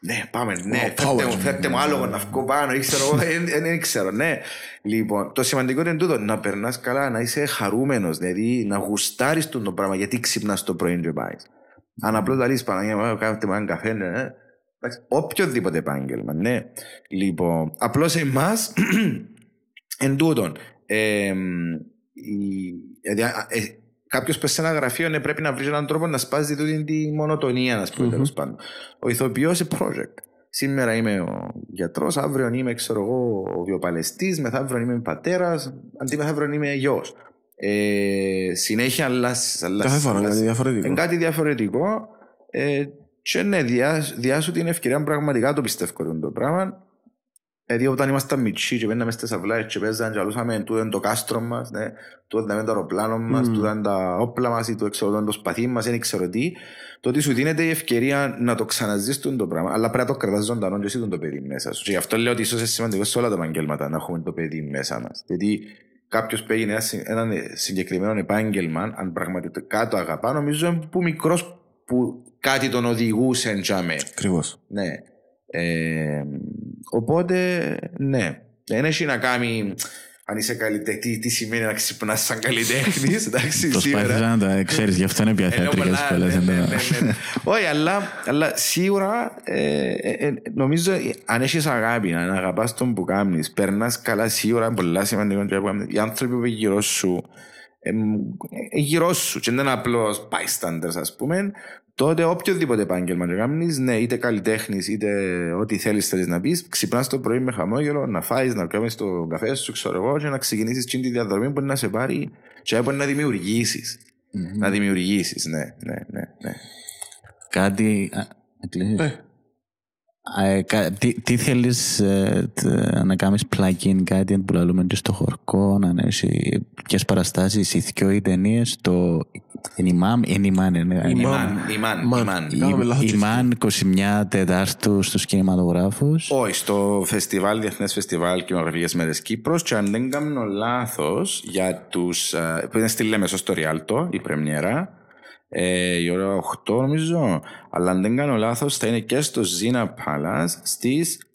ναι, πάμε, ναι, φέρτε μου, φέρτε μου άλογο να βγω πάνω, ήξερα εγώ, δεν ξέρω, ναι. Λοιπόν, το σημαντικό είναι τούτο, να περνάς καλά, να είσαι χαρούμενος, δηλαδή να γουστάρεις τον το πράγμα, γιατί ξυπνάς το πρωί και πάει. Αν απλώς τα λύσεις Παναγία, κάνετε μου έναν καφέ, ναι, ναι. Οποιοδήποτε επάγγελμα, ναι. Λοιπόν, απλώς εμάς, εν τούτον, ε, δηλαδή, κάποιος που σε ένα γραφείο ναι, πρέπει να βρεις έναν τρόπο να σπάζει τούτη τη μονοτονία, ας πούμε, mm-hmm. τέλος πάντων. Ο ηθοποιός είναι project. Σήμερα είμαι ο γιατρός, αύριο είμαι ξέρω εγώ, ο βιοπαλαιστής, μεθαύριο είμαι πατέρας, αντί μεθαύριο είμαι γιος. Ε, συνέχεια αλλάζει. Κάθε φορά είναι κάτι διαφορετικό. Είναι κάτι διαφορετικό. Ε, και ναι, διάσου την ευκαιρία πραγματικά το πιστεύω το πράγμα Δηλαδή όταν ήμασταν μητσί και πέναμε στις αυλάες και παίζαν και αλούσαμε τούτο το κάστρο μας, ναι, τούτο είναι το αεροπλάνο μας, mm. τούτο είναι τα όπλα μας ή τούτο είναι το σπαθί μας, δεν ξέρω τι, το ότι σου δίνεται η ευκαιρία να το ξαναζείς το πράγμα, αλλά πρέπει να το κρατάς ζωντανό και εσύ το παιδί μέσα σου. Και γι' αυτό λέω ότι ίσως είναι σημαντικό σε όλα τα επαγγέλματα να έχουμε το παιδί μέσα μας. Γιατί κάποιος που έγινε ένα συγκεκριμένο επάγγελμα, αν πραγματικά το αγαπά, νομίζω που μικρός που κάτι τον οδηγούσε εντζάμε. Ακριβώς. Ναι. Ε, οπότε, ναι. Δεν έχει να κάνει αν είσαι καλλιτέχνη, τι, τι σημαίνει να ξυπνάς σαν καλλιτέχνης. Εντάξει, Προσπάθησα σήμερα. να το ξέρεις, γι' αυτό είναι πια Ε, θεατρικές πολλά, πολλέ. ναι, ναι, ναι, ναι. Όχι, αλλά, αλλά σίγουρα ε, ε, ε, νομίζω ε, αν έχεις αγάπη, αν αγαπάς τον που κάνεις, περνάς καλά σίγουρα είναι πολλά σημαντικό και που κάνεις. οι άνθρωποι που είναι γύρω σου εμ, ε, γύρω σου και δεν είναι απλώς bystanders ας πούμε τότε οποιοδήποτε επάγγελμα και κάνεις, ναι, είτε καλλιτέχνης είτε ό,τι θέλεις θέλεις να πεις, ξυπνάς το πρωί με χαμόγελο, να φάεις, να κάνεις το καφέ σου, ξέρω εγώ, και να ξεκινήσεις την τη διαδρομή που μπορεί να σε πάρει και μπορεί να δημιουργήσεις. Να δημιουργήσεις, ναι, ναι, ναι, ναι. Κάτι. α, να κλείσεις. Ε. Α, ε, κα- Τι, τι θέλεις ε, τε- να κάνεις plugin, κάτι που λέμε και στο χορκό, να έχει ποιες παραστάσεις, οι δυο οι ταινίες, το Ενιμάμ, Ενιμάν, είναι. Ημάν. Ημάν, ημάν, Μαν. ημάν. Κάναμε λάθος και Ημάν 21 Τετάρτου στους κινηματογράφους. Όχι, στο φεστιβάλ, Διεθνές Φεστιβάλ Κινηματογραφικέ Μέρες Κύπρος, και αν δεν κάνω λάθος, για τους. που είναι στη Λέμεσο στο Ριάλτο, η πρεμιέρα, ε, η ώρα 8 νομίζω, αλλά αν δεν κάνω λάθος, θα είναι και στο Zina Palace στις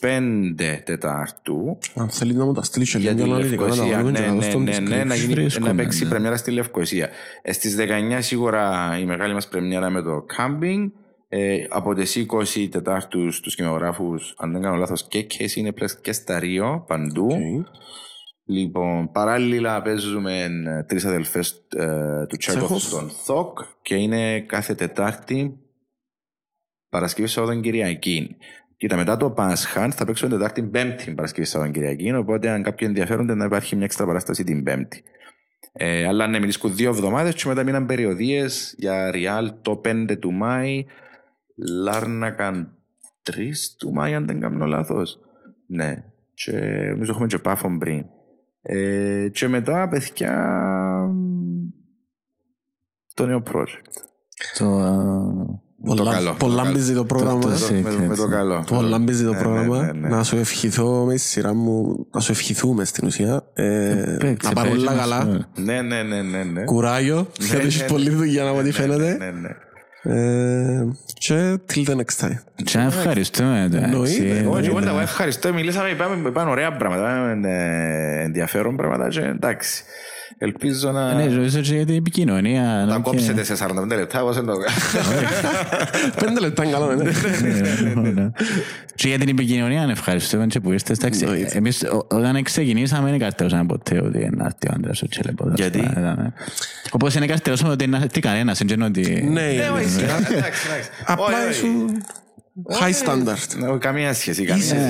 25 Τετάρτου. Αν θέλει να μου τα στείλει και Για λίγο τη αναλυτικά να τα Λευκοσία. βάλουμε και Ναι, να ναι, δώσουμε ναι, ναι, να, γίνει, Βρίσκουμε, να παίξει ναι. πρεμιέρα στη Λευκοσία. Ε, Στις 19 σίγουρα η μεγάλη μας πρεμιέρα με το camping. Ε, από τις 20 Τετάρτους στου κινηματογράφους, αν δεν κάνω λάθος, K Cineplex και στα Ρίο, παντού. Οκ. Λοιπόν, παράλληλα παίζουμε τρεις αδελφές του Τσέχοφ Τσέχοφ. στον ΘΟΚ και είναι κάθε Τετάρτη Παρασκευή Σαββατόν Κυριακή. Κοίτα, μετά το Πάσχα θα παίξουμε Τετάρτη Πέμπτη Παρασκευή Σαββατόν Κυριακή. Οπότε, αν κάποιοι ενδιαφέρονται, να υπάρχει μια έξτρα παράσταση την Πέμπτη. Ε, αλλά ναι, μιλήσκουν δύο εβδομάδες και μετά μείναν περιοδίες για Ριάλ το 5 του Μάη, Λάρνακαν 3 του Μάη, αν δεν κάνω λάθος. Ναι, και νομίζω έχουμε και πάφον πριν. Ε, και μετά, παιδιά, το νέο project. Το, α, Πολλά- καλό, Πολλά το μπίζει το πρόγραμμα. το- Με το- το, με, με το καλό. Πολλά μπίζει το Ναι, πρόγραμμα. ναι, ναι, ναι. Να σου ευχηθώ με τη σειρά μου, να σου ευχηθούμε στην ουσία. Ε, παίξε, να πάρουν παίξε όλα μας, καλά. ναι. Ναι, ναι, ναι, ναι. ναι. Κουράγιο. Γιατί έχεις ναι, πολλή ναι. δουλειά από ό,τι Ναι, φαίνεται. Ναι, ναι. Ε, Και till the next time. Και ευχαριστούμε. εντάξει. Εννοείται. Όχι, εγώ ναι. εγώ ευχαριστώ. Μιλήσαμε, είπαμε, είπαμε ωραία πράγματα, ε, ενδιαφέρον πράγματα και εντάξει. Ελπίζω να Ναι, νομίζω και για την επικοινωνία. τα ναι, και- κόψετε σε 45 λεπτά, εγώ δεν το Πέντε λεπτά είναι καλό, ναι. Ναι, ναι. Και για την επικοινωνία ευχαριστούμε και που ήρθες. Εντάξει, Εννοείται. Εμείς ο- όταν ξεκινήσαμε δεν καρτερώσαμε ποτέ ότι είναι έρθει ο άντρας ο Τσέλεπος. Γιατί; Ήταν- Όπως είναι καρτερώσαμε ότι είναι έρθει κανένας. δεν είναι ότι- Ναι, Ναι, ναι. όχι, σιγά, εντάξει, εντάξει. Απλά Όχι, όχι. ήσουν high standard. Ναι, Καμία σχέση, καμία σχέση,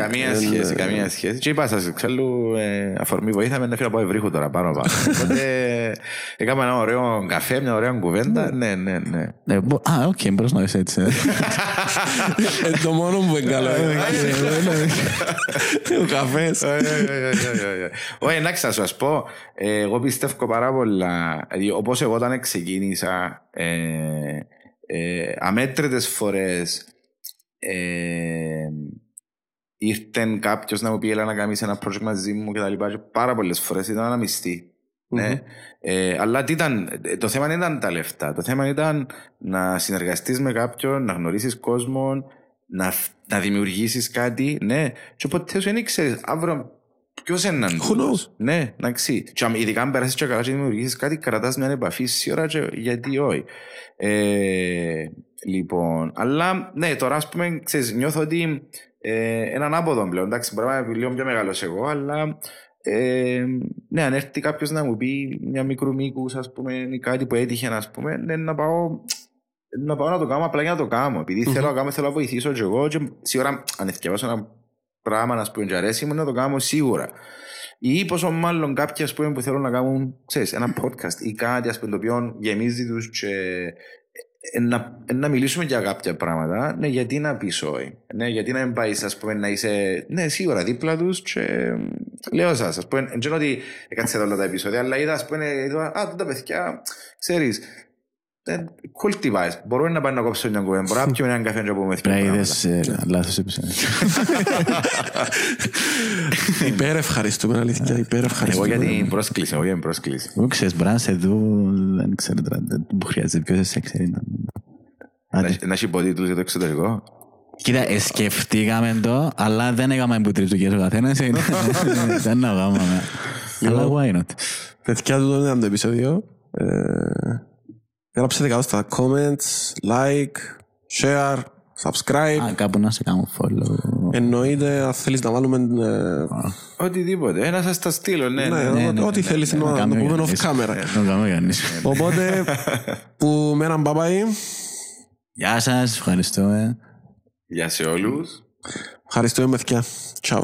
καμία σχέση, καμία σχέση. Και είπα σας, ξέρω, ε, αφορμή βοήθαμε να φύγω από ευρύχου τώρα πάνω πάνω. Οπότε έκαμε ένα ωραίο καφέ, μια ωραία κουβέντα. Ναι, ναι, ναι. Ε, μπο- Α, οκ, μπορείς να δεις έτσι. ε. Ε, Το μόνο που είναι καλό. ε. Ο καφές. Όχι, εντάξει, να σας πω, ε, εγώ πιστεύω πάρα πολλά, δηλαδή όπως εγώ όταν ξεκίνησα, ε, ε, αμέτρητες φορές ε, ήρθε κάποιος να μου πει έλα να κάνεις ένα project μαζί μου και τα λοιπά και πάρα πολλές φορές ήταν ένα μισθή. Ναι. Ε, αλλά τι ήταν, ε, το θέμα δεν ήταν τα λεφτά. Το θέμα ήταν να συνεργαστείς με κάποιον, να γνωρίσεις κόσμο, να, φ- να δημιουργήσεις κάτι. Ναι. Και ποτέ σου δεν ξέρεις αύριο ποιος είναι Who τούτος. knows? Ναι, εντάξει. Και αν- ειδικά αν περάσεις και καλά και δημιουργήσεις κάτι, κρατάς μια επαφή σίγουρα και γιατί όχι. Ε, λοιπόν, αλλά ναι, τώρα ας πούμε, ξέρεις, νιώθω ότι ε, έναν άποδο πλέον. Εντάξει, μπορεί να είμαι λίγο πιο μεγάλος εγώ, αλλά ε, ναι, αν έρθει κάποιος να μου πει μια μικρού μήκους, ας πούμε, ή κάτι που έτυχε, ας πούμε, ναι, να πάω, να πάω να το κάνω απλά για να το κάνω. Επειδή θέλω να κάνω, θέλω να βοηθήσω και εγώ και σίγουρα αν εθιαβάσω ένα πράγμα, να πούμε, και αρέσει μου, να το κάνω σίγουρα. Ή πόσο μάλλον κάποιοι ας πούμε, που θέλουν να κάνουν ξέρεις, ένα podcast ή κάτι ας πούμε, το οποίο γεμίζει τους και ε, να, ε, να μιλήσουμε για κάποια πράγματα. Ναι, γιατί να πεις όχι. Ναι, γιατί να μην πάεις ας πούμε, να είσαι ναι, σίγουρα δίπλα τους και ε, λέω σας, ας πούμε, δεν ξέρω ότι έκατσε όλα τα επεισόδια, αλλά είδα, ας πούμε, είδα, α, τότε τα παιδιά, ξέρεις, ε, cool device. Μπορούμε να πάμε να κόψουμε μια κουβέντα. Μπορούμε να πιούμε έναν καφέ και να πούμε Πρέπει να πράγματα. είδες ε, λάθος επεισόδιο. Υπέρ ευχαριστούμε, αλήθεια. Υπέρ Εγώ ευχαριστούμε. για την πρόσκληση, εγώ για την πρόσκληση. Εγώ ξέρεις, μπορεί να σε δουν, δεν ξέρω τώρα, δεν που χρειάζεται, ποιος δεν σε ξέρει. να- Άντε. Να- Να έχει υποτίτλους για το εξωτερικό. Κοίτα, ε, σκεφτήκαμε το, αλλά δεν έκαμε που τριτούκες ο καθένας. ε, Δεν να κάνουμε. Αλλά why not; Παιδιά, τούτο ήταν το επεισόδιο. Ε, Γράψτε κάτω στα comments, like, share, subscribe. Α, κάπου να σε κάνω follow. Εννοείται, αν θέλεις να βάλουμε... ε, Οτιδήποτε. Ένα σας τα στείλω, ναι. ναι, ναι. ό- Ό,τι θέλεις να το κάνουμε πούμε κανείς. off camera. Δεν κάνουμε κανείς. Οπότε, που με έναν παπάι, Γεια σας, ευχαριστώ. ε. Γεια σε όλους. ευχαριστούμε παιδιά. Ciao.